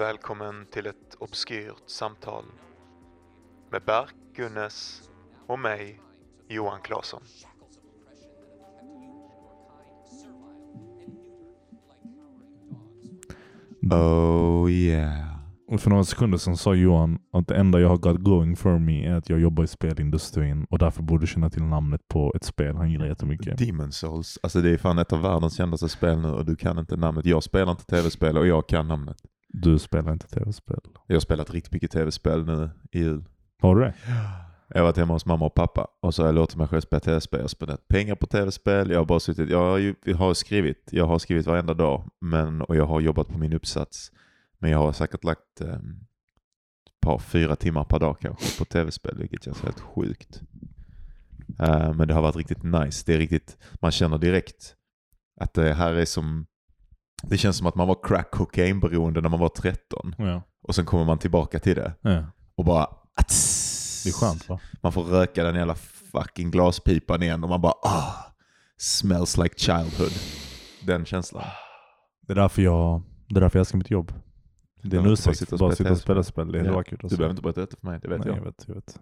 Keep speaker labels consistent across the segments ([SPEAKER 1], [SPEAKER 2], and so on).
[SPEAKER 1] Välkommen till ett obskyrt samtal med Berk Gunnes och mig, Johan Claesson.
[SPEAKER 2] Oh yeah.
[SPEAKER 3] Och för några sekunder sedan sa Johan att det enda jag har got going for me är att jag jobbar i spelindustrin och därför borde känna till namnet på ett spel han gillar jättemycket.
[SPEAKER 2] Demon Souls. Alltså det är fan ett av världens kändaste spel nu och du kan inte namnet. Jag spelar inte tv-spel och jag kan namnet.
[SPEAKER 3] Du spelar inte tv-spel.
[SPEAKER 2] Jag har spelat riktigt mycket tv-spel nu i jul.
[SPEAKER 3] Har du det?
[SPEAKER 2] Jag har varit hemma hos mamma och pappa och så har jag låtit mig själv spela tv-spel. Jag har spenderat pengar på tv-spel. Jag har bara suttit, jag har, ju, jag har skrivit, jag har skrivit varenda dag men, och jag har jobbat på min uppsats. Men jag har säkert lagt eh, ett par, fyra timmar per dag kanske på tv-spel vilket känns helt sjukt. Eh, men det har varit riktigt nice. Det är riktigt, man känner direkt att det här är som, det känns som att man var crack cocaine beroende när man var 13
[SPEAKER 3] Ja.
[SPEAKER 2] och sen kommer man tillbaka till det
[SPEAKER 3] ja.
[SPEAKER 2] och bara
[SPEAKER 3] Det är skönt va?
[SPEAKER 2] man får röka den jävla fucking glaspipan igen och man bara ah, smells like childhood. Den känslan.
[SPEAKER 3] Det är därför jag, det är därför jag älskar mitt jobb. Det är en ursäkt bara
[SPEAKER 2] spela
[SPEAKER 3] sitta och spela spel. Det är
[SPEAKER 2] Ja.
[SPEAKER 3] vackert.
[SPEAKER 2] Du behöver inte berätta detta för mig, det vet
[SPEAKER 3] Nej,
[SPEAKER 2] jag.
[SPEAKER 3] jag vet, jag vet.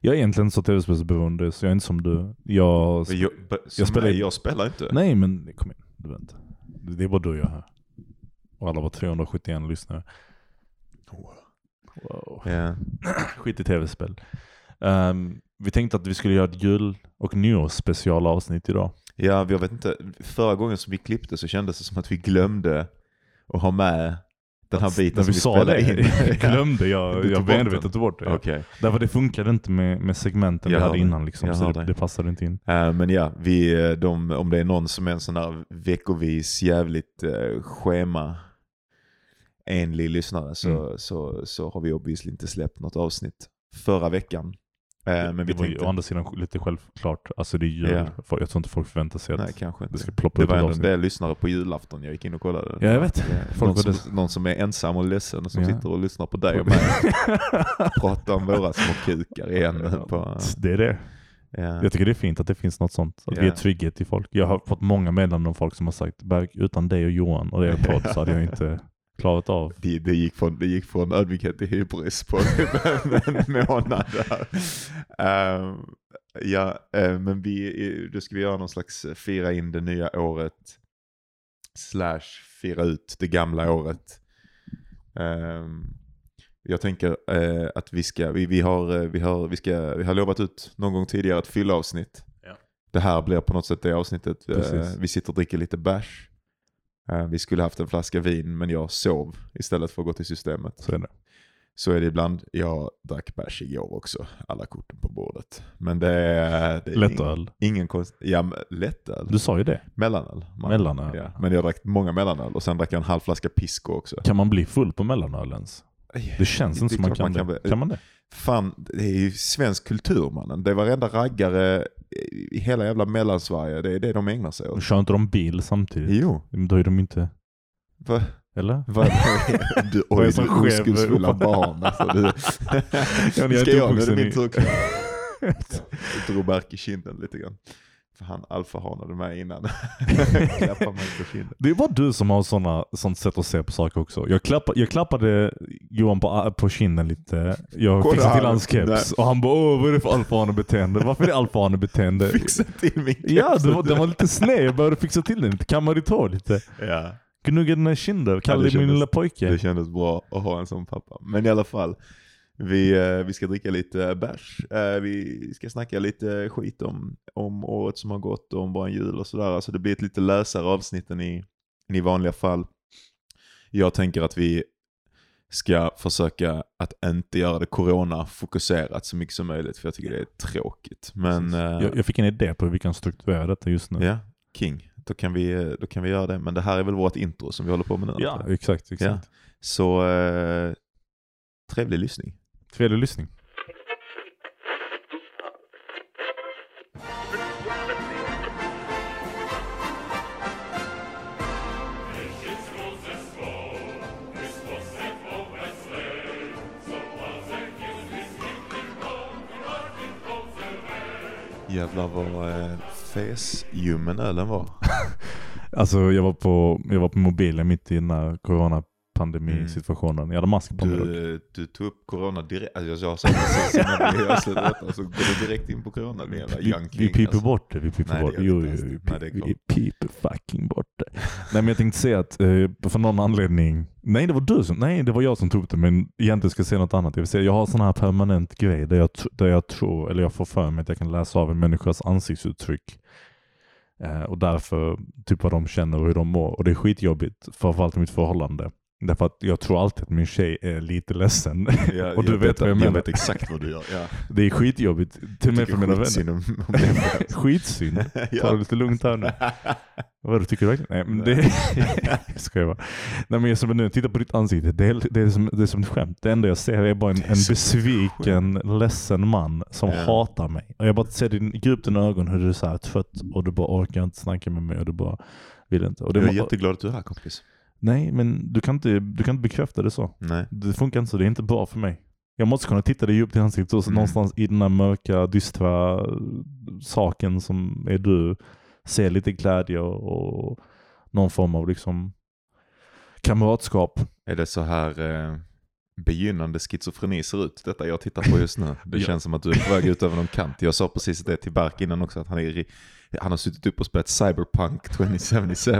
[SPEAKER 3] Jag är egentligen så tv-spelsberoende så jag är inte som du. Jag,
[SPEAKER 2] Men jag, jag,
[SPEAKER 3] spelar,
[SPEAKER 2] jag spelar inte.
[SPEAKER 3] Nej men kom igen, du vet inte. Det är bara du och jag här. Och alla var 371 lyssnare. Wow.
[SPEAKER 2] Ja.
[SPEAKER 3] Skit i tv-spel. Ehm, vi tänkte att vi skulle göra ett jul och nyårsspecialavsnitt idag.
[SPEAKER 2] ja, jag vet inte. Förra gången som vi klippte så kändes det som att vi glömde att ha med den här biten
[SPEAKER 3] När
[SPEAKER 2] som
[SPEAKER 3] vi
[SPEAKER 2] spelade
[SPEAKER 3] det,
[SPEAKER 2] in.
[SPEAKER 3] jag glömde jag. Jag medvetet tog bort det.
[SPEAKER 2] Okej.
[SPEAKER 3] Därför det funkade inte med, med segmenten
[SPEAKER 2] Jag
[SPEAKER 3] vi hade innan liksom. Så det,
[SPEAKER 2] det.
[SPEAKER 3] passade inte in.
[SPEAKER 2] Eh, men ja, vi, eh, de, om det är någon som är en sån där veckovis jävligt uh, schema enlig lyssnare så,
[SPEAKER 3] Mm.
[SPEAKER 2] så, så har vi obviously inte släppt något avsnitt förra veckan. Eh, men vi
[SPEAKER 3] det var ju
[SPEAKER 2] tänkte,
[SPEAKER 3] å andra sidan lite självklart. Alltså det är.
[SPEAKER 2] Ja.
[SPEAKER 3] Folk- Jag tror inte folk förväntar sig att
[SPEAKER 2] nej kanske
[SPEAKER 3] det ska ploppa
[SPEAKER 2] Det
[SPEAKER 3] ut
[SPEAKER 2] var
[SPEAKER 3] ett
[SPEAKER 2] ändå en del lyssnare på julafton, jag gick in och kollade.
[SPEAKER 3] Ja, jag vet.
[SPEAKER 2] Någon,
[SPEAKER 3] var
[SPEAKER 2] som, någon som är ensam och ledsen och som
[SPEAKER 3] Ja.
[SPEAKER 2] sitter och lyssnar på dig och mig prata om våra små kukar igen. På,
[SPEAKER 3] Det är det.
[SPEAKER 2] ja.
[SPEAKER 3] Jag tycker det är fint att det finns något sånt. Att
[SPEAKER 2] Ja.
[SPEAKER 3] vi ger trygghet till folk. Jag har fått många meddelanden om folk som har sagt Berg, utan dig och Johan och er podd så hade jag inte klarat av.
[SPEAKER 2] Det, det, gick från, det gick från ödmjukhet till hybris på en månad. Där. Ehm, ja, eh, men vi, då ska vi göra någon slags fira in det nya året slash fira ut det gamla året. Ehm, jag tänker eh, att vi ska, vi, vi, har, eh, vi, har, vi, ska, vi har lovat ut någon gång tidigare ett fyllavsnitt.
[SPEAKER 3] Ja.
[SPEAKER 2] Det här blir på något sätt det avsnittet. Eh,
[SPEAKER 3] Precis.
[SPEAKER 2] vi sitter och dricker lite bärs. Eh, Vi skulle haft en flaska vin men jag sov istället för att gå till systemet.
[SPEAKER 3] Så är det.
[SPEAKER 2] Så är det ibland. Jag drack bärs igår också. Alla korten på bordet. Men det är... Det är
[SPEAKER 3] Lättöl.
[SPEAKER 2] Ingen, ingen konst... Ja, lättöl.
[SPEAKER 3] Du sa ju det.
[SPEAKER 2] Mellanöl. Man-
[SPEAKER 3] Mellanöl.
[SPEAKER 2] Ja. Men jag drack många mellanöl och sen drack jag en halv flaska pisco också.
[SPEAKER 3] Kan man bli full på mellanöl ens? Det känns
[SPEAKER 2] Det-
[SPEAKER 3] inte
[SPEAKER 2] det
[SPEAKER 3] som man kan,
[SPEAKER 2] man
[SPEAKER 3] det.
[SPEAKER 2] kan-
[SPEAKER 3] Kan man det?
[SPEAKER 2] Fan, det är ju svensk kultur mannen. Det är varenda raggare i hela jävla mellansverige. Det är det de ägnar sig åt.
[SPEAKER 3] Kör inte de bil samtidigt?
[SPEAKER 2] Jo.
[SPEAKER 3] Då är de inte...
[SPEAKER 2] Va?
[SPEAKER 3] Eller?
[SPEAKER 2] Va? Du,
[SPEAKER 3] Vad är
[SPEAKER 2] oj,
[SPEAKER 3] så
[SPEAKER 2] du oskuldsfulla barn. Alltså, du.
[SPEAKER 3] är
[SPEAKER 2] Ska jag? Nu är det min tur. Jag drog Berk i kinden lite grann. För han alfahanade mig innan.
[SPEAKER 3] Det är bara du som har såna, sånt sätt att se på saker också. Jag, klappa, jag klappade Johan på, på kinden lite. Jag
[SPEAKER 2] Kolla
[SPEAKER 3] fixade till hans keps och han bara Åh, vad är det för alfahanebeteende? Varför är det alfahanebeteende?
[SPEAKER 2] Fixa till min keps.
[SPEAKER 3] Ja, det var, den var lite sned. Jag behövde fixa till den lite. Kamma ditt hår lite.
[SPEAKER 2] ja.
[SPEAKER 3] Gnugga dina kinder. Kalla
[SPEAKER 2] det
[SPEAKER 3] dig min lilla pojke.
[SPEAKER 2] Det kändes bra att ha en sån pappa. Men i alla fall. Vi, eh, vi ska dricka lite bärs. Eh, Vi ska snacka lite skit om, om året som har gått och om vår jul och sådär. Alltså det blir ett lite lösare avsnitt än i, än i vanliga fall. Jag tänker att vi ska försöka att inte göra det corona-fokuserat så mycket som möjligt för jag tycker det är tråkigt. Men eh,
[SPEAKER 3] jag, jag fick en idé på hur vi kan strukturera detta just nu.
[SPEAKER 2] ja, King. Då kan, vi, då kan vi göra det. Men det här är väl vårt intro som vi håller på med nu.
[SPEAKER 3] Ja, exakt. exakt.
[SPEAKER 2] Så eh, trevlig lyssning.
[SPEAKER 3] Trevlig lyssning.
[SPEAKER 2] Jävlar vad eh, fesljummen ölen var.
[SPEAKER 3] Alltså jag var på, jag var på mobilen mitt i den här corona pandemisituationen. Jag hade mask på mig dock.
[SPEAKER 2] Du, du tog upp corona direkt. Alltså jag sa precis innan vi avslutade detta så går du direkt in på corona.
[SPEAKER 3] Vi, vi piper
[SPEAKER 2] alltså.
[SPEAKER 3] bort det, vi piper
[SPEAKER 2] Nej,
[SPEAKER 3] bort det. Jo, jo.
[SPEAKER 2] Nej, det
[SPEAKER 3] vi piper fucking bort det. nej men jag tänkte säga att eh, för någon anledning, nej det var du som, nej det var jag som tog upp det men egentligen ska jag säga något annat. Jag vill säga, jag har sån här permanent grej där jag, där jag tror, eller jag får för mig att jag kan läsa av en människas ansiktsuttryck. Eh, och därför typ vad de känner och hur de mår. Och det är skitjobbigt, framförallt i mitt förhållande. Därför att jag tror alltid att min tjj är lite ledsen.
[SPEAKER 2] Ja,
[SPEAKER 3] och du
[SPEAKER 2] jag
[SPEAKER 3] vet vad jag menar.
[SPEAKER 2] Jag vet exakt vad du gör. Ja.
[SPEAKER 3] Det är skitjobbigt, till med för mina vänner.
[SPEAKER 2] Om- om det.
[SPEAKER 3] Skitsynd. Ta
[SPEAKER 2] Ja.
[SPEAKER 3] det lite lugnt här nu. Vad du tycker du verkligen? Nej men det... jag skojar bara. Nej men jag som nu tittar på ditt ansikte, det är, det, är som, det är som ett skämt. Det enda jag ser är bara en,
[SPEAKER 2] är
[SPEAKER 3] en besviken, ledsen man som
[SPEAKER 2] Ja.
[SPEAKER 3] hatar mig. Och jag bara ser din, i grupp dina ögon hur du är så här trött och du bara orkar inte snacka med mig och du bara vill inte. Och det
[SPEAKER 2] Jag är
[SPEAKER 3] var-
[SPEAKER 2] jätteglad att du är här kompis.
[SPEAKER 3] Nej men du kan, inte, du kan inte bekräfta det så.
[SPEAKER 2] Nej.
[SPEAKER 3] Det funkar inte så, det är inte bra för mig. Jag måste kunna titta dig djupt i ansiktet och så
[SPEAKER 2] Mm.
[SPEAKER 3] någonstans i den här mörka, dystra saken som är du, se lite glädje och, och någon form av liksom kamratskap.
[SPEAKER 2] Är det så här eh, begynnande schizofreni ser ut, detta jag tittar på just nu? Det
[SPEAKER 3] Ja.
[SPEAKER 2] känns som att du är på väg ut över någon kant. Jag sa precis det till Berk innan också, att han, är, i- han har suttit upp och spelat Cyberpunk 2077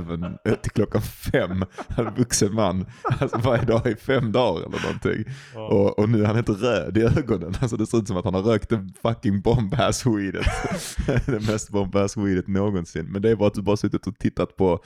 [SPEAKER 2] till klockan fem. Han är en vuxen man, alltså varje dag i fem dagar eller någonting. Och, och nu är han inte röd i ögonen. Alltså det ser ut som att han har rökt det fucking bombass weedet. det mest bombass weedet någonsin. Men det är bara att du bara suttit och tittat på...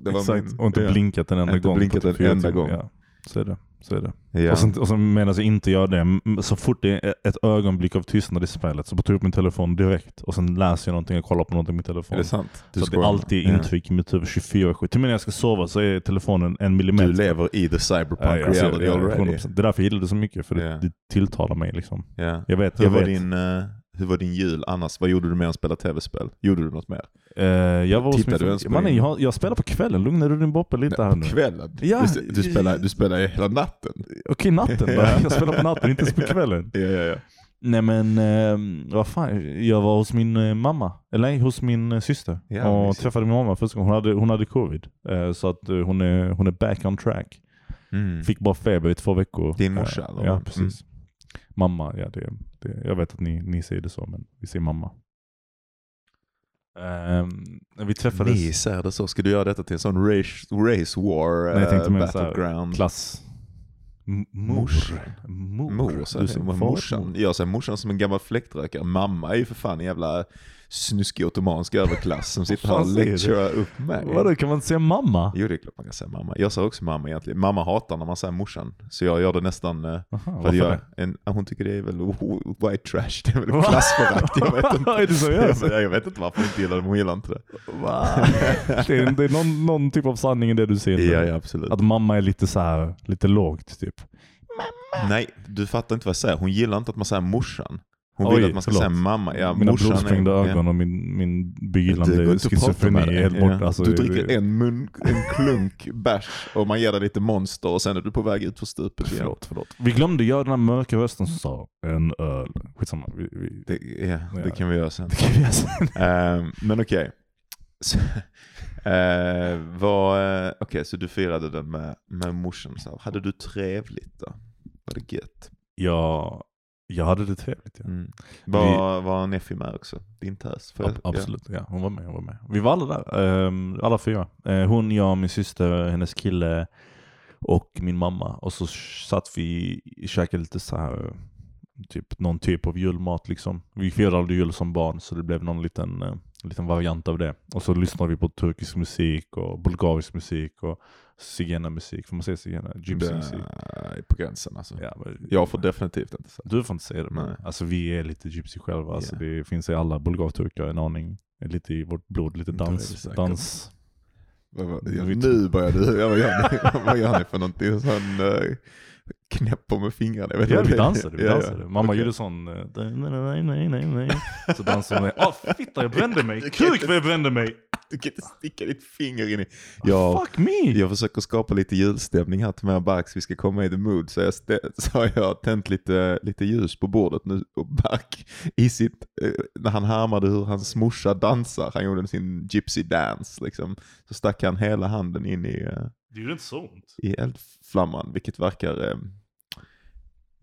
[SPEAKER 2] Det var
[SPEAKER 3] Exakt,
[SPEAKER 2] min-
[SPEAKER 3] och inte
[SPEAKER 2] ja.
[SPEAKER 3] blinkat en enda
[SPEAKER 2] Inte
[SPEAKER 3] gång. på
[SPEAKER 2] blinkat
[SPEAKER 3] typ
[SPEAKER 2] en
[SPEAKER 3] fyra
[SPEAKER 2] enda gång.
[SPEAKER 3] Ja, så är det. Så är det.
[SPEAKER 2] Ja.
[SPEAKER 3] Och, sen, och sen medan jag inte gör det, så fort det är ett ögonblick av tystnad i spelet så tar jag upp min telefon direkt och sen läser jag någonting och kollar på någonting i min telefon.
[SPEAKER 2] Är det sant? Du
[SPEAKER 3] så det alltid är
[SPEAKER 2] Ja.
[SPEAKER 3] intryck i mitt huvud 24-7. Till och med när jag ska sova så är telefonen en millimeter.
[SPEAKER 2] Du lever i the cyberpunk
[SPEAKER 3] Ja, ja, alltså,
[SPEAKER 2] reality
[SPEAKER 3] ja,
[SPEAKER 2] already.
[SPEAKER 3] 100%. Det är därför jag gillar det så mycket, för det,
[SPEAKER 2] Ja.
[SPEAKER 3] det tilltalar mig liksom.
[SPEAKER 2] Ja.
[SPEAKER 3] Jag vet,
[SPEAKER 2] Hur,
[SPEAKER 3] jag
[SPEAKER 2] var
[SPEAKER 3] vet.
[SPEAKER 2] din, eh, hur var din jul annars? Vad gjorde du mer än spela tv-spel? Gjorde du något mer?
[SPEAKER 3] Eh, jag var min
[SPEAKER 2] du ens på
[SPEAKER 3] Mannen, jag, jag spelar på kvällen, lugna du din boppe lite här
[SPEAKER 2] på
[SPEAKER 3] nu.
[SPEAKER 2] kvällen?
[SPEAKER 3] Ja,
[SPEAKER 2] du, du, spelar, du spelar hela natten?
[SPEAKER 3] Okej, natten då.
[SPEAKER 2] Ja.
[SPEAKER 3] Jag spelar på natten, inte ens på kvällen.
[SPEAKER 2] Ja, ja, ja.
[SPEAKER 3] Nej men, eh, vad fan, jag var hos min eh, mamma, eller nej, hos min eh, syster.
[SPEAKER 2] Ja,
[SPEAKER 3] och
[SPEAKER 2] mysigt.
[SPEAKER 3] träffade min mamma första gången. Hon hade, hon hade covid. Eh, så att hon, är, hon är back on track.
[SPEAKER 2] Mm.
[SPEAKER 3] Fick bara feber i två veckor.
[SPEAKER 2] Din morsa,
[SPEAKER 3] Eh, Ja,
[SPEAKER 2] vad?
[SPEAKER 3] precis. Mamma, ja det, det, jag vet att ni, ni säger det så, men vi säger mamma. När vi träffades,
[SPEAKER 2] Ni säger det så. Ska du göra detta till en sån race, race war
[SPEAKER 3] Nej, jag tänkte här,
[SPEAKER 2] battleground?
[SPEAKER 3] klass... M- Mor.
[SPEAKER 2] Morsan.
[SPEAKER 3] Mor.
[SPEAKER 2] Mor,
[SPEAKER 3] Du
[SPEAKER 2] säger morsan.
[SPEAKER 3] mor.
[SPEAKER 2] Jag säger morsan som en gammal fläktrökare. Mamma är ju för fan en jävla snuskig ottomansk överklass som sitter här och lecturar upp mig.
[SPEAKER 3] Vadå, kan man inte säga mamma?
[SPEAKER 2] Jo det är klart man kan säga mamma. Jag säger också mamma egentligen. Mamma hatar när man säger morsan. Så jag gör det nästan, eh,
[SPEAKER 3] Aha,
[SPEAKER 2] för jag, en, hon tycker det är väl white trash, det är väl klassförakt. Jag vet inte.
[SPEAKER 3] Är det så jag
[SPEAKER 2] jag, vet inte varför hon inte gillar det, men hon gillar inte det.
[SPEAKER 3] Det är, det är någon, någon typ av sanning i det du säger.
[SPEAKER 2] Ja, ja absolut.
[SPEAKER 3] Att mamma är lite så här, lite lågt typ.
[SPEAKER 2] Nej, du fattar inte vad jag säger. Hon gillar inte att man säger morsan. Hon
[SPEAKER 3] Oj,
[SPEAKER 2] vill att man ska
[SPEAKER 3] förlåt.
[SPEAKER 2] säga mamma. Ja,
[SPEAKER 3] Mina blodsprängda
[SPEAKER 2] ja.
[SPEAKER 3] ögon och min, min
[SPEAKER 2] prata
[SPEAKER 3] schizofreni är helt
[SPEAKER 2] Ja.
[SPEAKER 3] borta. Alltså,
[SPEAKER 2] du
[SPEAKER 3] det-
[SPEAKER 2] dricker en, mun, en klunk bärs och man ger dig lite monster och sen är du på väg ut för stupet igen.
[SPEAKER 3] Förlåt, förlåt. Vi glömde göra den här mörka rösten som sa en öl. Skitsamma. Vi, vi,
[SPEAKER 2] Det, ja, det
[SPEAKER 3] Ja.
[SPEAKER 2] kan vi göra sen.
[SPEAKER 3] det kan vi göra sen.
[SPEAKER 2] Ehm, men okej. Så, eh, vad, eh, okej, så du firade den med, med morsan. Så. Hade du trevligt då? Var det gött?
[SPEAKER 3] Ja, jag hade det trevligt. Ja.
[SPEAKER 2] Mm. Var, var Neffi med också? Din tös?
[SPEAKER 3] Ab- absolut, ja. Hon var med. Hon var med. Vi var alla där, ehm, alla fyra. Eh, hon, jag, min syster, hennes kille och min mamma. Och så satt vi och käkade lite så här, typ någon typ av julmat liksom. Vi firade jul som barn så det blev någon liten, eh, liten variant av det. Och så lyssnade vi på turkisk musik och bulgarisk musik och zigenarmusik. Får man säga zigenar? Gypsy
[SPEAKER 2] Det
[SPEAKER 3] musik.
[SPEAKER 2] är på gränsen alltså.
[SPEAKER 3] Ja, men-
[SPEAKER 2] Jag får definitivt inte säga.
[SPEAKER 3] du får inte säga det, men alltså, vi är lite gypsy själva. Alltså,
[SPEAKER 2] Ja.
[SPEAKER 3] det finns i alla bulgarturkar en aning, lite i vårt blod, lite
[SPEAKER 2] Det det
[SPEAKER 3] dans. dans.
[SPEAKER 2] Vad, vad, nu börjar du, vad, gör ni, vad gör ni för någonting? Sån uh, knäpper med fingrarna. Jag vet
[SPEAKER 3] Ja, vi dansade. Vi
[SPEAKER 2] Ja, ja.
[SPEAKER 3] dansade. Mamma
[SPEAKER 2] Okej.
[SPEAKER 3] gjorde sån... Nej, nej, nej, nej. Så dansade hon. Åh fitta, jag brände mig! Kuk vad jag brände mig!
[SPEAKER 2] Du kan inte sticka ditt finger in i... Jag,
[SPEAKER 3] Fuck me!
[SPEAKER 2] jag försöker skapa lite julstämning här till mig och Bark så vi ska komma i the mood. Så, jag så har jag tänt lite, lite ljus på bordet nu och Bark i sitt, eh, när han härmade hur hans morsa dansar, han gjorde sin gypsy dance liksom. Så stack han hela handen in i, eh,
[SPEAKER 3] Det gjorde inte så ont.
[SPEAKER 2] i eldflamman, vilket verkar eh,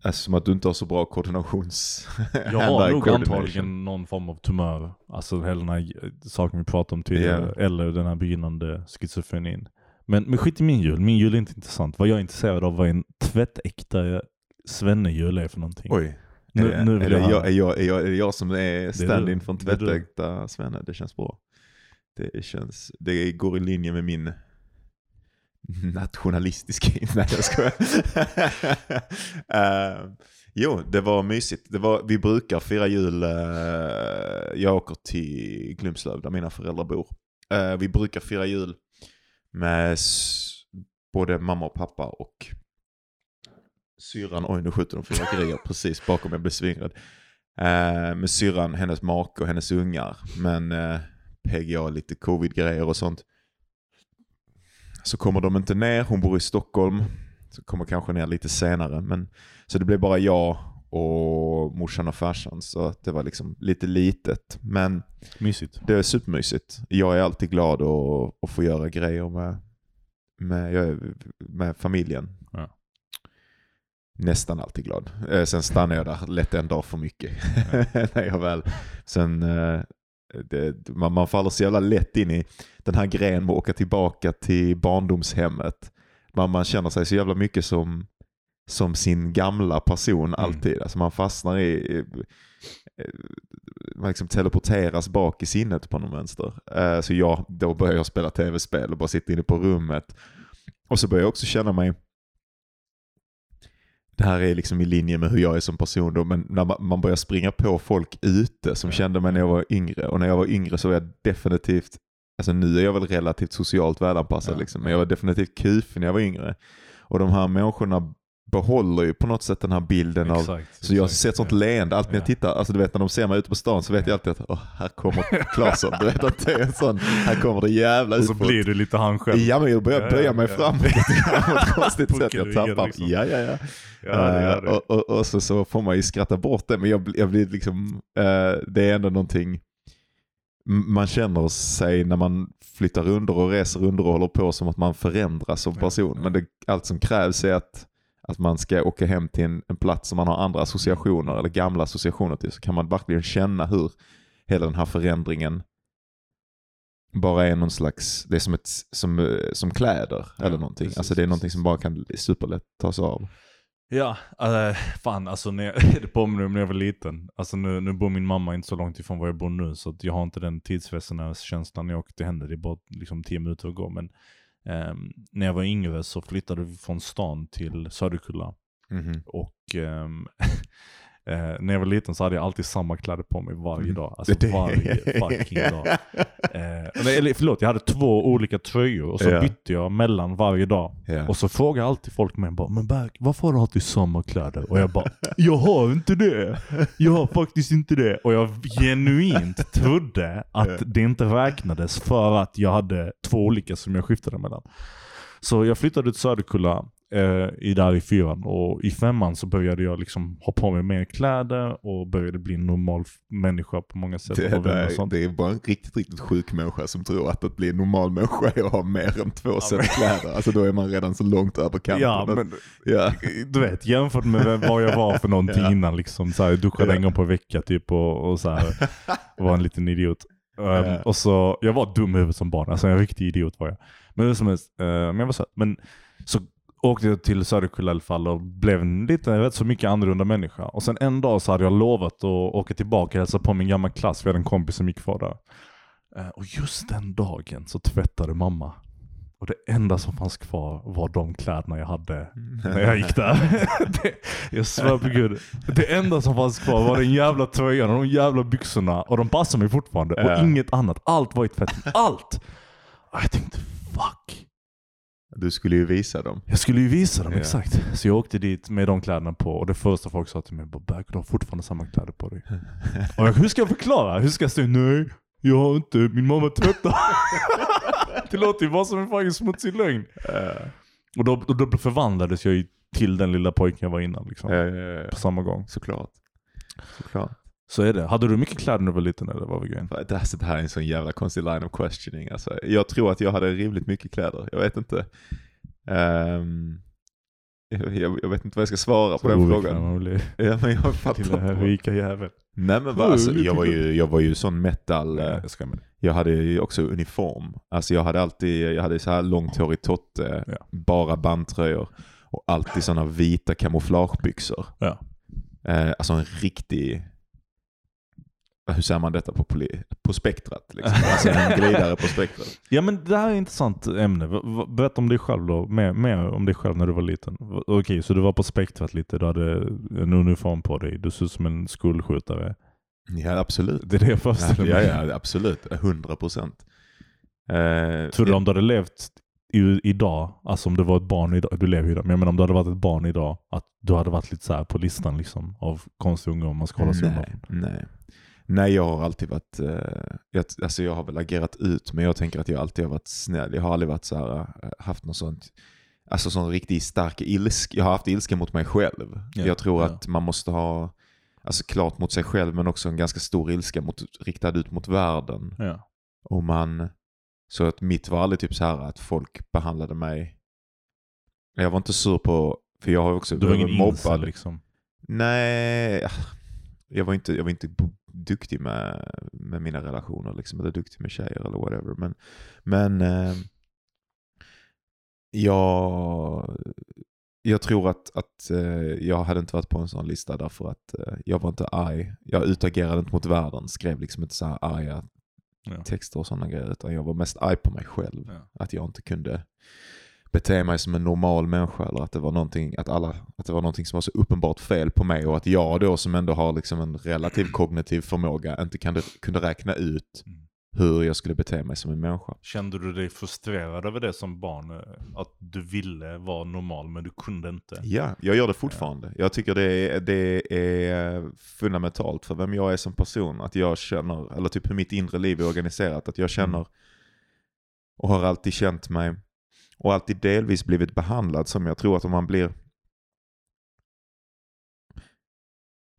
[SPEAKER 2] alltså, som att du inte har så bra koordinations...
[SPEAKER 3] Jag har nog antagligen någon form av tumör. Alltså hela den här saken vi pratade om tidigare. Eller den här begynnande schizofrenin. Men, men skit i min jul. Min jul är inte intressant. Vad jag är intresserad av vad en tvättäkta svennejul är för någonting.
[SPEAKER 2] Oj.
[SPEAKER 3] Nu-
[SPEAKER 2] är, det,
[SPEAKER 3] nu vill jag
[SPEAKER 2] jag, är, jag, är, jag, är jag som är stand-in från tvättäkta Svenne? Det känns bra. Det känns, det går i linje med min nationalistiska, nej jag skojar. uh, jo, det var mysigt. Det var, vi brukar fira jul, eh, jag åker till Glumslöv där mina föräldrar bor. Eh, vi brukar fira jul med både mamma och pappa och syrran, oj nu skjuter de fyrverkerier precis bakom jag blir svinrädd. Eh, med syrran, hennes make och hennes ungar. Men eh, PGA lite covid-grejer och sånt. Så kommer de inte ner, hon bor i Stockholm. Så kommer kanske ner lite senare. Men, så det blev bara jag och morsan och farsan. Så att det var liksom lite litet. Men
[SPEAKER 3] Mysigt.
[SPEAKER 2] det är supermysigt. Jag är alltid glad att, att få göra grejer med, med, med familjen.
[SPEAKER 3] Ja.
[SPEAKER 2] Nästan alltid glad. Eh, sen stannar jag där lätt en dag för mycket. När jag väl, sen, eh, det, man, man faller så jävla lätt in i den här grejen med att åka tillbaka till barndomshemmet. Man, man känner sig så jävla mycket som, som sin gamla person alltid. Alltså man fastnar i, man liksom teleporteras bak i sinnet på någon vänster. Eh, så jag, då börjar jag spela tv-spel och bara sitta inne på rummet. Och så börjar jag också känna mig det här är liksom i linje med hur jag är som person då, men när man, man börjar springa på folk ute som kände mig när jag var yngre. Och när jag var yngre så var jag definitivt, alltså nu är jag väl relativt socialt välanpassad
[SPEAKER 3] Ja.
[SPEAKER 2] liksom, men jag var definitivt kufig när jag var yngre. Och de här människorna behåller ju på något sätt den här bilden av
[SPEAKER 3] Exakt.
[SPEAKER 2] så jag
[SPEAKER 3] exakt,
[SPEAKER 2] sett sånt
[SPEAKER 3] ja.
[SPEAKER 2] leende, alltid när jag
[SPEAKER 3] Ja.
[SPEAKER 2] tittar, alltså du vet när de ser mig ute på stan så vet jag alltid att åh, här kommer Claesson. Du vet att det är en sån, här kommer det jävla
[SPEAKER 3] Och så
[SPEAKER 2] utbrott.
[SPEAKER 3] blir du lite han själv.
[SPEAKER 2] Ja men jag börjar
[SPEAKER 3] Ja,
[SPEAKER 2] böja
[SPEAKER 3] ja,
[SPEAKER 2] mig
[SPEAKER 3] ja.
[SPEAKER 2] framåt på ett konstigt sätt. Jag tappar.
[SPEAKER 3] liksom.
[SPEAKER 2] Ja, ja, ja.
[SPEAKER 3] Ja, det
[SPEAKER 2] Eh,
[SPEAKER 3] det.
[SPEAKER 2] och, och, och så, så får man ju skratta bort det, men jag, jag blir liksom, eh, det är ändå någonting man känner sig när man flyttar runder och reser runder och håller på som att man förändras som
[SPEAKER 3] Ja,
[SPEAKER 2] person.
[SPEAKER 3] ja.
[SPEAKER 2] Men det, allt som krävs är att, att man ska åka hem till en, en plats som man har andra associationer eller gamla associationer till. Så kan man verkligen känna hur hela den här förändringen bara är någon slags, det är som, ett, som, eh, som kläder
[SPEAKER 3] Ja,
[SPEAKER 2] eller någonting.
[SPEAKER 3] precis,
[SPEAKER 2] alltså det är någonting som bara kan superlätt tas av.
[SPEAKER 3] Ja, äh, fan alltså när jag, det påminner om när jag var liten. Alltså nu, nu bor min mamma inte så långt ifrån var jag bor nu så jag har inte den tidsresenärskänslan när jag åker till henne. Det är bara liksom tio minuter att gå. Men ehm, när jag var yngre så flyttade vi från stan till Söderkulla.
[SPEAKER 2] Mhm.
[SPEAKER 3] Och ehm, eh, när jag var liten så hade jag alltid samma kläder på mig varje dag. Alltså varje fucking dag. Eh, eller- eller förlåt, jag hade två olika tröjor och så
[SPEAKER 2] Ja.
[SPEAKER 3] bytte jag mellan varje dag.
[SPEAKER 2] Ja.
[SPEAKER 3] Och så frågar alltid folk mig bara, men Berg, varför har du alltid samma kläder? Och jag bara, jag har inte det. Jag har faktiskt inte det. Och jag genuint trodde att det inte räknades för att jag hade två olika som jag skiftade mellan. Så jag flyttade till Söderkulla i där i fyran och i femman så började jag liksom ha på mig mer kläder och började bli en normal människa på många sätt.
[SPEAKER 2] Det,
[SPEAKER 3] och
[SPEAKER 2] det, är bara en riktigt, riktigt sjuk människa som tror att att bli en normal människa är att ha mer än två set kläder. Alltså då är man redan så långt över kanten.
[SPEAKER 3] Ja, men
[SPEAKER 2] ja.
[SPEAKER 3] du vet, jämfört med vad jag var för någonting
[SPEAKER 2] Ja.
[SPEAKER 3] innan. Liksom, så här, jag duschade
[SPEAKER 2] Ja.
[SPEAKER 3] en gång per vecka typ och, och så här, var en liten idiot. Um,
[SPEAKER 2] Ja.
[SPEAKER 3] Och så, jag var dum i huvudet som barn, alltså en riktig idiot var jag. Men hur som helst, uh, men jag var söt. Men så åkte jag till Söderkulla i alla fall och blev en lite, rätt så mycket annorlunda människa. Och sen en dag så hade jag lovat att åka tillbaka och hälsa på min gamla klass, vi hade en kompis som gick kvar där. Eh, och just den dagen så tvättade mamma. Och det enda som fanns kvar var de kläderna jag hade när jag gick där. det, jag svär på gud. Det enda som fanns kvar var den jävla tröjan och de jävla byxorna. Och de passar mig fortfarande. Och inget annat. Allt var i tvätten. Allt! Och jag tänkte fuck.
[SPEAKER 2] Du skulle ju visa dem.
[SPEAKER 3] Jag skulle ju visa dem
[SPEAKER 2] Ja.
[SPEAKER 3] exakt. Så jag åkte dit med de kläderna på och det första folk sa till mig var Berg, du har fortfarande samma kläder på dig. Och jag, hur ska jag förklara? Hur ska jag säga nej? Jag har inte, min mamma tvättar. det låter ju bara som en fucking smutsig lögn. Och då, och då förvandlades jag ju till den lilla pojken jag var innan liksom.
[SPEAKER 2] Ja, ja.
[SPEAKER 3] På samma gång.
[SPEAKER 2] Såklart. Såklart.
[SPEAKER 3] Så är det. Hade du mycket kläder när du var liten eller vad var grejen?
[SPEAKER 2] Det här, det här är en sån jävla konstig line of questioning. Alltså, jag tror att jag hade rimligt mycket kläder. Jag vet inte. Ehm, jag, jag, vet inte vad jag ska svara på den frågan.
[SPEAKER 3] Man blir
[SPEAKER 2] Ja, men jag fattar
[SPEAKER 3] den här rika jäveln.
[SPEAKER 2] Nej men va, alltså, jag, var ju, jag var ju sån metal. eh,
[SPEAKER 3] Jag.
[SPEAKER 2] Jag hade ju också uniform. Alltså jag hade alltid, jag hade så här långt hår i totte,
[SPEAKER 3] Ja.
[SPEAKER 2] bara bandtröjor och alltid såna vita kamouflagebyxor.
[SPEAKER 3] Ja.
[SPEAKER 2] Eh, alltså en riktig, hur säger man detta på, på spektrat? Liksom. Alltså en glidare på spektrat.
[SPEAKER 3] Ja men det här är ett intressant ämne. Berätta om dig själv då. Mer, mer om dig själv när du var liten. Okej, så du var på spektrat lite. Du hade en uniform på dig. Du såg ut som en skolskjutare.
[SPEAKER 2] Ja absolut.
[SPEAKER 3] Det är det jag föreställer
[SPEAKER 2] Ja,
[SPEAKER 3] mig.
[SPEAKER 2] ja absolut, 100 procent. Eh,
[SPEAKER 3] Tror du om du hade levt i, idag, alltså om du var ett barn idag, du lever ju idag, men jag menar om du hade varit ett barn idag, att du hade varit lite så här på listan liksom av konstiga unga om man ska hålla sig undan?
[SPEAKER 2] nej. Nej, jag har alltid varit, eh, jag, alltså jag har väl agerat ut, men jag tänker att jag alltid har varit snäll. Jag har aldrig varit så här, eh, haft något sånt, alltså sån riktigt stark ilska. Jag har haft ilska mot mig själv.
[SPEAKER 3] Ja,
[SPEAKER 2] jag tror
[SPEAKER 3] ja.
[SPEAKER 2] att man måste ha, alltså klart mot sig själv, men också en ganska stor ilska mot, riktad ut mot världen.
[SPEAKER 3] Ja.
[SPEAKER 2] Och man, så att mitt var aldrig typ så här att folk behandlade mig, jag var inte sur på, för jag har också
[SPEAKER 3] Du var ingen
[SPEAKER 2] mobbad.
[SPEAKER 3] incel liksom?
[SPEAKER 2] Nej, jag var inte, jag var inte duktig med, med mina relationer, liksom, eller duktig med tjejer eller whatever. Men, men eh, jag, jag tror att, att eh, jag hade inte varit på en sån lista därför att eh, jag var inte arg. Jag utagerade inte mot världen, skrev liksom inte så här arga
[SPEAKER 3] Ja.
[SPEAKER 2] texter och sådana grejer, utan jag var mest arg på mig själv.
[SPEAKER 3] Ja.
[SPEAKER 2] Att jag inte kunde bete mig som en normal människa eller att det var någonting, att alla, att det var någonting som var så uppenbart fel på mig och att jag då som ändå har liksom en relativ kognitiv förmåga inte kunde, kunde räkna ut
[SPEAKER 3] Mm.
[SPEAKER 2] hur jag skulle bete mig som en människa.
[SPEAKER 3] Kände du dig frustrerad över det som barn? eh, Att du ville vara normal men du kunde inte?
[SPEAKER 2] Ja, jag gör det fortfarande. Jag tycker det är, det är fundamentalt för vem jag är som person. Att jag känner, eller typ hur mitt inre liv är organiserat, att jag känner och har alltid känt mig och alltid delvis blivit behandlad som jag tror att om man blir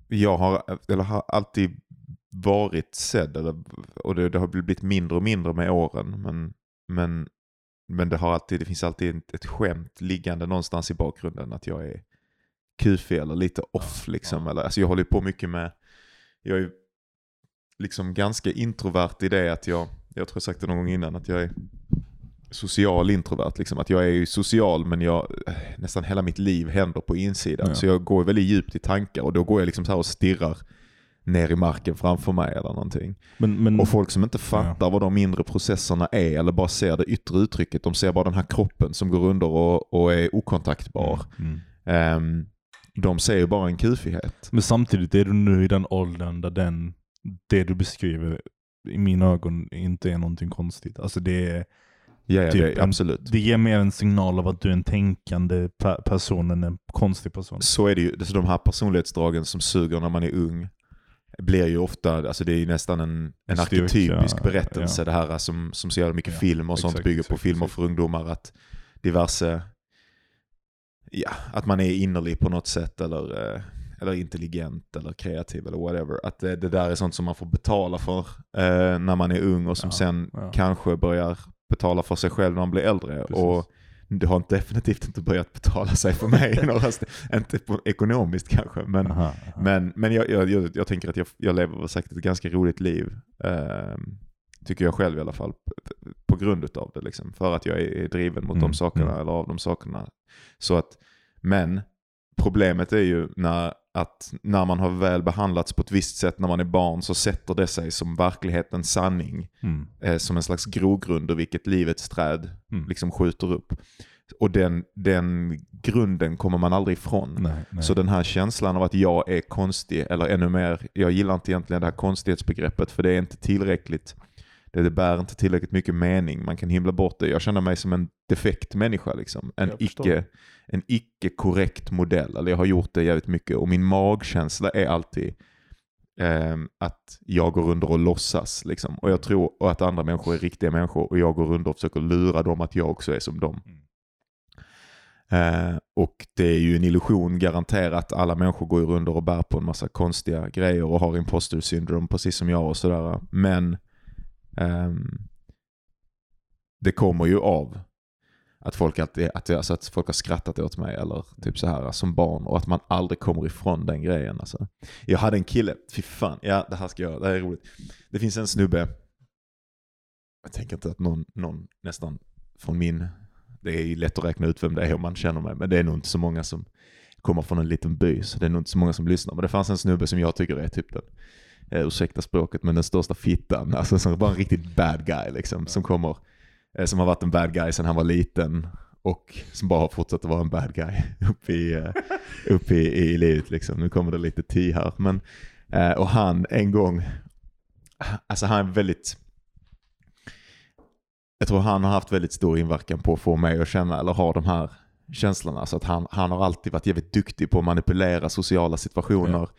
[SPEAKER 2] jag har, eller har alltid varit sedd eller, och det, det har blivit mindre och mindre med åren men, men, men det, har alltid, det finns alltid ett, skämt liggande någonstans i bakgrunden att jag är kufig eller lite off liksom. Eller, alltså jag håller på mycket med, jag är liksom ganska introvert i det att jag, jag tror jag sagt det någon gång innan, att jag är social introvert. Liksom. Att jag är ju social men jag, nästan hela mitt liv händer på insidan.
[SPEAKER 3] Ja.
[SPEAKER 2] Så jag går väldigt djupt i tankar och då går jag liksom så här och stirrar ner i marken framför mig eller någonting.
[SPEAKER 3] Men, men,
[SPEAKER 2] Och folk som inte fattar vad de inre processerna är eller bara ser det yttre uttrycket, de ser bara den här kroppen som går under och, och är okontaktbar.
[SPEAKER 3] Mm.
[SPEAKER 2] Ehm, de ser ju bara en kufighet.
[SPEAKER 3] Men samtidigt är du nu i den åldern där den, det du beskriver i mina ögon inte är någonting konstigt. Alltså det, är,
[SPEAKER 2] Ja, ja
[SPEAKER 3] Typ
[SPEAKER 2] det, absolut.
[SPEAKER 3] det ger mer en signal av att du är en tänkande pe- person än en konstig person.
[SPEAKER 2] Så är det ju. Så de här personlighetsdragen som suger när man är ung blir ju ofta, alltså det är ju nästan en, en
[SPEAKER 3] Styrka,
[SPEAKER 2] arketypisk berättelse
[SPEAKER 3] ja.
[SPEAKER 2] det här som, som så jävla mycket
[SPEAKER 3] Ja,
[SPEAKER 2] film och sånt
[SPEAKER 3] exakt,
[SPEAKER 2] bygger på
[SPEAKER 3] exakt,
[SPEAKER 2] filmer
[SPEAKER 3] exakt.
[SPEAKER 2] för ungdomar. Att diverse, ja, att man är innerlig på något sätt eller, eh, eller intelligent eller kreativ eller whatever. Att det, det där är sånt som man får betala för eh, när man är ung och som
[SPEAKER 3] Ja,
[SPEAKER 2] sen
[SPEAKER 3] ja.
[SPEAKER 2] kanske börjar betala för sig själv när man blir äldre.
[SPEAKER 3] Precis.
[SPEAKER 2] Och det har definitivt inte börjat betala sig för mig. inte på, ekonomiskt kanske, men,
[SPEAKER 3] Aha, aha.
[SPEAKER 2] men, men jag, jag, jag, tänker att jag, jag lever säkert ett ganska roligt liv. ehm, tycker jag själv i alla fall. På grund utav det. Liksom, för att jag är, är driven mot
[SPEAKER 3] Mm,
[SPEAKER 2] de sakerna,
[SPEAKER 3] mm.
[SPEAKER 2] eller av de sakerna. Så att, men problemet är ju när, att när man har väl behandlats på ett visst sätt när man är barn så sätter det sig som verklighetens sanning.
[SPEAKER 3] Mm.
[SPEAKER 2] Eh, som en slags grogrund ur vilket livets träd
[SPEAKER 3] Mm.
[SPEAKER 2] liksom skjuter upp. Och den, den grunden kommer man aldrig ifrån.
[SPEAKER 3] Nej, nej.
[SPEAKER 2] Så den här känslan av att jag är konstig, eller ännu mer, jag gillar inte egentligen det här konstighetsbegreppet för det är inte tillräckligt, det, det bär inte tillräckligt mycket mening, man kan himla bort det. Jag känner mig som en defekt människa, liksom. en, icke, en icke korrekt modell. Eller jag har gjort det jävligt mycket och min magkänsla är alltid ehm, att jag går under och låtsas. Liksom. Och jag tror och att andra människor är riktiga människor och jag går under och försöker lura dem att jag också är som dem.
[SPEAKER 3] Mm.
[SPEAKER 2] Eh, och det är ju en illusion garanterat. Alla människor går ju under och bär på en massa konstiga grejer och har imposter syndrome precis som jag och sådär. Men Um, det kommer ju av att folk, alltid, att, alltså att folk har skrattat åt mig eller typ så här som barn och att man aldrig kommer ifrån den grejen. Alltså. Jag hade en kille, fy fan, ja det här ska jag, det här är roligt. Det finns en snubbe, jag tänker inte att någon, någon nästan från min, det är ju lätt att räkna ut vem det är om man känner mig, men det är nog inte så många som kommer från en liten by, så det är nog inte så många som lyssnar. Men det fanns en snubbe som jag tycker är typ den, eh, ursäkta språket, men den största fittan, alltså som bara en riktigt bad guy liksom, som kommer eh, som har varit en bad guy sedan han var liten och som bara har fortsatt att vara en bad guy upp i, eh, upp i, i livet. Liksom. Nu kommer det lite ti här. Men, eh, och han en gång, alltså han är väldigt, jag tror han har haft väldigt stor inverkan på att få mig att känna, eller ha de här känslorna. Så att han, han har alltid varit jävligt duktig på att manipulera sociala situationer
[SPEAKER 3] Ja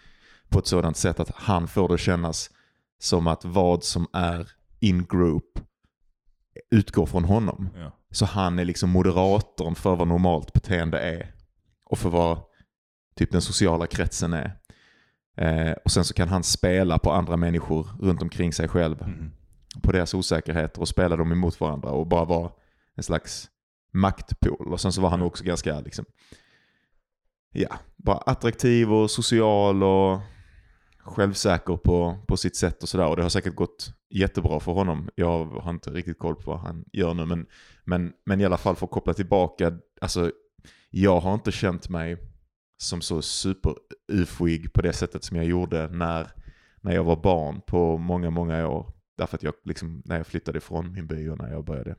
[SPEAKER 2] på ett sådant sätt att han får det kännas som att vad som är in group utgår från honom.
[SPEAKER 3] Ja.
[SPEAKER 2] Så han är liksom moderatorn för vad normalt beteende är. Och för vad typ den sociala kretsen är. Eh, och sen så kan han spela på andra människor runt omkring sig själv.
[SPEAKER 3] Mm.
[SPEAKER 2] På deras osäkerheter och spela dem emot varandra och bara vara en slags maktpol. Och sen så var han också ganska liksom, ja, bara attraktiv och social och självsäker på, på sitt sätt och sådär. Och det har säkert gått jättebra för honom. Jag har inte riktigt koll på vad han gör nu. Men, men, men i alla fall för att koppla tillbaka. Alltså, jag har inte känt mig som så super ufoig på det sättet som jag gjorde när, när jag var barn på många, många år. Därför att jag liksom, när jag flyttade ifrån min by och när jag började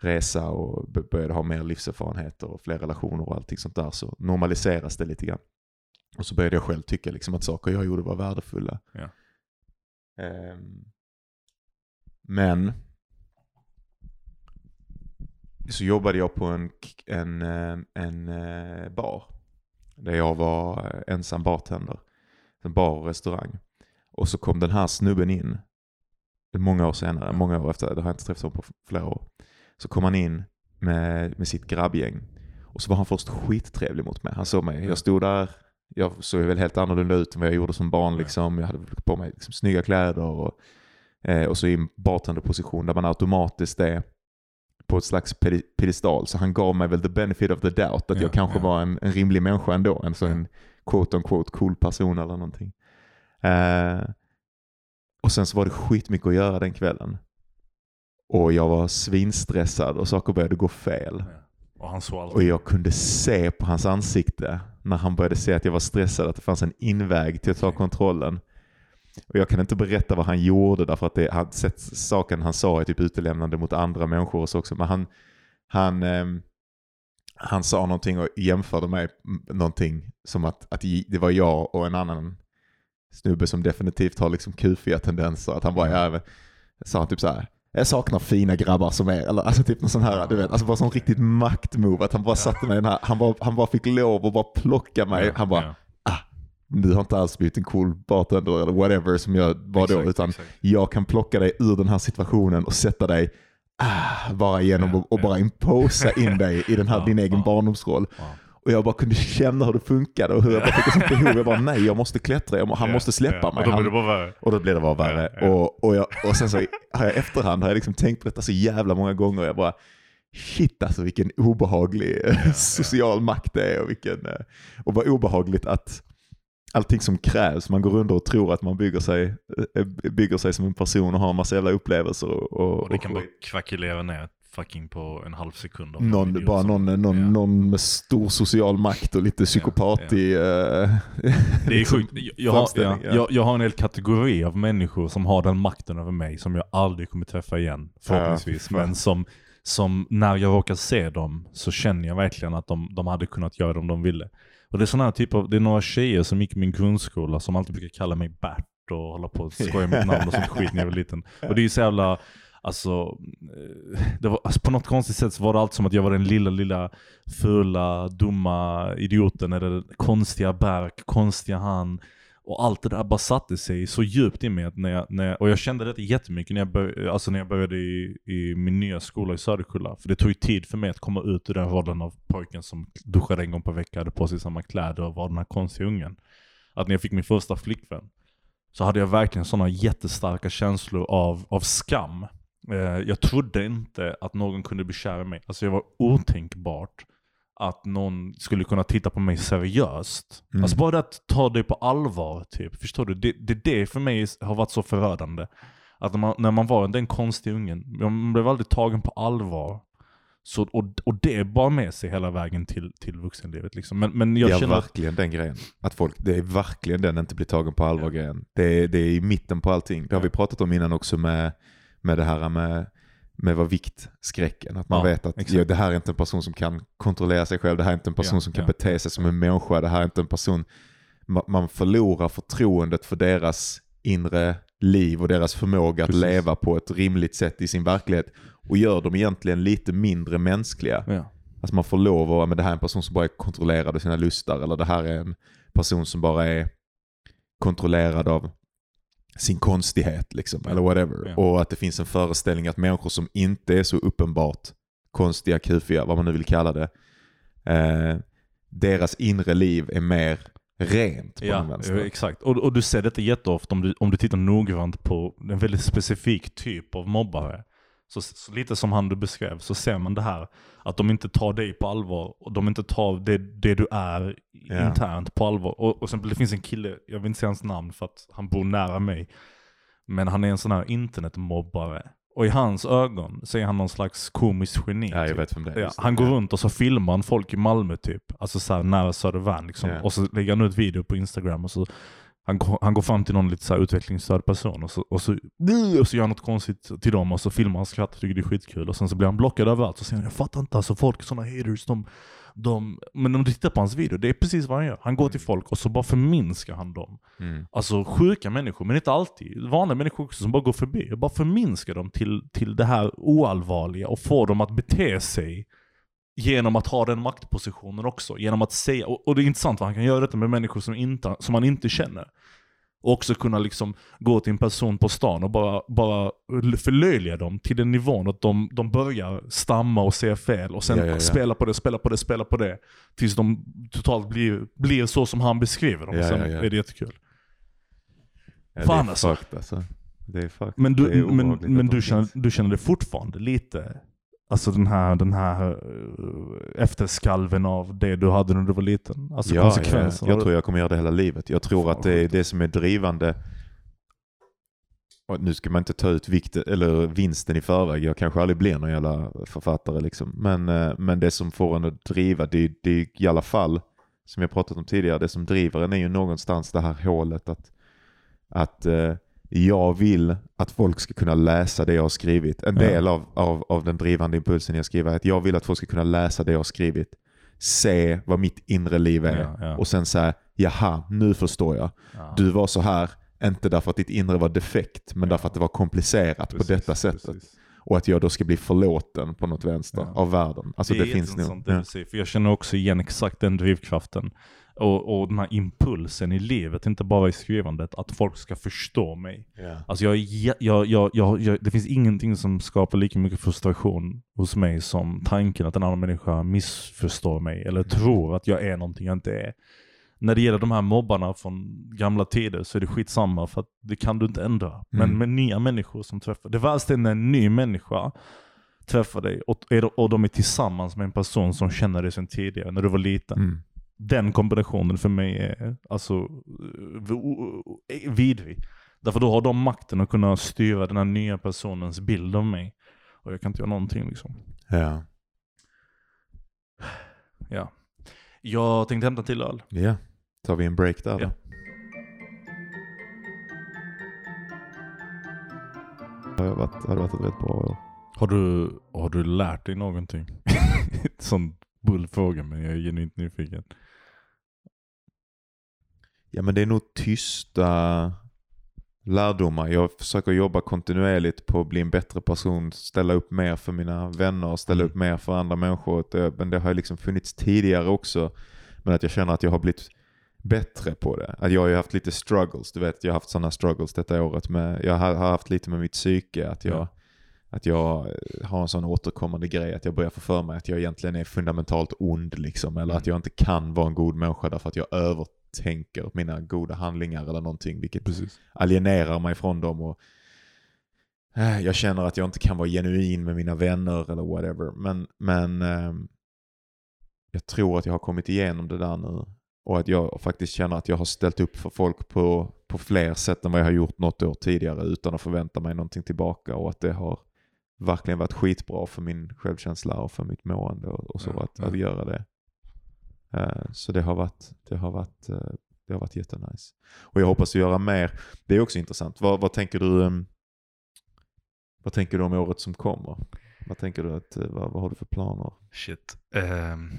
[SPEAKER 2] resa och började ha mer livserfarenheter och fler relationer och allting sånt där så normaliseras det lite grann. Och så började jag själv tycka liksom att saker jag gjorde var värdefulla.
[SPEAKER 3] Ja.
[SPEAKER 2] Ehm, men så jobbade jag på en, en, en eh, bar. Där jag var eh, ensam bartender. En bar och restaurang. Och så kom den här snubben in. Många år senare, många år efter, det har jag inte träffat honom på flera år. Så kom han in med, med sitt grabbgäng. Och så var han först skittrevlig mot mig. Han såg mig, jag stod där, jag såg väl helt annorlunda ut än vad jag gjorde som barn.
[SPEAKER 3] Ja.
[SPEAKER 2] Liksom. Jag hade på mig liksom, snygga kläder och, eh, och så i en bartenderposition där man automatiskt är på ett slags piedestal. Så han gav mig väl the benefit of the doubt att
[SPEAKER 3] Ja,
[SPEAKER 2] jag kanske
[SPEAKER 3] ja.
[SPEAKER 2] var en, en rimlig människa ändå. En sån quote on quote cool person eller någonting. Eh, och sen så var det skitmycket att göra den kvällen. Och jag var svinstressad och saker började gå fel.
[SPEAKER 3] Och han såg
[SPEAKER 2] Och jag kunde se på hans ansikte när han började se att jag var stressad att det fanns en inväg till att ta kontrollen. Och jag kan inte berätta vad han gjorde därför att det, han, sett, saken han sa är typ utelämnande mot andra människor och så också. Men han, han, ehm, han sa någonting och jämförde mig någonting som att, att det var jag och en annan snubbe som definitivt har liksom kufiga tendenser. Att han bara, ja, men, sa han typ så här. Jag saknar fina grabbar som är, eller alltså typ någon sån här, du vet, alltså bara sån riktigt maktmove. Att han bara satte mig i den här, han bara, han bara fick lov att bara plocka mig. Han bara,
[SPEAKER 3] Ja,
[SPEAKER 2] du har inte alls blivit en cool bartender eller whatever som jag var då.
[SPEAKER 3] exakt,
[SPEAKER 2] Utan
[SPEAKER 3] exakt.
[SPEAKER 2] jag kan plocka dig ur den här situationen och sätta dig ah, bara genom
[SPEAKER 3] Ja,
[SPEAKER 2] och, och bara imposa in dig i den här, din egen barndomsroll.
[SPEAKER 3] Ja.
[SPEAKER 2] Och jag bara kunde känna hur det funkade och hur jag bara fick ett sånt behov. Jag bara nej, jag måste klättra. Jag må, han måste släppa
[SPEAKER 3] ja.
[SPEAKER 2] mig.
[SPEAKER 3] Och då blir det bara värre.
[SPEAKER 2] och då blir det bara värre.
[SPEAKER 3] Ja, ja.
[SPEAKER 2] Och, och, jag, och sen så har jag efterhand har jag liksom tänkt på detta så jävla många gånger. Jag bara, shit alltså vilken obehaglig eh, social makt det är. Och, vilken, eh, och vad obehagligt att allting som krävs, man går runt och tror att man bygger sig, eh, bygger sig som en person och har en massa jävla upplevelser. Och, och,
[SPEAKER 3] Och det kan
[SPEAKER 2] och
[SPEAKER 3] bara kvackulera ner fucking på en halv sekund. av
[SPEAKER 2] någon, bara
[SPEAKER 3] som-
[SPEAKER 2] någon, någon,
[SPEAKER 3] Ja.
[SPEAKER 2] någon med stor social makt och lite psykopatig. eh,
[SPEAKER 3] Det är sjukt. Jag, har, ja,
[SPEAKER 2] ja.
[SPEAKER 3] jag, jag har en hel kategori av människor som har den makten över mig som jag aldrig kommer träffa igen. Förhoppningsvis.
[SPEAKER 2] Ja,
[SPEAKER 3] men som, som när jag råkar se dem så känner jag verkligen att de, de hade kunnat göra det om de ville. Och det är sådana här typ av, det är några tjejer som gick i min grundskola som alltid brukar kalla mig Bert och hålla på och skoja med mitt namn och sånt skit när jag var liten. Och det är ju så jävla, alltså, eh, det var, alltså på något konstigt sätt så var det alltid som att jag var den lilla, lilla fula, dumma idioten eller konstiga Berk, konstiga han. Och allt det där bara satte sig så djupt i mig. Att när jag, när jag, och jag kände detta jättemycket när jag, bör, alltså när jag började i, i min nya skola i Söderkulla. För det tog ju tid för mig att komma ut ur den rollen av pojken som duschade en gång per vecka, hade på sig samma kläder och var den här konstiga ungen. Att när jag fick min första flickvän så hade jag verkligen sådana jättestarka känslor av, av skam. Eh, jag trodde inte att någon kunde bli kär i mig. Alltså jag var otänkbart att någon skulle kunna titta på mig seriöst.
[SPEAKER 2] Mm.
[SPEAKER 3] Alltså bara att ta dig på allvar, typ. Förstår du? Det, det, det för mig har varit så förödande. Att när man, när man var den konstiga ungen, man blev aldrig tagen på allvar. Så, och, och det bar med sig hela vägen till, till vuxenlivet. Liksom. Men, men jag
[SPEAKER 2] det är
[SPEAKER 3] känner...
[SPEAKER 2] verkligen den grejen. Att folk, det är verkligen den inte blir tagen på allvar grejen. Det är, det är i mitten på allting. Det har vi pratat om innan också med, med det här med, med vad viktskräcken. Att man
[SPEAKER 3] Ja,
[SPEAKER 2] vet att ja, det här är inte en person som kan kontrollera sig själv. Det här är inte en person
[SPEAKER 3] Ja,
[SPEAKER 2] som kan bete sig som en människa. Det här är inte en person... Ma- Man förlorar förtroendet för deras inre liv och deras förmåga att
[SPEAKER 3] Precis.
[SPEAKER 2] leva på ett rimligt sätt i sin verklighet. Och gör dem egentligen lite mindre mänskliga.
[SPEAKER 3] Ja.
[SPEAKER 2] Alltså man får lov att, men det här är en person som bara är kontrollerad av sina lustar eller det här är en person som bara är kontrollerad av sin konstighet liksom, eller whatever.
[SPEAKER 3] Ja.
[SPEAKER 2] Och att det finns en föreställning att människor som inte är så uppenbart konstiga, kufiga, vad man nu vill kalla det, eh, deras inre liv är mer rent på den
[SPEAKER 3] Ja,
[SPEAKER 2] vänster.
[SPEAKER 3] exakt. Och, och du ser detta jätteofta om du, om du tittar noggrant på en väldigt specifik typ av mobbare. Så, så lite som han du beskrev, så ser man det här att de inte tar dig på allvar och de inte tar det, det du är
[SPEAKER 2] Ja.
[SPEAKER 3] internt på allvar. Och, och sen, det finns en kille, jag vill inte säga hans namn för att han bor nära mig. Men han är en sån här internetmobbare. Och i hans ögon så är han någon slags komisk geni.
[SPEAKER 2] Ja,
[SPEAKER 3] typ. Ja, han går runt och så filmar han folk i Malmö typ. Alltså såhär nära Södervärn liksom.
[SPEAKER 2] Ja.
[SPEAKER 3] Och så lägger han ut video på Instagram och så han, går- han går fram till någon lite så här utvecklingsstörd person och så, och, så, och så gör han något konstigt till dem och så filmar han skrattar och tycker det är skitkul. Och sen så blir han blockad överallt. Så säger han jag fattar inte alltså folk är såna haters. De, de, men om du tittar på hans video, det är precis vad han gör. Han går till folk och så bara förminskar han dem.
[SPEAKER 2] Mm.
[SPEAKER 3] Alltså sjuka människor, men inte alltid. Vanliga människor också som bara går förbi. Och bara förminskar dem till, till det här oallvarliga och får dem att bete sig genom att ha den maktpositionen också. Genom att säga, och, och det är intressant vad han kan göra detta med människor som, inte, som han inte känner. Och också kunna liksom gå till en person på stan och bara, bara förlöjliga dem till den nivån att de, de börjar stamma och säga fel och sen
[SPEAKER 2] Ja, ja, ja.
[SPEAKER 3] spela på det, spela på det, spela på det. Tills de totalt blir, blir så som han beskriver dem.
[SPEAKER 2] Ja,
[SPEAKER 3] sen är det jättekul.
[SPEAKER 2] Ja,
[SPEAKER 3] Fan,
[SPEAKER 2] det är
[SPEAKER 3] alltså.
[SPEAKER 2] fucked alltså. Det är fucked.
[SPEAKER 3] Men du, men, men du, känner, du känner det fortfarande lite? Alltså den här, den här eh, efterskalven av det du hade när du var liten? Alltså
[SPEAKER 2] ja,
[SPEAKER 3] konsekvenserna?
[SPEAKER 2] ja, jag tror jag kommer göra det hela livet. Jag tror att det är det som är drivande. Och nu ska man inte ta ut vikten, eller vinsten i förväg. Jag kanske aldrig blir någon jävla författare liksom. Men, eh, men det som får en att driva, det, det är i alla fall, som jag pratat om tidigare, det som driver en är ju någonstans det här hålet att, att eh, jag vill att folk ska kunna läsa det jag har skrivit. En del av, av, av den drivande impulsen jag skriver är att jag vill att folk ska kunna läsa det jag har skrivit. Se vad mitt inre liv är.
[SPEAKER 3] Ja, ja.
[SPEAKER 2] Och sen säga, jaha, nu förstår jag.
[SPEAKER 3] Ja.
[SPEAKER 2] Du var så här, inte därför att ditt inre var defekt, men därför att det var komplicerat
[SPEAKER 3] Precis,
[SPEAKER 2] på detta sättet.
[SPEAKER 3] precis.
[SPEAKER 2] Och att jag då ska bli förlåten på något vänster av världen. Alltså det,
[SPEAKER 3] är
[SPEAKER 2] finns nog.
[SPEAKER 3] det
[SPEAKER 2] Ja.
[SPEAKER 3] säger, för jag känner också igen exakt den drivkraften. Och, och den här impulsen i livet, inte bara i skrivandet, att folk ska förstå mig. Alltså jag, jag, jag, jag, jag, det finns ingenting som skapar lika mycket frustration hos mig som tanken att en annan människa missförstår mig eller tror att jag är någonting jag inte är. När det gäller de här mobbarna från gamla tider så är det skitsamma för att det kan du inte ändra. Men
[SPEAKER 2] Mm.
[SPEAKER 3] med nya människor som träffar, det värsta är när en ny människa träffar dig och, och de är tillsammans med en person som känner dig sedan tidigare, när du var liten
[SPEAKER 2] Mm.
[SPEAKER 3] Den kombinationen för mig är alltså eh, vidrig. Därför då har de makten att kunna styra den här nya personens bild av mig. Och jag kan inte göra någonting liksom.
[SPEAKER 2] Ja.
[SPEAKER 3] Ja. Jag tänkte hämta till öl.
[SPEAKER 2] ja. Tar vi en break där då?
[SPEAKER 3] Ja.
[SPEAKER 2] Det har varit, hade varit ett rätt bra år.
[SPEAKER 3] Har du, har du lärt dig någonting? Sån bull fråga men jag är genuint nyfiken.
[SPEAKER 2] Ja men det är nog tysta lärdomar. Jag försöker jobba kontinuerligt på att bli en bättre person, ställa upp mer för mina vänner, ställa
[SPEAKER 3] Mm.
[SPEAKER 2] upp mer för andra människor. Det- Men det har liksom funnits tidigare också. Men att jag känner att jag har blivit bättre på det. Att jag har ju haft lite struggles, du vet jag har haft sådana struggles detta året med, jag har haft lite med mitt psyke, att jag,
[SPEAKER 3] Ja.
[SPEAKER 2] att jag eh, har en sån återkommande grej, att jag börjar få för mig att jag egentligen är fundamentalt ond liksom, eller
[SPEAKER 3] Mm.
[SPEAKER 2] att jag inte kan vara en god människa därför att jag övertänker mina goda handlingar eller någonting, vilket
[SPEAKER 3] Precis.
[SPEAKER 2] alienerar mig från dem och eh, jag känner att jag inte kan vara genuin med mina vänner eller whatever. Men, men ehm, jag tror att jag har kommit igenom det där nu och att jag faktiskt känner att jag har ställt upp för folk på, på fler sätt än vad jag har gjort något år tidigare utan att förvänta mig någonting tillbaka och att det har verkligen varit skitbra för min självkänsla och för mitt mående och, och så
[SPEAKER 3] Ja,
[SPEAKER 2] att,
[SPEAKER 3] ja.
[SPEAKER 2] att göra det. Eh, så det har varit, det har varit, eh, det har varit jättenice. Och jag hoppas att göra mer. Det är också intressant. Vad, vad tänker du ehm, vad tänker du om året som kommer? Vad tänker du att, eh, vad, vad har du för planer?
[SPEAKER 3] Shit. Ehm,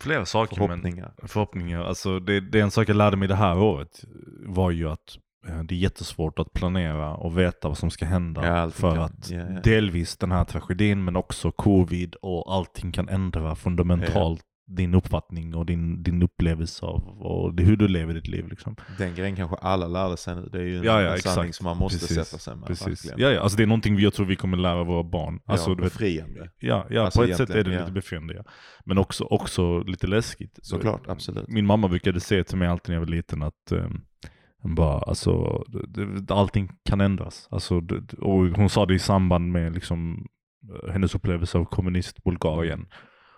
[SPEAKER 3] flera saker. Men,
[SPEAKER 2] Förhoppningar?
[SPEAKER 3] förhoppningar. Alltså det, det är en sak jag lärde mig det här året var ju att det är jättesvårt att planera och veta vad som ska hända.
[SPEAKER 2] Ja,
[SPEAKER 3] för
[SPEAKER 2] kan-
[SPEAKER 3] att
[SPEAKER 2] ja, ja.
[SPEAKER 3] delvis den här tragedin men också covid och allting kan ändra fundamentalt din uppfattning och din, din upplevelse av och det, hur du lever ditt liv. Liksom.
[SPEAKER 2] Den grejen kanske alla lärde sig nu. Det är ju en,
[SPEAKER 3] Ja, ja,
[SPEAKER 2] en sanning som man måste
[SPEAKER 3] Precis.
[SPEAKER 2] sätta sig med.
[SPEAKER 3] Precis.
[SPEAKER 2] Verkligen.
[SPEAKER 3] Ja, ja, alltså det är någonting vi- jag tror vi kommer lära våra barn. Alltså,
[SPEAKER 2] ja, befriande.
[SPEAKER 3] ja, ja
[SPEAKER 2] Alltså
[SPEAKER 3] på ett sätt är det
[SPEAKER 2] ja.
[SPEAKER 3] lite befriande. Ja. Men också, också lite läskigt.
[SPEAKER 2] Såklart, absolut.
[SPEAKER 3] Min mamma brukade säga till mig alltid när jag var liten att um, bara, alltså, allting kan ändras. Alltså, och hon sa det i samband med liksom, eh, hennes upplevelse av kommunist Bulgarien.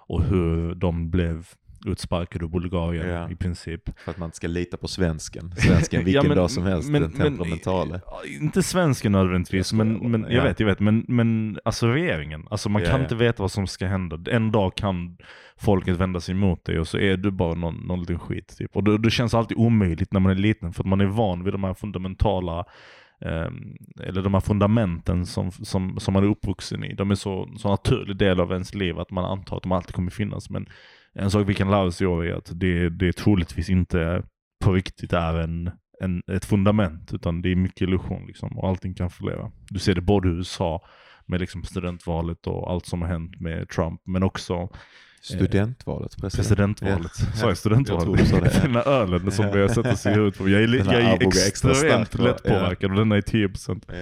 [SPEAKER 3] Och hur de blev utsparkade ur Bulgarien
[SPEAKER 2] Ja.
[SPEAKER 3] i princip.
[SPEAKER 2] För att man inte ska lita på svensken. Svensken vilken
[SPEAKER 3] Ja, men-
[SPEAKER 2] dag som helst,
[SPEAKER 3] men-
[SPEAKER 2] den
[SPEAKER 3] men-
[SPEAKER 2] temperamentale.
[SPEAKER 3] Inte svensken nödvändigtvis,
[SPEAKER 2] Jag
[SPEAKER 3] men, men jag
[SPEAKER 2] Ja.
[SPEAKER 3] vet, jag vet. Men, men alltså regeringen. Alltså man kan inte veta vad som ska hända. En dag kan folket vända sig emot dig och så är du bara någon, någon liten skit. Typ. Och det, det känns alltid omöjligt när man är liten för att man är van vid de här fundamentala Ehm, eller de här fundamenten som, som, som man är uppvuxen i. De är så, så naturlig del av ens liv att man antar att de alltid kommer finnas. Men en sak vi kan lära oss i år är att det, det troligtvis inte på riktigt är en, en, ett fundament, utan det är mycket illusion liksom, och allting kan förleva. Du ser det både i USA med liksom studentvalet och allt som har hänt med Trump, men också
[SPEAKER 2] Studentvalet, president.
[SPEAKER 3] presidentvalet.
[SPEAKER 2] Ja.
[SPEAKER 3] Sa jag studentvalet?
[SPEAKER 2] Jag tror det.
[SPEAKER 3] Den här ölen som börjar sätta sig i huvudet på. Jag är, jag är extremt lättpåverkad och den är 10%.
[SPEAKER 2] Ja.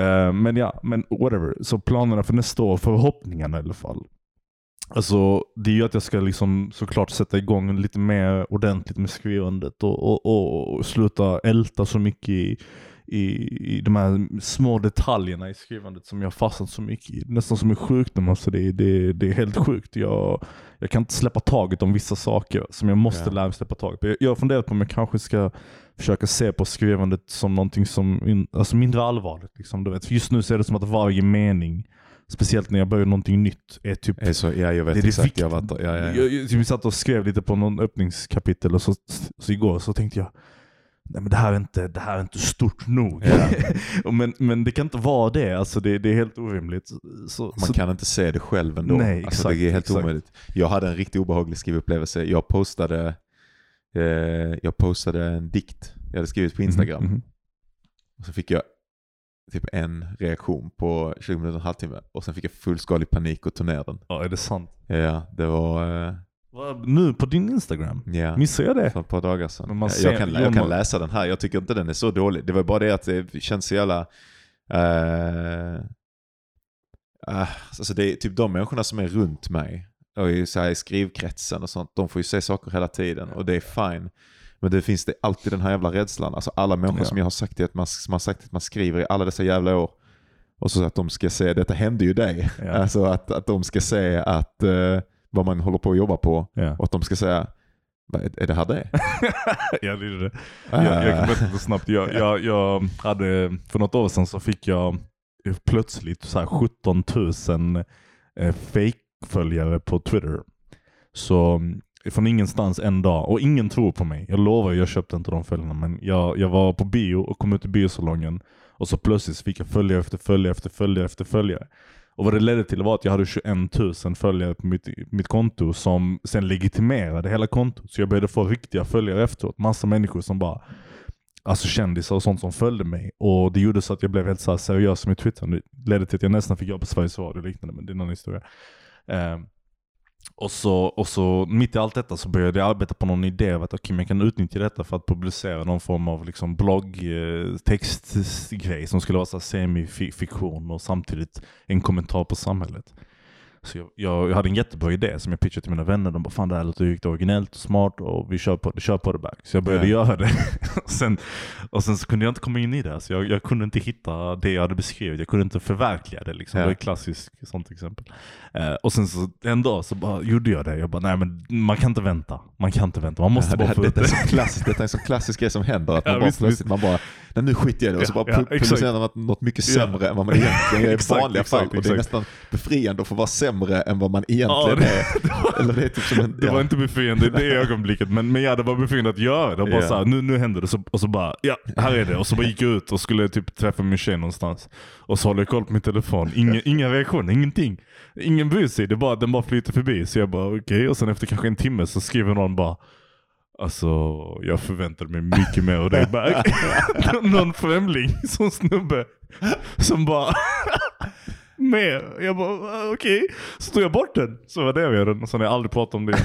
[SPEAKER 3] Eh, men ja, men whatever. Så planerna för nästa år, förhoppningarna i alla fall. Alltså det är ju att jag ska liksom såklart sätta igång lite mer ordentligt med skrivandet och, och, och, och sluta älta så mycket i, i, i de här små detaljerna i skrivandet som jag fastnat så mycket i. Nästan som en sjukdom. Alltså det, det, det är helt sjukt. Jag, jag kan inte släppa taget om vissa saker som jag måste
[SPEAKER 2] Ja.
[SPEAKER 3] lära mig släppa taget på. Jag, jag har funderat på om jag kanske ska försöka se på skrivandet som någonting som, in, alltså mindre allvarligt. Liksom, du vet. För just nu så är det som att varje mening, speciellt när jag börjar någonting nytt, är typ
[SPEAKER 2] Är så, ja, jag vet
[SPEAKER 3] det är det
[SPEAKER 2] exakt.
[SPEAKER 3] viktigt.
[SPEAKER 2] Jag varit. Ja, ja, ja.
[SPEAKER 3] jag, jag, vi satt och skrev lite på någon öppningskapitel och så, så igår så tänkte jag Nej men det här är inte, det här är inte stort nog. Och men, men det kan inte vara det, alltså det, det är helt orimligt. Så,
[SPEAKER 2] Man
[SPEAKER 3] så,
[SPEAKER 2] kan inte se det själv ändå.
[SPEAKER 3] Nej,
[SPEAKER 2] alltså,
[SPEAKER 3] exakt,
[SPEAKER 2] det är helt
[SPEAKER 3] exakt.
[SPEAKER 2] omöjligt. Jag hade en riktigt obehaglig skrivupplevelse. Jag postade, eh, jag postade en dikt jag hade skrivit på Instagram.
[SPEAKER 3] Mhm, mhm.
[SPEAKER 2] Och så fick jag typ en reaktion på 20 minuter, en halvtimme. Och sen fick jag fullskalig panik och tog ner den.
[SPEAKER 3] Ja, är det sant?
[SPEAKER 2] Ja, det var... Eh,
[SPEAKER 3] Nu på din Instagram?
[SPEAKER 2] ja.
[SPEAKER 3] Missar jag det?
[SPEAKER 2] För ett par dagar sedan.
[SPEAKER 3] Man
[SPEAKER 2] jag,
[SPEAKER 3] ser-
[SPEAKER 2] kan, jag kan läsa den här. Jag tycker inte den är så dålig. Det var bara det att det känns så jävla... Uh, alltså det är typ de människorna som är runt mig och i, så i skrivkretsen och sånt. De får ju se saker hela tiden och det är fine. Men det finns det alltid den här jävla rädslan. Alltså alla människor
[SPEAKER 3] Ja.
[SPEAKER 2] som jag har sagt till att man, som har sagt att man skriver i alla dessa jävla år. Och så att de ska se, detta hände ju dig.
[SPEAKER 3] Ja.
[SPEAKER 2] Alltså att, att de ska se att eh, vad man håller på att jobba på.
[SPEAKER 3] Ja,
[SPEAKER 2] Och att de ska säga, "Vad är det här det?
[SPEAKER 3] ja det är det. Jag, jag kan berätta det snabbt. Jag, jag, jag hade, för något år sedan så fick jag plötsligt så här 17 000 eh, fake-följare på Twitter. Så mm, från ingenstans en dag, och ingen tror på mig. Jag lovar, jag köpte inte de följarna. Men jag, jag var på bio och kom ut i biosalongen och så plötsligt fick jag följare efter följare efter följare efter följare. Och vad det ledde till var att jag hade 21 000 följare på mitt, mitt konto som sen legitimerade hela kontot. Så jag började få riktiga följare efteråt. Massa människor som bara, alltså kändisar och sånt som följde mig. Och det gjorde så att jag blev helt så här seriös med Twitter. Det ledde till att jag nästan fick jobb på Sveriges Radio och liknande, men det är en annan historia. Eh, och så, och så mitt i allt detta så började jag arbeta på någon idé av att okay, jag kan utnyttja detta för att publicera någon form av liksom blogg-textgrej eh, som skulle vara semifiktion och samtidigt en kommentar på samhället. Så jag, jag, jag hade en jättebra idé som jag pitchade till mina vänner. De bara fan det här låter riktigt originellt och smart och vi kör på, vi kör på det back. Så jag började
[SPEAKER 2] Ja.
[SPEAKER 3] göra det. och, sen, och sen så kunde jag inte komma in i det. Så jag, jag kunde inte hitta det jag hade beskrivit. Jag kunde inte förverkliga det. Liksom.
[SPEAKER 2] Ja.
[SPEAKER 3] Det var ett klassiskt sånt exempel. Eh, och sen så en dag så bara gjorde jag det. Jag bara nej men man kan inte vänta. Man kan inte vänta. Man måste
[SPEAKER 2] Ja,
[SPEAKER 3] bara
[SPEAKER 2] det,
[SPEAKER 3] få
[SPEAKER 2] det,
[SPEAKER 3] ut
[SPEAKER 2] det, är detta är en så klassisk grej som händer. Att man
[SPEAKER 3] Ja,
[SPEAKER 2] bara
[SPEAKER 3] visst,
[SPEAKER 2] plötsligt, man bara, nej, nu skiter jag i det. Och så bara
[SPEAKER 3] ja,
[SPEAKER 2] publicerar man något, mycket sämre än vad man egentligen är i
[SPEAKER 3] Exakt,
[SPEAKER 2] vanliga
[SPEAKER 3] exakt,
[SPEAKER 2] fall. Och det är nästan befriande att få vara sämre än vad man egentligen
[SPEAKER 3] det-
[SPEAKER 2] är. Eller det är typ som en...
[SPEAKER 3] Det var inte befriande i det ögonblicket, men, men ja, det var befriande att göra det. Och bara
[SPEAKER 2] Ja.
[SPEAKER 3] så här, nu, nu händer det. Så, och så bara, ja, här är det. Och så bara gick jag ut och skulle typ träffa min tjej någonstans. Och så håller jag koll på min telefon. Inga, inga reaktioner, ingenting. Ingen bryr sig, det bara, den bara flyter förbi. Så jag bara okej, och sen efter kanske en timme så skriver någon bara Alltså, jag förväntade mig mycket mer av dig någon främling, som snubbe, som bara mer. Jag bara "Ah, okej. Så tog jag bort den. Så var det jag den. Och sen har jag aldrig pratat om det.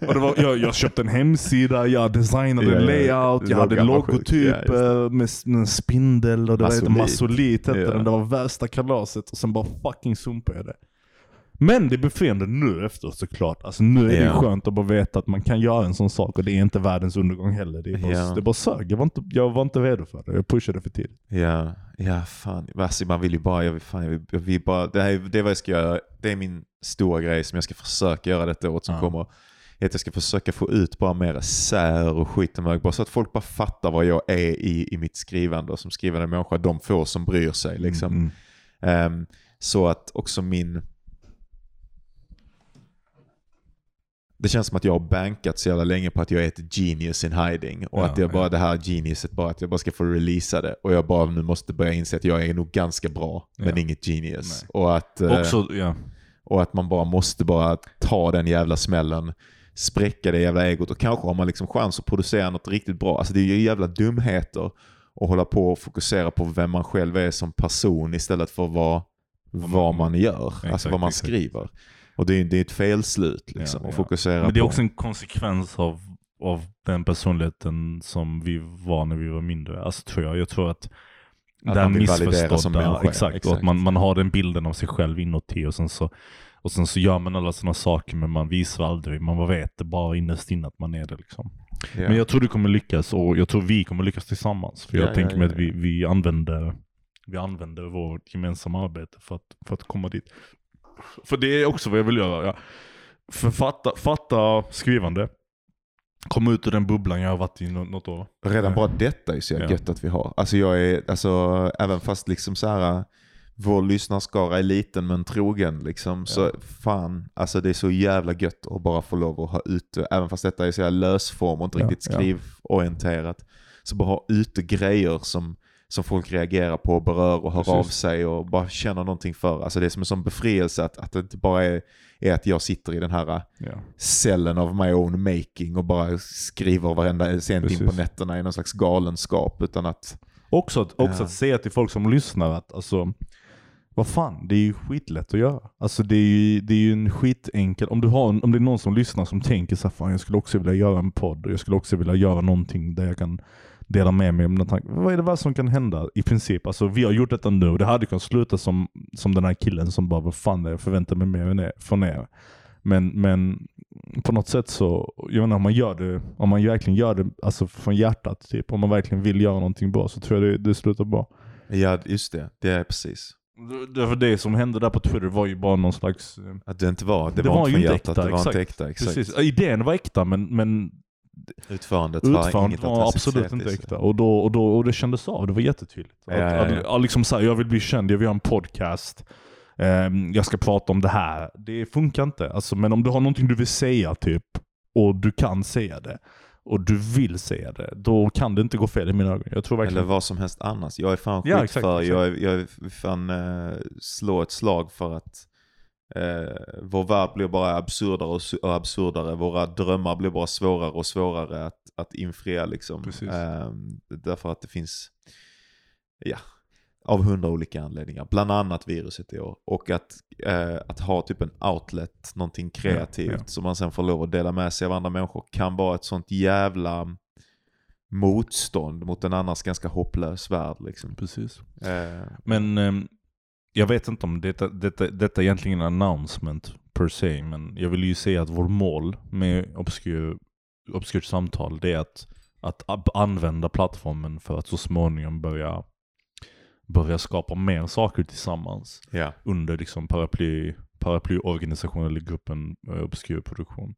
[SPEAKER 3] och det var, jag, jag köpte en hemsida, jag designade
[SPEAKER 2] ja,
[SPEAKER 3] layout, jag hade logotyp
[SPEAKER 2] Ja,
[SPEAKER 3] med med en spindel och det var
[SPEAKER 2] Masolit.
[SPEAKER 3] masolit hette
[SPEAKER 2] Ja.
[SPEAKER 3] den. Det var värsta kalaset och sen bara fucking sumpade jag det. Men det är befriande nu efteråt såklart. Alltså nu är det
[SPEAKER 2] Ja.
[SPEAKER 3] skönt att bara veta att man kan göra en sån sak och det är inte världens undergång heller. Det är bara,
[SPEAKER 2] Ja.
[SPEAKER 3] det bara sög. Jag var, inte, jag var inte redo för det. Jag pushade för tidigt.
[SPEAKER 2] Ja, ja fan. Alltså, man vill ju bara, jag vill, fan, jag vill, jag vill bara, det, här, är- det är vad jag ska göra. Det är min stora grej som jag ska försöka göra detta året som
[SPEAKER 3] Ja.
[SPEAKER 2] kommer. Att jag ska försöka få ut bara mer sär och skit och mög, bara så att folk bara fattar vad jag är i, i mitt skrivande och som skrivande människa, de få som bryr sig. Liksom.
[SPEAKER 3] Mm.
[SPEAKER 2] Ehm, så att också min... Det känns som att jag har bankat så jävla länge på att jag är ett genius in hiding. Och
[SPEAKER 3] Ja,
[SPEAKER 2] att jag bara,
[SPEAKER 3] ja.
[SPEAKER 2] det här geniuset, bara att jag bara ska få releasa det. Och jag bara nu måste börja inse att jag är nog ganska bra, men
[SPEAKER 3] Ja.
[SPEAKER 2] inget genius.
[SPEAKER 3] Nej.
[SPEAKER 2] Och att, eh,
[SPEAKER 3] Också,
[SPEAKER 2] och att man bara måste bara ta den jävla smällen, spräcka det jävla egot och kanske har man liksom chans att producera något riktigt bra. Alltså det är ju jävla dumheter att hålla på och fokusera på vem man själv är som person istället för vad, vad man gör, alltså
[SPEAKER 3] Exakt,
[SPEAKER 2] vad man
[SPEAKER 3] exakt.
[SPEAKER 2] skriver. Och det är, det är ett felslut liksom,
[SPEAKER 3] Ja,
[SPEAKER 2] fokusera
[SPEAKER 3] Men det är
[SPEAKER 2] på.
[SPEAKER 3] också en konsekvens av, av den personligheten som vi var när vi var mindre. Alltså tror jag. Jag tror att,
[SPEAKER 2] Att
[SPEAKER 3] den
[SPEAKER 2] man vill validera
[SPEAKER 3] missförstådda-
[SPEAKER 2] som människa, ja,
[SPEAKER 3] Exakt, och
[SPEAKER 2] exakt.
[SPEAKER 3] att man, man har den bilden av sig själv inuti och sen så och sen så gör man alla sådana saker men man visar aldrig, man vet det bara innerst inne att man är det liksom.
[SPEAKER 2] ja.
[SPEAKER 3] Men jag tror du kommer lyckas och jag tror vi kommer lyckas tillsammans. För jag
[SPEAKER 2] Ja,
[SPEAKER 3] tänker
[SPEAKER 2] ja,
[SPEAKER 3] mig att vi, vi, använder, vi använder vårt gemensamma arbete för att, för att komma dit. För det är också vad jag vill göra. Ja. Författa, fatta skrivande. Komma ut ur den bubblan jag har varit i nå- något år.
[SPEAKER 2] Redan bara detta är så jävla
[SPEAKER 3] Ja.
[SPEAKER 2] gött att vi har. Alltså jag är, alltså även fast liksom så här vår lyssnarskara är liten men trogen liksom. Så
[SPEAKER 3] Ja.
[SPEAKER 2] fan, alltså det är så jävla gött att bara få lov att ha ute, även fast detta är så jävla lösform och inte
[SPEAKER 3] Ja,
[SPEAKER 2] riktigt skrivorienterat. Så bara ha ute grejer som, som folk reagerar på och berör och hör
[SPEAKER 3] Precis.
[SPEAKER 2] av sig och bara känner någonting för. Alltså det är som en sån befrielse att, att det inte bara är, är att jag sitter i den här
[SPEAKER 3] Ja.
[SPEAKER 2] cellen of my own making och bara skriver varenda sent in på nätterna i någon slags galenskap. Utan att,
[SPEAKER 3] Också, att, också
[SPEAKER 2] Ja.
[SPEAKER 3] att säga till folk som lyssnar att alltså, vad fan, det är ju skitlätt att göra. Alltså det är ju, det är ju en skitenkel, om, du har, en- om det är någon som lyssnar som tänker så här, fan jag skulle också vilja göra en podd och jag skulle också vilja göra någonting där jag kan dela med mig av mina tankar. Vad är det värsta som kan hända i princip? Alltså vi har gjort detta nu och det hade kunnat sluta som, som den här killen som bara, vad fan är det? jag förväntar mig mer er- från er. Men, men på något sätt så, jag menar om man gör det, om man verkligen gör det alltså från hjärtat, typ, om man verkligen vill göra någonting bra så tror jag det, det slutar bra.
[SPEAKER 2] ja just det, det är precis.
[SPEAKER 3] Därför det som hände där på Twitter var ju bara någon slags... eh,
[SPEAKER 2] Att det inte var, det,
[SPEAKER 3] Det
[SPEAKER 2] var,
[SPEAKER 3] var
[SPEAKER 2] inte från hjärtat,
[SPEAKER 3] äkta,
[SPEAKER 2] det var
[SPEAKER 3] exakt.
[SPEAKER 2] inte äkta. Exakt.
[SPEAKER 3] Precis. Idén var äkta men, men
[SPEAKER 2] Utförandet var
[SPEAKER 3] utförandet
[SPEAKER 2] inget
[SPEAKER 3] var absolut inte äkta. Och, då, och, då, och det kändes av, det var jättetydligt.
[SPEAKER 2] Ja,
[SPEAKER 3] att,
[SPEAKER 2] ja, ja.
[SPEAKER 3] Att, liksom så här, jag vill bli känd, jag vill göra en podcast. ehm, jag ska prata om det här. Det funkar inte. Alltså, men om du har någonting du vill säga typ, och du kan säga det, och du vill säga det, då kan det inte gå fel i mina ögon. Jag tror
[SPEAKER 2] Eller
[SPEAKER 3] verkligen...
[SPEAKER 2] vad som helst annars. Jag är fan skit
[SPEAKER 3] Ja, exakt,
[SPEAKER 2] för,
[SPEAKER 3] exakt.
[SPEAKER 2] jag, är- jag är fan uh, slå ett slag för att eh, vår värld blir bara absurdare och, su- och absurdare. Våra drömmar blir bara svårare och svårare att, att infria liksom. Ehm, därför att det finns, ja, av hundra olika anledningar. Bland annat viruset i år. Och att, eh, att ha typ en outlet, någonting kreativt
[SPEAKER 3] ja.
[SPEAKER 2] som man sen får lov att dela med sig av andra människor kan vara ett sånt jävla motstånd mot en annars ganska hopplös värld. Liksom.
[SPEAKER 3] Precis.
[SPEAKER 2] Eh,
[SPEAKER 3] Men ehm, jag vet inte om detta, detta, detta är egentligen en announcement per se, men jag vill ju säga att vår mål med Obscure, samtal, det är att, att använda plattformen för att så småningom börja, börja skapa mer saker tillsammans
[SPEAKER 2] ja.
[SPEAKER 3] under liksom paraply, paraplyorganisationen eller gruppen eh, Obscure produktion.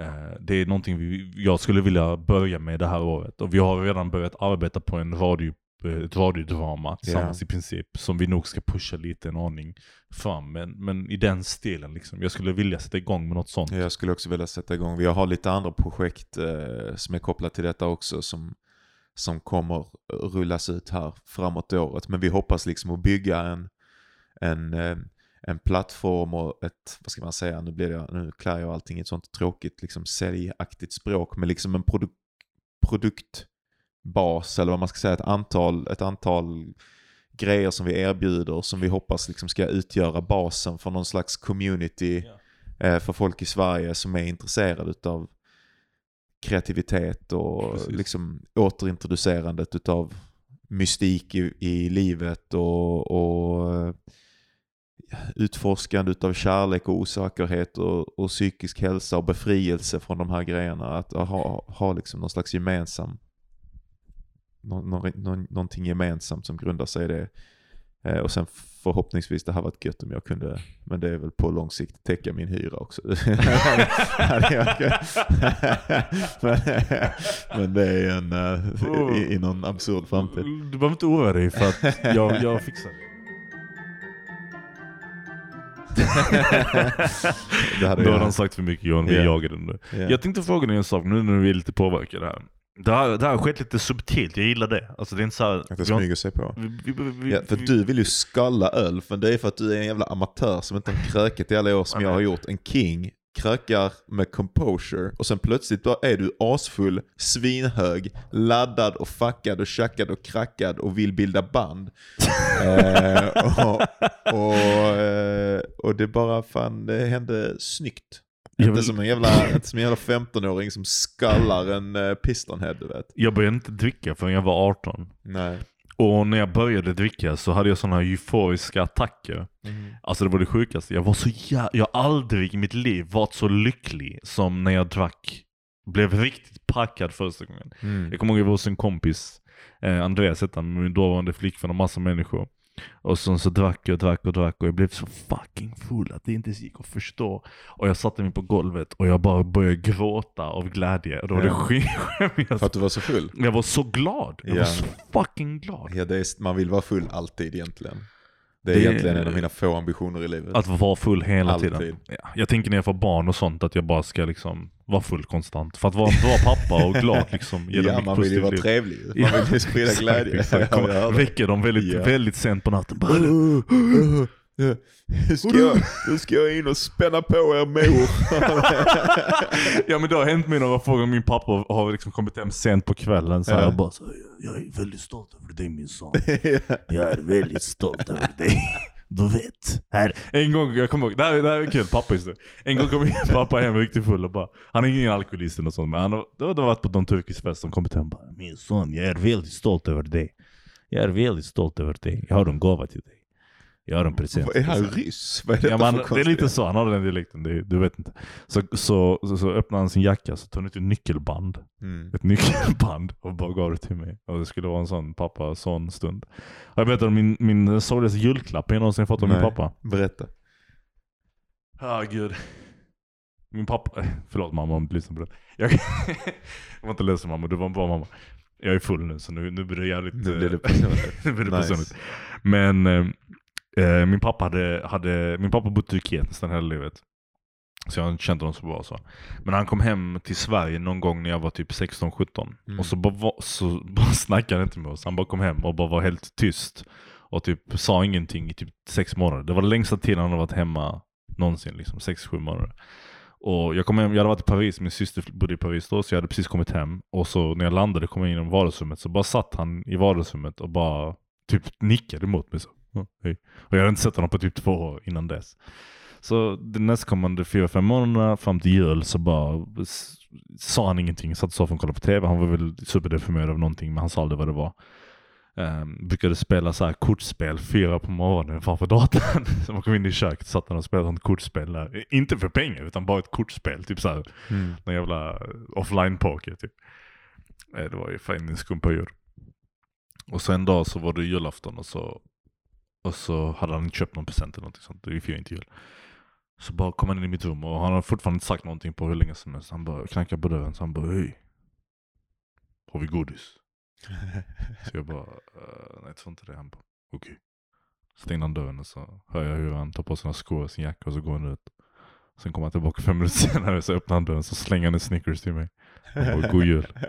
[SPEAKER 3] Eh, Det är någonting vi, jag skulle vilja börja med det här året. Och vi har redan börjat arbeta på en radio, ett radiodrama tillsammans i princip. Som vi nog ska pusha lite en aning fram. Men, men i den stilen liksom. Jag skulle vilja sätta igång med något sånt.
[SPEAKER 2] Jag skulle också vilja sätta igång. Vi har lite andra projekt eh, som är kopplat till detta också som, som kommer rullas ut här framåt året. Men vi hoppas liksom att bygga en, en, eh, en plattform och ett, vad ska man säga, nu, blir det, nu klär jag allting i ett sånt tråkigt liksom säljaktigt språk, men liksom en produ produktbas eller vad man ska säga, ett antal, ett antal grejer som vi erbjuder som vi hoppas liksom ska utgöra basen för någon slags community eh, för folk i Sverige som är intresserade av kreativitet och
[SPEAKER 3] Precis.
[SPEAKER 2] liksom återintroducerandet utav mystik i, i livet och, och eh, utforskande utav kärlek och osäkerhet och, och psykisk hälsa och befrielse från de här grejerna. Att ha, ha liksom någon slags gemensam, någon, någon, någon, någonting gemensamt som grundar sig i det. Eh, och sen förhoppningsvis, det här varit gött om jag kunde, men det är väl på lång sikt, täcka min hyra också. Hade men, men det är en, eh, i, i någon absurd framtid.
[SPEAKER 3] Du behöver inte oroa dig för att jag, jag fixar det.
[SPEAKER 2] det hade
[SPEAKER 3] Då har han sagt för mycket Johan, vi
[SPEAKER 2] Ja.
[SPEAKER 3] jagar den nu.
[SPEAKER 2] Ja.
[SPEAKER 3] Jag tänkte fråga dig en sak nu när vi är lite påverkade här. Det här, det här har skett lite subtilt, jag gillar det. Alltså det är inte så här,
[SPEAKER 2] Att det smyger sig på.
[SPEAKER 3] vi, vi, vi,
[SPEAKER 2] Ja, för du vill ju skalla öl, men det är för att du är en jävla amatör som inte har krökat i alla år som jag har gjort. En king krökar med composure och sen plötsligt bara är du asfull, svinhög, laddad och fuckad och tjackad och krackad och vill bilda band. eh, och, och, eh, och det bara fan, det hände snyggt. Inte
[SPEAKER 3] vill-
[SPEAKER 2] som en jävla, inte som en jävla 15-åring som skallar en uh, pistonhead du vet.
[SPEAKER 3] jag började inte dricka förrän jag var 18.
[SPEAKER 2] Nej.
[SPEAKER 3] Och när jag började dricka så hade jag sådana här euforiska attacker. Alltså det var det sjukaste. Jag var så jä- Jag har aldrig i mitt liv varit så lycklig som när jag drack. Blev riktigt packad första gången.
[SPEAKER 2] Mm.
[SPEAKER 3] Jag kommer ihåg jag var hos en kompis, eh, Andreas hette han, min dåvarande flickvän och massa människor. Och sen så drack jag och drack och drack och jag blev så fucking full att det inte gick att förstå. Och jag satte mig på golvet och jag bara började gråta av glädje. Och det var det skämmigaste.
[SPEAKER 2] För att du var så full?
[SPEAKER 3] Jag var så glad. Jag
[SPEAKER 2] Ja.
[SPEAKER 3] var så fucking glad.
[SPEAKER 2] Ja, det är, man vill vara full alltid egentligen. Det är
[SPEAKER 3] Det-
[SPEAKER 2] egentligen en av mina få ambitioner i livet.
[SPEAKER 3] Att vara full hela
[SPEAKER 2] Alltid.
[SPEAKER 3] tiden. Ja, jag tänker när jag får barn och sånt att jag bara ska liksom vara full konstant. För att vara en bra pappa och glad liksom.
[SPEAKER 2] ja, man vill ju vara trevlig. ju.
[SPEAKER 3] Ja,
[SPEAKER 2] Man vill ju sprida
[SPEAKER 3] exakt,
[SPEAKER 2] glädje.
[SPEAKER 3] exakt. Väcker dem väldigt,
[SPEAKER 2] Ja.
[SPEAKER 3] väldigt sent på natten. Bara,
[SPEAKER 2] Nu ska, jag, nu ska jag in och spänna på er mor.
[SPEAKER 3] ja men det har hänt mig några gånger. Min pappa har liksom kommit hem sent på kvällen. Så
[SPEAKER 2] Ja.
[SPEAKER 3] jag bara så, jag är väldigt stolt över dig min son. Jag är väldigt stolt över dig. Du vet. Här. En gång, jag kommer ihåg, det här, det här är kul, pappa just det. En gång kom min pappa hem riktigt full och bara, han är ingen alkoholist eller något sånt, men han har, varit på någon turkisk fest som kommit hem och bara, min son, jag är väldigt stolt över dig. Jag är väldigt stolt över dig. Jag har en gåva till dig. Jag har en present.
[SPEAKER 2] Vad är han ryss? Vad är detta
[SPEAKER 3] Ja,
[SPEAKER 2] för
[SPEAKER 3] men det är lite så, han har den dialekten, det, du vet inte. Så, så, så, så öppnade han sin jacka, så tog han ut ett nyckelband.
[SPEAKER 2] Mm.
[SPEAKER 3] Ett nyckelband och bara gav det till mig. Och det skulle vara en sån pappa-son stund. Och jag berättade om min, min sorgligaste julklapp jag någonsin fått av min pappa.
[SPEAKER 2] Berätta.
[SPEAKER 3] Ja, gud. Min pappa, förlåt mamma om du lyssnar på det. Jag, jag var inte ledsen mamma, du var en bra mamma. Jag är full nu så nu, nu blir det jävligt...
[SPEAKER 2] Nu blir det
[SPEAKER 3] eh,
[SPEAKER 2] personligt.
[SPEAKER 3] nu blir det
[SPEAKER 2] Nice.
[SPEAKER 3] personligt. Men eh, min pappa hade, hade, min pappa bodde i Turkiet nästan hela livet. Så jag har inte känt honom så bra så. Men han kom hem till Sverige någon gång när jag var typ 16-17.
[SPEAKER 2] Mm.
[SPEAKER 3] Och så bara, så bara snackade han inte med oss. Han bara kom hem och bara var helt tyst. Och typ sa ingenting i typ sex månader. Det var den längsta tiden han har varit hemma någonsin. Liksom, sex, sju månader. Och jag kom hem, jag hade varit i Paris, min syster bodde i Paris då, så jag hade precis kommit hem. Och så när jag landade kom jag in i vardagsrummet, så bara satt han i vardagsrummet och bara typ nickade mot mig så. Hej. Och jag hade inte sett honom på typ två år innan dess. Så de nästkommande fyra, fem månaderna fram till jul så bara sa han ingenting. Satt i soffan och kollade på TV. Han var väl superdeprimerad av någonting men han sa aldrig vad det var. Um, brukade spela så här kortspel fyra på morgonen framför datorn. så man kom in i köket satt han och spelade ett kortspel där. Inte för pengar utan bara ett kortspel. Typ så här
[SPEAKER 2] Mm.
[SPEAKER 3] någon jävla offline poker typ. Eh, Det var ju fan en skum period. Och så en dag så var det julafton och så, och så hade han inte köpt någon present eller någonting sånt. Det firar inte jul. Så bara kom han in i mitt rum och han har fortfarande inte sagt någonting på hur länge som helst. Han bara knackade på dörren så han bara hej. Har vi godis? Så jag bara, "Eh, nej jag tror inte det. Han bara, okej. Stängde han dörren och så hör jag hur han tar på sina skor och sin jacka och så går han ut. Sen kommer han tillbaka fem minuter senare så öppnar han dörren så slänger han en Snickers till mig. Han bara, god jul.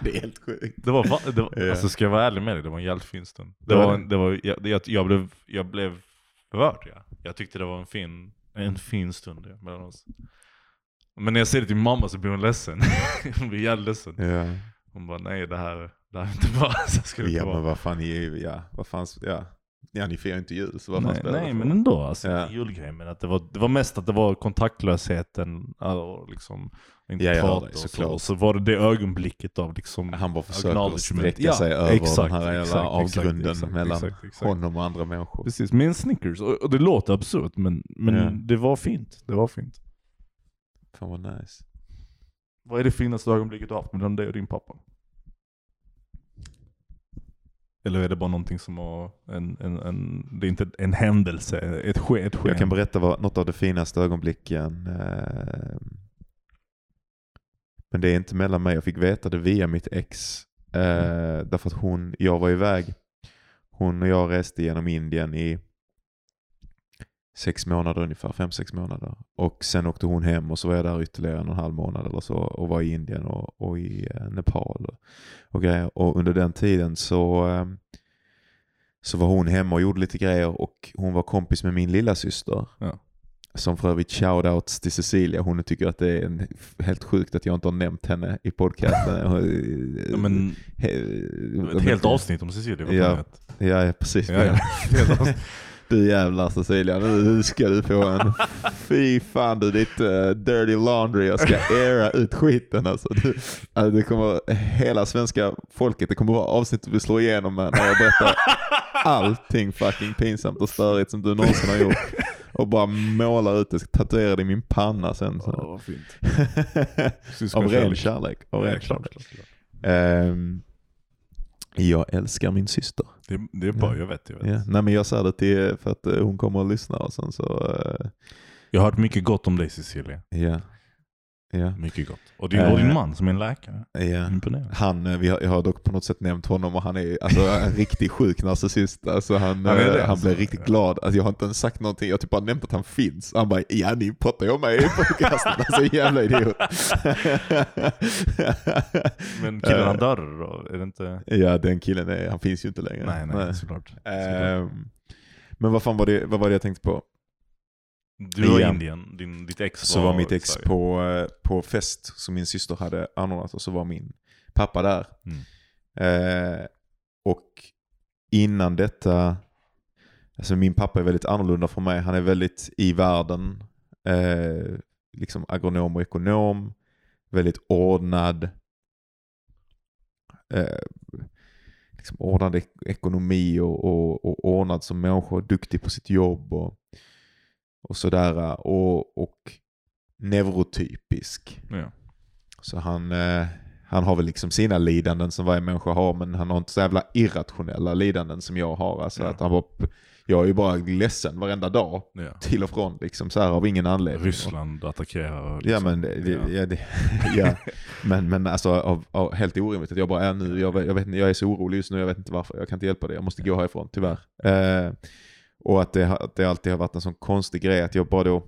[SPEAKER 2] det är helt sjukt.
[SPEAKER 3] Det var, va- det var alltså ska jag vara ärlig med dig, det var en jävligt fin stund. Det
[SPEAKER 2] var det.
[SPEAKER 3] var, jag, jag, jag blev, jag blev rörd ja. Jag tyckte det var en fin, en fin stund ja, mellan oss. Men när jag säger det till mamma så blir hon ledsen. hon blir jävligt ledsen.
[SPEAKER 2] Ja.
[SPEAKER 3] Hon bara, nej det här, det här är inte bra. Så ska det
[SPEAKER 2] ja men vad fan, ja, vad fan, ja. Ja ni firar inte jul så vad fan
[SPEAKER 3] Nej,
[SPEAKER 2] spelar det
[SPEAKER 3] nej
[SPEAKER 2] för
[SPEAKER 3] men ändå alltså.
[SPEAKER 2] Ja.
[SPEAKER 3] Julgrej. Men att det, var, det var mest att det var kontaktlösheten. Och liksom, inte
[SPEAKER 2] Ja, jag hör
[SPEAKER 3] prata
[SPEAKER 2] dig,
[SPEAKER 3] och så.
[SPEAKER 2] såklart.
[SPEAKER 3] Och så var det det ögonblicket av liksom
[SPEAKER 2] Han bara försöker
[SPEAKER 3] acknowledgement.
[SPEAKER 2] sträcka
[SPEAKER 3] Ja,
[SPEAKER 2] sig över
[SPEAKER 3] exakt,
[SPEAKER 2] den här jävla
[SPEAKER 3] exakt, exakt,
[SPEAKER 2] avgrunden
[SPEAKER 3] exakt,
[SPEAKER 2] mellan
[SPEAKER 3] exakt, exakt.
[SPEAKER 2] honom och andra människor.
[SPEAKER 3] Precis, med en Snickers. Och, och det låter absurt men, men
[SPEAKER 2] Ja.
[SPEAKER 3] det var fint. Det var fint.
[SPEAKER 2] Fan vad nice.
[SPEAKER 3] Vad är det finaste ögonblicket du har haft mellan dig och din pappa? Eller är det bara någonting som har en, en, en det är inte en händelse, ett, ske, ett sken?
[SPEAKER 2] Jag kan berätta vad, något av de finaste ögonblicken. Eh, men det är inte mellan mig. Jag fick veta det via mitt ex. Eh, därför att hon, jag var iväg. Hon och jag reste genom Indien i sex månader ungefär, fem, sex månader. Och sen åkte hon hem och så var jag där ytterligare en och en halv månad eller så och var i Indien och, och i eh, Nepal och, och grejer. Och under den tiden så, eh, så var hon hemma och gjorde lite grejer och hon var kompis med min lilla syster.
[SPEAKER 3] Ja.
[SPEAKER 2] Som för övrigt shoutouts till Cecilia. Hon tycker att det är en, helt sjukt att jag inte har nämnt henne i podcasten.
[SPEAKER 3] Ja, men,
[SPEAKER 2] He-
[SPEAKER 3] ett helt avsnitt om Cecilia.
[SPEAKER 2] Ja, ja precis.
[SPEAKER 3] Ja, ja.
[SPEAKER 2] Du jävlar Cecilia, nu ska du få en... Fy fan du, ditt uh, dirty laundry. Jag ska era ut skiten alltså. Du, alltså det kommer, hela svenska folket, det kommer vara avsnitt vi slår igenom med när jag berättar allting fucking pinsamt och störigt som du någonsin har gjort. Och bara målar ut det, tatuerar det i min panna sen.
[SPEAKER 3] Ja,
[SPEAKER 2] Så.
[SPEAKER 3] vad fint.
[SPEAKER 2] Av ren kärlek. Av
[SPEAKER 3] Ja,
[SPEAKER 2] ren kärlek. Ehm, jag älskar min syster.
[SPEAKER 3] Det, det är bra,
[SPEAKER 2] Ja.
[SPEAKER 3] jag vet. Jag, vet.
[SPEAKER 2] Ja. Nej men jag säger det till för att eh, hon kommer att lyssna och sen så, eh,
[SPEAKER 3] jag har hört mycket gott om dig Cecilia.
[SPEAKER 2] ja. Ja.
[SPEAKER 3] Mycket gott. Och din, och din
[SPEAKER 2] Eh.
[SPEAKER 3] man som är en läkare.
[SPEAKER 2] ja.
[SPEAKER 3] Imponerande.
[SPEAKER 2] Han, eh, vi har, jag har dock på något sätt nämnt honom och han är alltså, en riktigt sjuk narcissist. Alltså, han,
[SPEAKER 3] Han är det,
[SPEAKER 2] eh, han
[SPEAKER 3] alltså.
[SPEAKER 2] blev riktigt glad. Alltså, jag har inte ens sagt någonting, jag har typ bara nämnt att han finns. Han bara, ja ni pratar ju om mig i podcasten. Alltså jävla idiot.
[SPEAKER 3] Men killen han
[SPEAKER 2] Eh,
[SPEAKER 3] dörrade då? Är det inte?
[SPEAKER 2] Ja den killen, är, han finns ju inte längre.
[SPEAKER 3] Nej, nej, såklart. såklart.
[SPEAKER 2] Ehm, men vad fan var det, vad var det jag tänkte på?
[SPEAKER 3] Du var i. Indien, din, ditt ex
[SPEAKER 2] Så var mitt ex
[SPEAKER 3] Sverige.
[SPEAKER 2] på, eh, på fest som min syster hade anordnat och så var min pappa där.
[SPEAKER 3] Mm.
[SPEAKER 2] Eh, och innan detta, alltså min pappa är väldigt annorlunda från mig. Han är väldigt i världen, eh, liksom agronom och ekonom, väldigt ordnad, eh, liksom ordnad ek- ekonomi och, och, och ordnad som människa, duktig på sitt jobb och, och sådär. Och, och neurotypisk.
[SPEAKER 3] Ja.
[SPEAKER 2] Så han, eh, han har väl liksom sina lidanden som varje människa har men han har inte så jävla irrationella lidanden som jag har. Alltså
[SPEAKER 3] Ja.
[SPEAKER 2] att han bara, jag är ju bara ledsen varenda dag
[SPEAKER 3] Ja.
[SPEAKER 2] till och från liksom så här av ingen anledning.
[SPEAKER 3] Ryssland attackerar.
[SPEAKER 2] Ja
[SPEAKER 3] liksom.
[SPEAKER 2] men, det,
[SPEAKER 3] Ja.
[SPEAKER 2] ja. det, ja. men, men alltså av, av, helt orimligt att jag bara är nu, jag, vet- jag, vet, inte- jag är så orolig just nu, jag vet inte varför, jag kan inte hjälpa det, jag måste gå härifrån tyvärr. Eh, och att det, att det alltid har varit en sån konstig grej att jag bara då,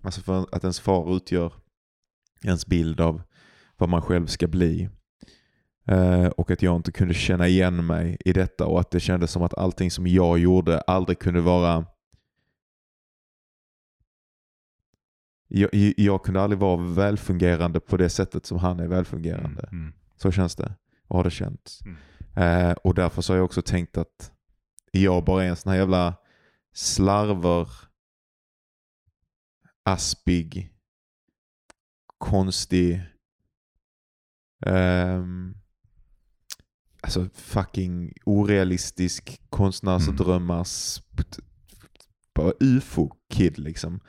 [SPEAKER 2] alltså för att ens far utgör ens bild av vad man själv ska bli. Eh, och att jag inte kunde känna igen mig i detta och att det kändes som att allting som jag gjorde aldrig kunde vara jag, jag kunde aldrig vara välfungerande på det sättet som han är välfungerande.
[SPEAKER 3] Mm, mm.
[SPEAKER 2] Så känns det. Och har det känts.
[SPEAKER 3] Mm.
[SPEAKER 2] Eh, och därför så har jag också tänkt att jag bara är en sån här jävla slarver, aspig, konstig, ehm, alltså fucking orealistisk konstnärsdrömmars, bara ufo-kid liksom.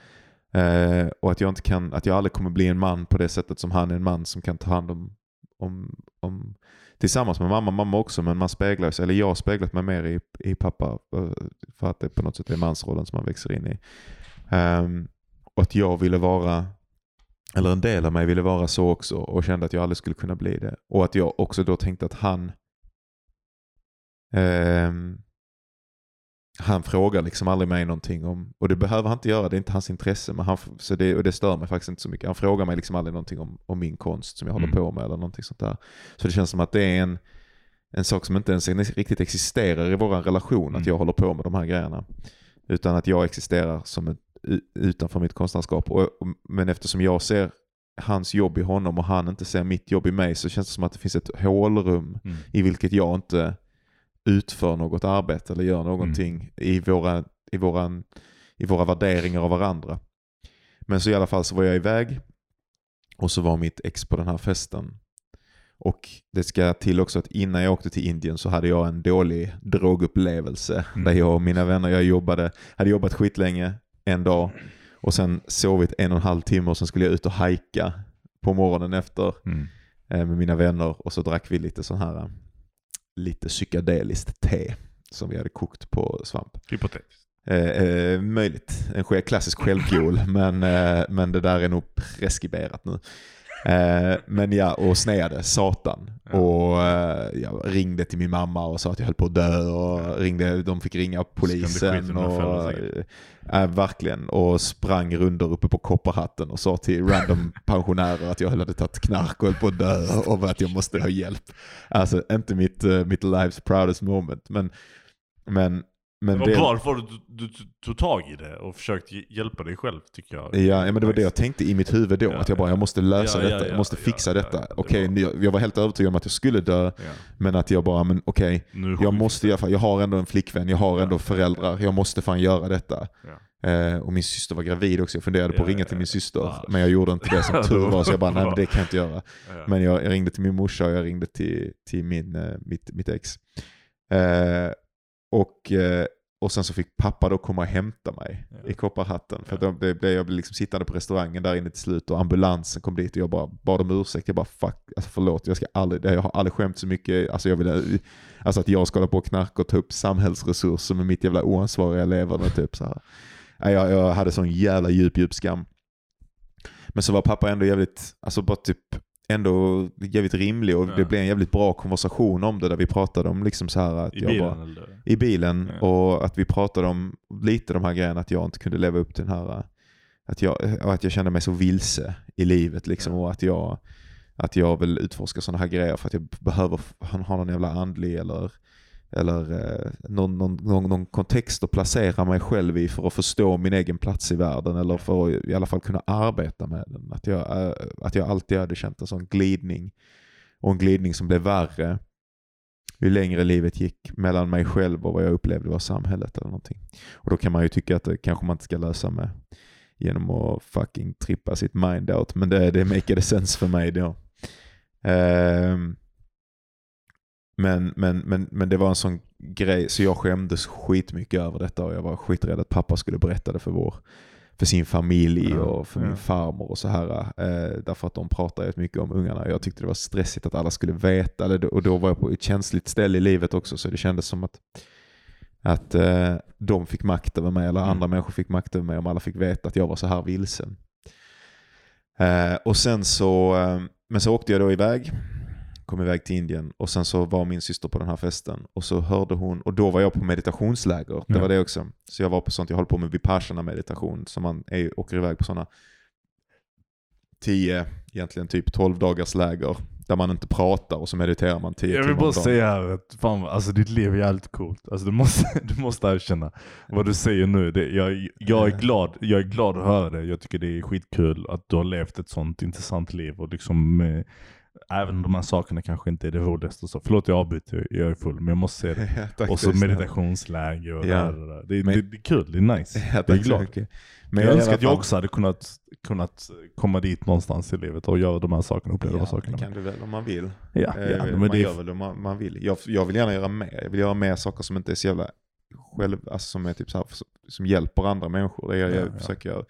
[SPEAKER 2] Eh, och att jag inte kan, att jag aldrig kommer bli en man på det sättet som han är en man som kan ta hand om, om, om tillsammans med mamma, mamma också, men man speglar sig, eller jag speglat mig mer i, i pappa eh, för att det på något sätt är mansrollen som man växer in i. Um, och att jag ville vara, eller en del av mig ville vara så också och kände att jag aldrig skulle kunna bli det. Och att jag också då tänkte att han um, han frågar liksom aldrig mig någonting om, och det behöver han inte göra, det är inte hans intresse, men han, så det, och det stör mig faktiskt inte så mycket. Han frågar mig liksom aldrig någonting om, om min konst som jag håller
[SPEAKER 3] Mm.
[SPEAKER 2] på med eller någonting sånt där. Så det känns som att det är en, en sak som inte ens riktigt existerar i vår relation,
[SPEAKER 3] Mm.
[SPEAKER 2] att jag håller på med de här grejerna. Utan att jag existerar som ett, utanför mitt konstnärskap. Och, och- men eftersom jag ser hans jobb i honom och han inte ser mitt jobb i mig så känns det som att det finns ett hålrum
[SPEAKER 3] Mm.
[SPEAKER 2] i vilket jag inte utför något arbete eller gör någonting i, våra, i, våra, i våra värderingar av varandra. Men så i alla fall så var jag iväg och så var mitt ex på den här festen. Och det ska till också att innan jag åkte till Indien så hade jag en dålig drogupplevelse.
[SPEAKER 3] Mm.
[SPEAKER 2] Där jag och mina vänner, jag jobbade, hade jobbat skitlänge en dag och sen sovit en och en halv timme och sen skulle jag ut och hajka på morgonen efter
[SPEAKER 3] Mm.
[SPEAKER 2] eh, med mina vänner och så drack vi lite sån här eh, lite psykedeliskt te som vi hade kokt på svamp.
[SPEAKER 3] Hypotetiskt.
[SPEAKER 2] Eh, eh, möjligt, en klassisk självfiol men, eh, men det där är nog preskriberat nu. Eh, men ja, och sneade, satan.
[SPEAKER 3] Ja.
[SPEAKER 2] Och eh, jag ringde till min mamma och sa att jag höll på att dö och ringde, de fick ringa polisen. Och, eh, verkligen, och sprang runder uppe på Kopparhatten och sa till random pensionärer att jag hade tagit knark och höll på att dö och att jag måste ha hjälp. Alltså inte mitt, eh, mitt lives proudest moment, men, men, men
[SPEAKER 3] det var bra för att du, du tog tag i det och försökte hj- hjälpa dig själv tycker jag.
[SPEAKER 2] Ja, men det var det jag tänkte i mitt huvud då.
[SPEAKER 3] Ja,
[SPEAKER 2] att jag bara, jag måste lösa
[SPEAKER 3] Ja,
[SPEAKER 2] detta.
[SPEAKER 3] ja,
[SPEAKER 2] jag måste fixa detta.
[SPEAKER 3] det
[SPEAKER 2] Okej,
[SPEAKER 3] var-
[SPEAKER 2] jag, var helt övertygad om att jag skulle dö. Men att jag bara, men okej, jag måste i alla fall, jag har ändå en flickvän, jag har ändå föräldrar, jag måste fan göra detta. Eh, och min syster var gravid också, jag funderade på att ringa till min syster.
[SPEAKER 3] Ah,
[SPEAKER 2] Men jag gjorde inte det som tur var, så jag bara, nej men
[SPEAKER 3] Bra.
[SPEAKER 2] det kan jag inte göra. Men jag, jag ringde till min morsa och jag ringde till, till min, eh, mitt, mitt ex. Eh, och, eh, och sen så fick pappa då komma och hämta mig
[SPEAKER 3] Ja.
[SPEAKER 2] i Kopparhatten. För
[SPEAKER 3] Ja.
[SPEAKER 2] att de, det, jag blev liksom sittande på restaurangen där inne till slut och ambulansen kom dit och jag bara bad om ursäkt. Jag bara fuck, alltså förlåt, jag, ska aldrig, jag har aldrig skämt så mycket. Alltså, jag ville, alltså att jag ska hålla på och knarka och ta upp samhällsresurser med mitt jävla oansvariga leverne. Typ, så här. Nej, Jag, jag hade sån jävla djup, djup skam. Men så var pappa ändå jävligt, alltså bara typ ändå jävligt rimlig och
[SPEAKER 3] Ja.
[SPEAKER 2] det blev en jävligt bra konversation om det där vi pratade om liksom så här att
[SPEAKER 3] I
[SPEAKER 2] jag
[SPEAKER 3] bilen
[SPEAKER 2] bara,
[SPEAKER 3] eller?
[SPEAKER 2] i bilen
[SPEAKER 3] Ja.
[SPEAKER 2] och att vi pratade om lite de här grejerna att jag inte kunde leva upp till den här att jag, att jag kände mig så vilse i livet liksom
[SPEAKER 3] Ja.
[SPEAKER 2] och att jag att jag vill utforska sådana här grejer för att jag behöver ha någon jävla andlig eller eller eh, någon, någon, någon, någon kontext att placera mig själv i för att förstå min egen plats i världen eller för att i alla fall kunna arbeta med den. Att jag, eh, att jag alltid hade känt en sån glidning och en glidning som blev värre ju längre livet gick mellan mig själv och vad jag upplevde var samhället eller någonting. Och då kan man ju tycka att det kanske man inte ska lösa med genom att fucking trippa sitt mind out. Men det, det make sense för mig då. Ehm, men, men, men, men det var en sån grej, så jag skämdes skitmycket över detta och jag var skiträdd att pappa skulle berätta det för vår för sin familj och för min farmor och så här. Eh, därför att de pratar rätt mycket om ungarna. Jag tyckte det var stressigt att alla skulle veta. Eller, och då var jag på ett känsligt ställe i livet också så det kändes som att, att eh, de fick makt över mig eller
[SPEAKER 3] Mm.
[SPEAKER 2] andra människor fick makt över mig om alla fick veta att jag var så här vilsen. Eh, och sen så, eh, men så åkte jag då iväg, kom iväg till Indien och sen så var min syster på den här festen och så hörde hon, och då var jag på meditationsläger, det
[SPEAKER 3] Ja.
[SPEAKER 2] var det också. Så jag var på sånt, jag håller på med vipassana meditation, så man är, åker iväg på sådana 10, egentligen typ 12 dagars läger där man inte pratar och så mediterar man 10
[SPEAKER 3] Jag vill
[SPEAKER 2] timmar
[SPEAKER 3] bara säga här att fan, alltså ditt liv är jävligt coolt. Alltså du måste, du måste erkänna vad du säger nu. Det, jag, jag, är glad, jag är glad att höra det. Jag tycker det är skitkul att du har levt ett sånt intressant liv och liksom eh, även om de här sakerna kanske inte är det roligaste. Så, förlåt jag avbryter, jag är full, men jag måste säga det.
[SPEAKER 2] Ja,
[SPEAKER 3] Och så meditationsläger och
[SPEAKER 2] Ja.
[SPEAKER 3] där, där. det,
[SPEAKER 2] Men-
[SPEAKER 3] det, det är kul, det är nice.
[SPEAKER 2] Ja,
[SPEAKER 3] jag är glad. Men jag
[SPEAKER 2] alla
[SPEAKER 3] önskar att jag också hade kunnat, kunnat komma dit någonstans i livet och göra de här sakerna, uppleva de här
[SPEAKER 2] Ja,
[SPEAKER 3] sakerna.
[SPEAKER 2] det kan du väl om man vill.
[SPEAKER 3] Ja,
[SPEAKER 2] Eh,
[SPEAKER 3] ja, men
[SPEAKER 2] man
[SPEAKER 3] det
[SPEAKER 2] gör väl om man, man vill. Jag, jag vill gärna göra mer. Jag vill göra mer saker som inte är så jävla själv, alltså som är typ så här, som hjälper andra människor. Det är, jag,
[SPEAKER 3] Ja,
[SPEAKER 2] jag
[SPEAKER 3] ja.
[SPEAKER 2] försöker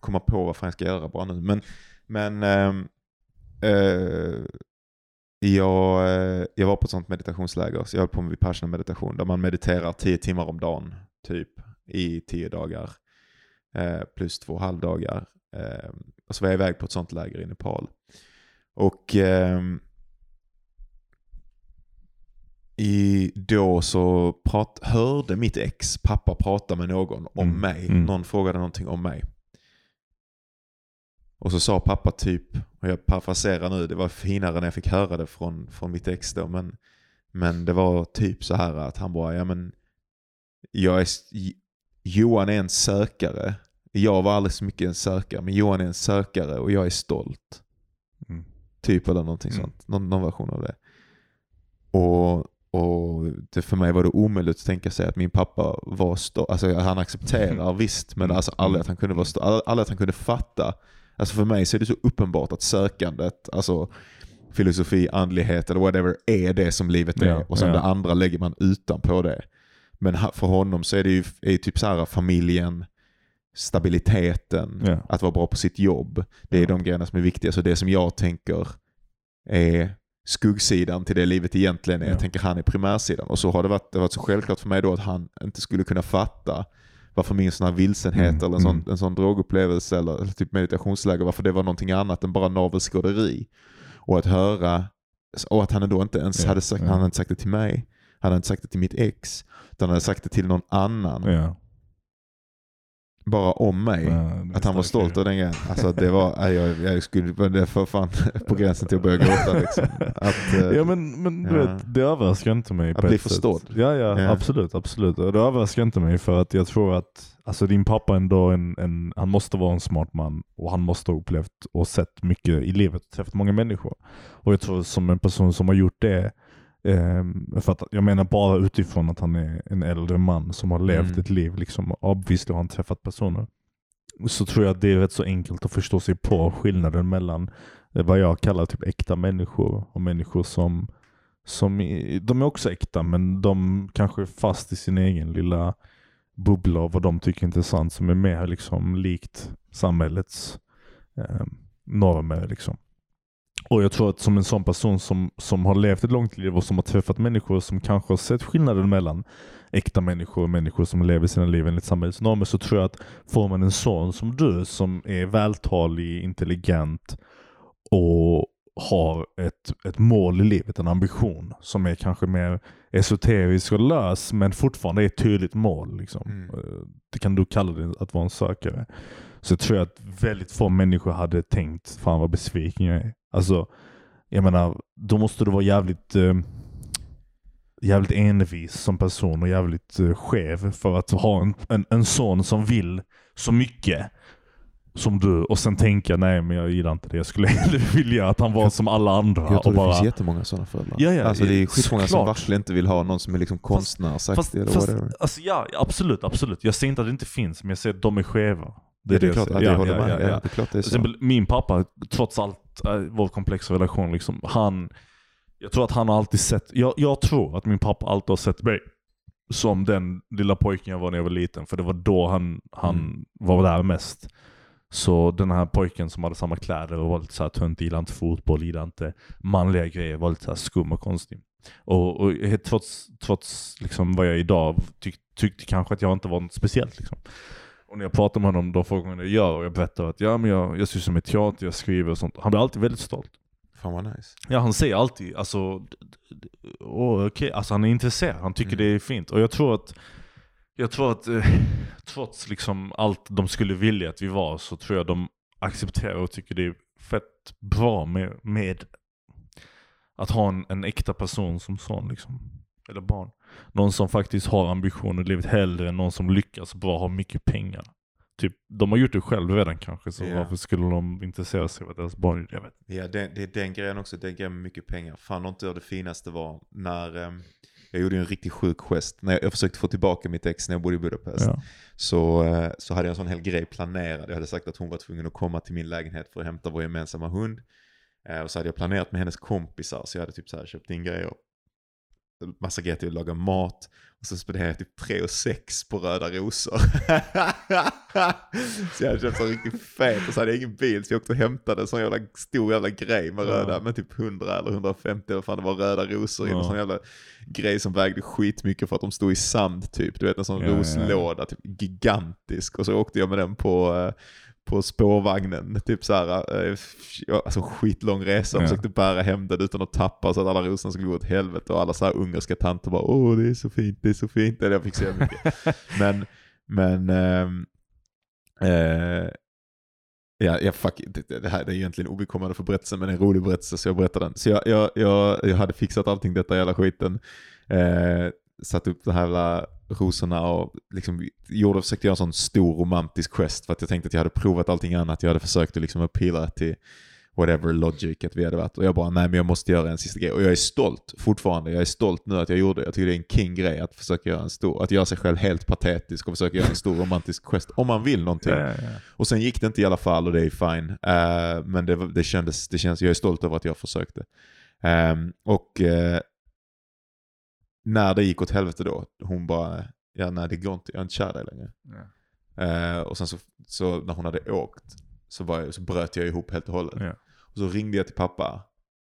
[SPEAKER 2] komma på vad fan jag ska göra bara nu. Men, men ehm, eh, jag, eh, jag var på ett sånt meditationsläger, så jag höll på med Vipassana meditation där man mediterar tio timmar om dagen, typ i tio dagar. Eh, plus två halvdagar. Eh, och så var jag iväg på ett sånt läger i Nepal. Och ehm, i, då så prat, hörde mitt ex, pappa, prata med någon om
[SPEAKER 3] Mm,
[SPEAKER 2] mig.
[SPEAKER 3] mm.
[SPEAKER 2] Någon frågade någonting om mig. Och så sa pappa typ, och jag parafraserar nu, det var finare när jag fick höra det från, från mitt ex då, men, men det var typ så här att han bara, ja men, jag är, Johan är en sökare. Jag var alldeles mycket en sökare, men Johan är en sökare och jag är stolt.
[SPEAKER 3] Mm.
[SPEAKER 2] Typ eller någonting
[SPEAKER 3] Mm.
[SPEAKER 2] sånt. Någon, någon version av det. Och, och det, för mig var det omöjligt att tänka sig att min pappa var stolt. Alltså han accepterar visst, men
[SPEAKER 3] Mm.
[SPEAKER 2] alltså aldrig att han kunde vara stolt. Aldrig aldrig att han kunde fatta. Alltså för mig så är det så uppenbart att sökandet, alltså filosofi, andlighet eller whatever är det som livet är.
[SPEAKER 3] Ja,
[SPEAKER 2] och sen
[SPEAKER 3] ja.
[SPEAKER 2] det andra lägger man utanpå det. Men för honom så är det ju är typ så här familjen, stabiliteten,
[SPEAKER 3] Ja.
[SPEAKER 2] att vara bra på sitt jobb. Det är de grejerna som är viktiga. Så det som jag tänker är skuggsidan till det livet egentligen är.
[SPEAKER 3] Ja.
[SPEAKER 2] Jag tänker han är primärsidan. Och så har det varit, det varit så självklart för mig då att han inte skulle kunna fatta varför min sån här vilsenhet
[SPEAKER 3] Mm,
[SPEAKER 2] eller en sån,
[SPEAKER 3] mm.
[SPEAKER 2] en sån drogupplevelse eller, eller typ meditationsläger, varför det var någonting annat än bara navelskåderi. Och att höra, och att han då inte ens
[SPEAKER 3] Ja,
[SPEAKER 2] hade sagt, han hade inte sagt det till mig, han hade inte sagt det till mitt ex, utan han hade sagt det till någon annan,
[SPEAKER 3] Ja.
[SPEAKER 2] Bara om mig.
[SPEAKER 3] Ja,
[SPEAKER 2] Att han var stolt av den grejen. Alltså det var, jag, jag skulle, det för fan på gränsen till att börja gråta liksom. Att, eh,
[SPEAKER 3] Ja men, men du
[SPEAKER 2] ja.
[SPEAKER 3] vet, det överraskar inte mig
[SPEAKER 2] Att bli förstådd.
[SPEAKER 3] Ja, ja
[SPEAKER 2] Ja.
[SPEAKER 3] absolut, absolut. Det överraskar inte mig för att jag tror att alltså din pappa ändå en, en, han måste vara en smart man och han måste ha upplevt och sett mycket i livet, träffat många människor. Och jag tror som en person som har gjort det, ehm, för att jag menar bara utifrån att han är en äldre man som har levt
[SPEAKER 2] Mm.
[SPEAKER 3] ett liv, liksom, obviously har han träffat personer. Så tror jag att det är rätt så enkelt att förstå sig på skillnaden mellan eh, vad jag kallar typ äkta människor och människor som, som de är också äkta men de kanske är fast i sin egen lilla bubbla av vad de tycker är intressant som är mer liksom likt samhällets eh, normer. Liksom. Och jag tror att som en sån person som, som har levt ett långt liv och som har träffat människor som kanske har sett skillnaden mellan äkta människor och människor som lever sina liv enligt samhällets normer så tror jag att får man en son som du som är vältalig, intelligent och har ett, ett mål i livet, en ambition som är kanske mer esoterisk och lös men fortfarande är ett tydligt mål. Liksom.
[SPEAKER 2] Mm.
[SPEAKER 3] Eh, Det kan du kalla det att vara en sökare. Så jag tror att väldigt få människor hade tänkt, fan vad besviken jag är. Alltså, jag menar, då måste du vara jävligt eh, jävligt envis som person och jävligt eh, skev för att ha en, en, en son som vill så mycket som du och sen tänka nej men jag gillar inte det. Jag skulle vilja att han var som alla andra.
[SPEAKER 2] Jag tror
[SPEAKER 3] och
[SPEAKER 2] det
[SPEAKER 3] bara,
[SPEAKER 2] finns jättemånga sådana föräldrar.
[SPEAKER 3] Ja, ja,
[SPEAKER 2] alltså det är skitmånga som verkligen inte vill ha någon som är liksom konstnärsaktig eller
[SPEAKER 3] fast,
[SPEAKER 2] whatever.
[SPEAKER 3] alltså, ja, absolut, absolut. Jag säger inte att det inte finns men jag säger att de är skeva.
[SPEAKER 2] Det är, det
[SPEAKER 3] jag
[SPEAKER 2] klart, jag
[SPEAKER 3] Ja,
[SPEAKER 2] håller
[SPEAKER 3] ja,
[SPEAKER 2] med.
[SPEAKER 3] ja,
[SPEAKER 2] Ja,
[SPEAKER 3] ja.
[SPEAKER 2] Det är klart det är så.
[SPEAKER 3] exempel min pappa, trots allt äh, vår komplexa relation, liksom, han, jag tror att han har alltid sett, jag, jag tror att min pappa alltid har sett mig som den lilla pojken jag var när jag var liten. För det var då han, han
[SPEAKER 2] Mm.
[SPEAKER 3] var där mest. Så den här pojken som hade samma kläder och var lite såhär töntig, gillade inte fotboll, gillade inte manliga grejer, var lite såhär skum och konstig. Och, och trots, trots liksom vad jag är idag tyck, tyckte kanske att jag inte var något speciellt. Liksom. Och när jag pratar med honom de få gånger jag gör och jag berättar att ja, men jag, jag sysslar med teater, jag skriver och sånt. Han blir alltid väldigt stolt.
[SPEAKER 2] Fan vad nice.
[SPEAKER 3] Ja han säger alltid, alltså, åh, okej, alltså han är intresserad, han tycker
[SPEAKER 2] Mm.
[SPEAKER 3] det är fint. Och jag tror att, jag tror att eh, trots liksom allt de skulle vilja att vi var så tror jag de accepterar och tycker det är fett bra med, med att ha en, en äkta person som son liksom. Eller barn. Någon som faktiskt har ambitioner i livet hellre än någon som lyckas bra ha mycket pengar. typ, de har gjort det själv redan kanske, så
[SPEAKER 2] Ja.
[SPEAKER 3] varför skulle de intressera sig för deras barn? Jag vet.
[SPEAKER 2] Ja, det, det är den grejen också. Den grejen med mycket pengar. Fan inte jag det finaste var när ehm, jag gjorde en riktigt sjuk gest. När jag, jag försökte få tillbaka mitt ex när jag bodde i Budapest.
[SPEAKER 3] Ja.
[SPEAKER 2] Så, eh, så hade jag en sån hel grej planerad. Jag hade sagt att hon var tvungen att komma till min lägenhet för att hämta vår gemensamma hund. Eh, och så hade jag planerat med hennes kompisar. Så jag hade typ så här köpt in grejer. Massa grejer till att laga mat. Och så spenderade jag typ 3 och 6 på röda rosor. så jag hade köpt så riktigt fet och så hade jag ingen bil så jag åkte och hämtade en sån jävla stor jävla grej med
[SPEAKER 3] Ja.
[SPEAKER 2] röda, med typ 100 eller 150 eller fan det var röda rosor i.
[SPEAKER 3] Ja.
[SPEAKER 2] En sån jävla grej som vägde skitmycket för att de stod i sand typ. Du vet en sån
[SPEAKER 3] Ja, ja, ja.
[SPEAKER 2] roslåda, typ gigantisk. Och så åkte jag med den på, eh, på spårvagnen, typ så här, eh, alltså skitlång resa. och
[SPEAKER 3] Ja.
[SPEAKER 2] Försökte bära hem den utan att tappa så att alla rosorna skulle gå åt helvete. Och alla så här ungerska tanter bara åh det är så fint, det är så fint. Eller jag fick se mycket. men, men, ehm, eh, Ja, ja fuck, det, det här det är egentligen ovidkommande för berättelsen men en rolig berättelse så jag berättar den. Så jag, jag, jag, jag hade fixat allting detta jävla skiten. Eh, satt upp de här jävla rosorna och liksom gjorde, försökte göra en sån stor romantisk gest för att jag tänkte att jag hade provat allting annat. Jag hade försökt att liksom appeala till whatever logic att vi hade varit. Och jag bara, nej men jag måste göra en sista grej. Och jag är stolt fortfarande. Jag är stolt nu att jag gjorde det. Jag tycker det är en king grej att försöka göra en stor, att göra sig själv helt patetisk och försöka göra en stor romantisk gest. Om man vill någonting.
[SPEAKER 3] Ja, ja, ja.
[SPEAKER 2] Och sen gick det inte i alla fall och det är fine. Eh, men det, det, kändes, det känns, jag är stolt över att jag försökte. Ehm, och eh, när det gick åt helvete då, hon bara, ja nej det går inte, jag är inte kär dig längre. Eh, och sen så, så när hon hade åkt så, var jag, så bröt jag ihop helt och hållet.
[SPEAKER 3] Ja.
[SPEAKER 2] Och så ringde jag till pappa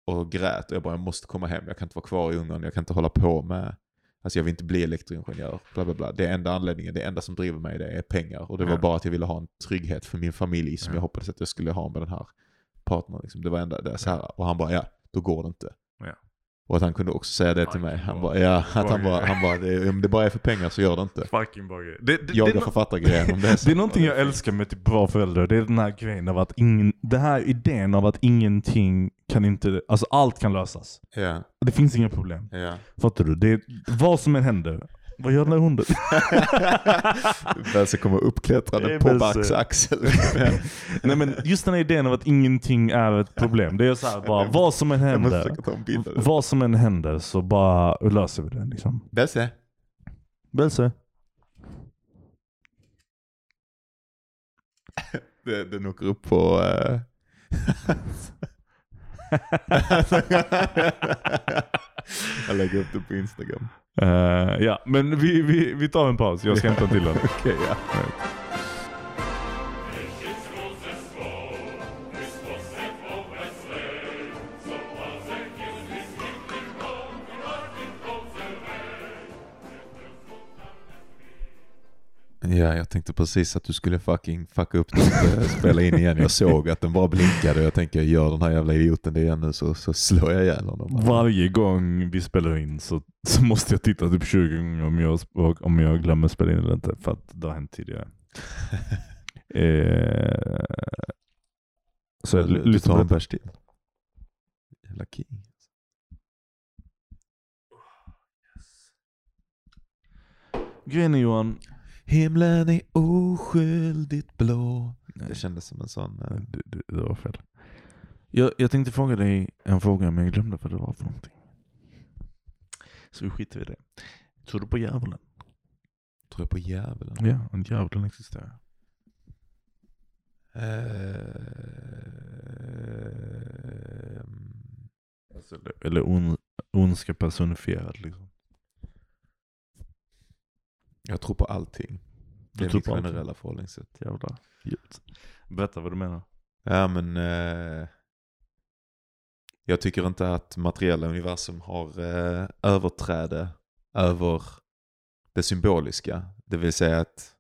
[SPEAKER 2] och grät och jag bara, jag måste komma hem, jag kan inte vara kvar i Ungern, jag kan inte hålla på med Alltså jag vill inte bli elektroingenjör, bla bla bla. Det enda anledningen, det enda som driver mig det är pengar. Och det var bara att jag ville ha en trygghet för min familj som
[SPEAKER 3] Ja.
[SPEAKER 2] jag hoppades att jag skulle ha med den här partnern. Liksom. Det var enda, det så här. Och han bara, ja, då går det inte. Och att han kunde också säga det till mig. Han bara, ja, att han bara, han bara det, om det bara är för pengar så gör det inte.
[SPEAKER 3] Fucking bra grej. Det, det,
[SPEAKER 2] Jaga författargrejen om det är så.
[SPEAKER 3] det är någonting jag älskar med typ bra föräldrar, det är den här grejen av att ingen, den här idén av att ingenting kan inte, alltså allt kan lösas.
[SPEAKER 2] Ja,
[SPEAKER 3] Det finns inga problem.
[SPEAKER 2] ja.
[SPEAKER 3] Fattar du? Det vad som än händer. Vad gör den där hunden?
[SPEAKER 2] Börjar komma uppklättrande på
[SPEAKER 3] så.
[SPEAKER 2] axel.
[SPEAKER 3] Nej men just den här idén av att ingenting är ett problem. Det är så här, bara vad som än händer. Vad som än händer så bara löser vi det liksom.
[SPEAKER 2] Besse.
[SPEAKER 3] Belse.
[SPEAKER 2] Det, den åker upp på... eh, jag lägger upp det på Instagram.
[SPEAKER 3] Eh, ja, men vi, vi, vi tar en paus. Jag ska hämta till den.
[SPEAKER 2] Okej, ja. Ja, jag tänkte precis att du skulle fucking fucka upp och eh, spela in igen. Jag såg att den bara blinkade och jag tänker gör den här jävla idioten det igen nu så, så slår jag ihjäl honom.
[SPEAKER 3] Varje gång vi spelar in så, så måste jag titta typ 20 gånger om jag, om jag glömmer spela in eller inte. För att det har hänt tidigare. eh, så jag
[SPEAKER 2] du, du tar en bärs till. Jävla king.
[SPEAKER 3] Grejen är Johan,
[SPEAKER 2] Himlen är oskyldigt blå.
[SPEAKER 3] Nej.
[SPEAKER 2] Det kändes som en sån... eh,
[SPEAKER 3] det, det, det var fel. Jag, jag tänkte fråga dig en fråga men jag glömde vad det var för någonting. Så vi skiter i det. Tror du på djävulen?
[SPEAKER 2] tror jag på djävulen.
[SPEAKER 3] Ja, en djävulen existerar.
[SPEAKER 2] Ehm,
[SPEAKER 3] Alltså, eller- eller on, ondska personifierad liksom.
[SPEAKER 2] Jag tror på allting. Det är mitt
[SPEAKER 3] på allting?
[SPEAKER 2] generella förhållningssätt.
[SPEAKER 3] Jävla djupt. Berätta vad du menar.
[SPEAKER 2] Ja men... Eh, jag tycker inte att materiella universum har eh, överträde över det symboliska. Det vill säga att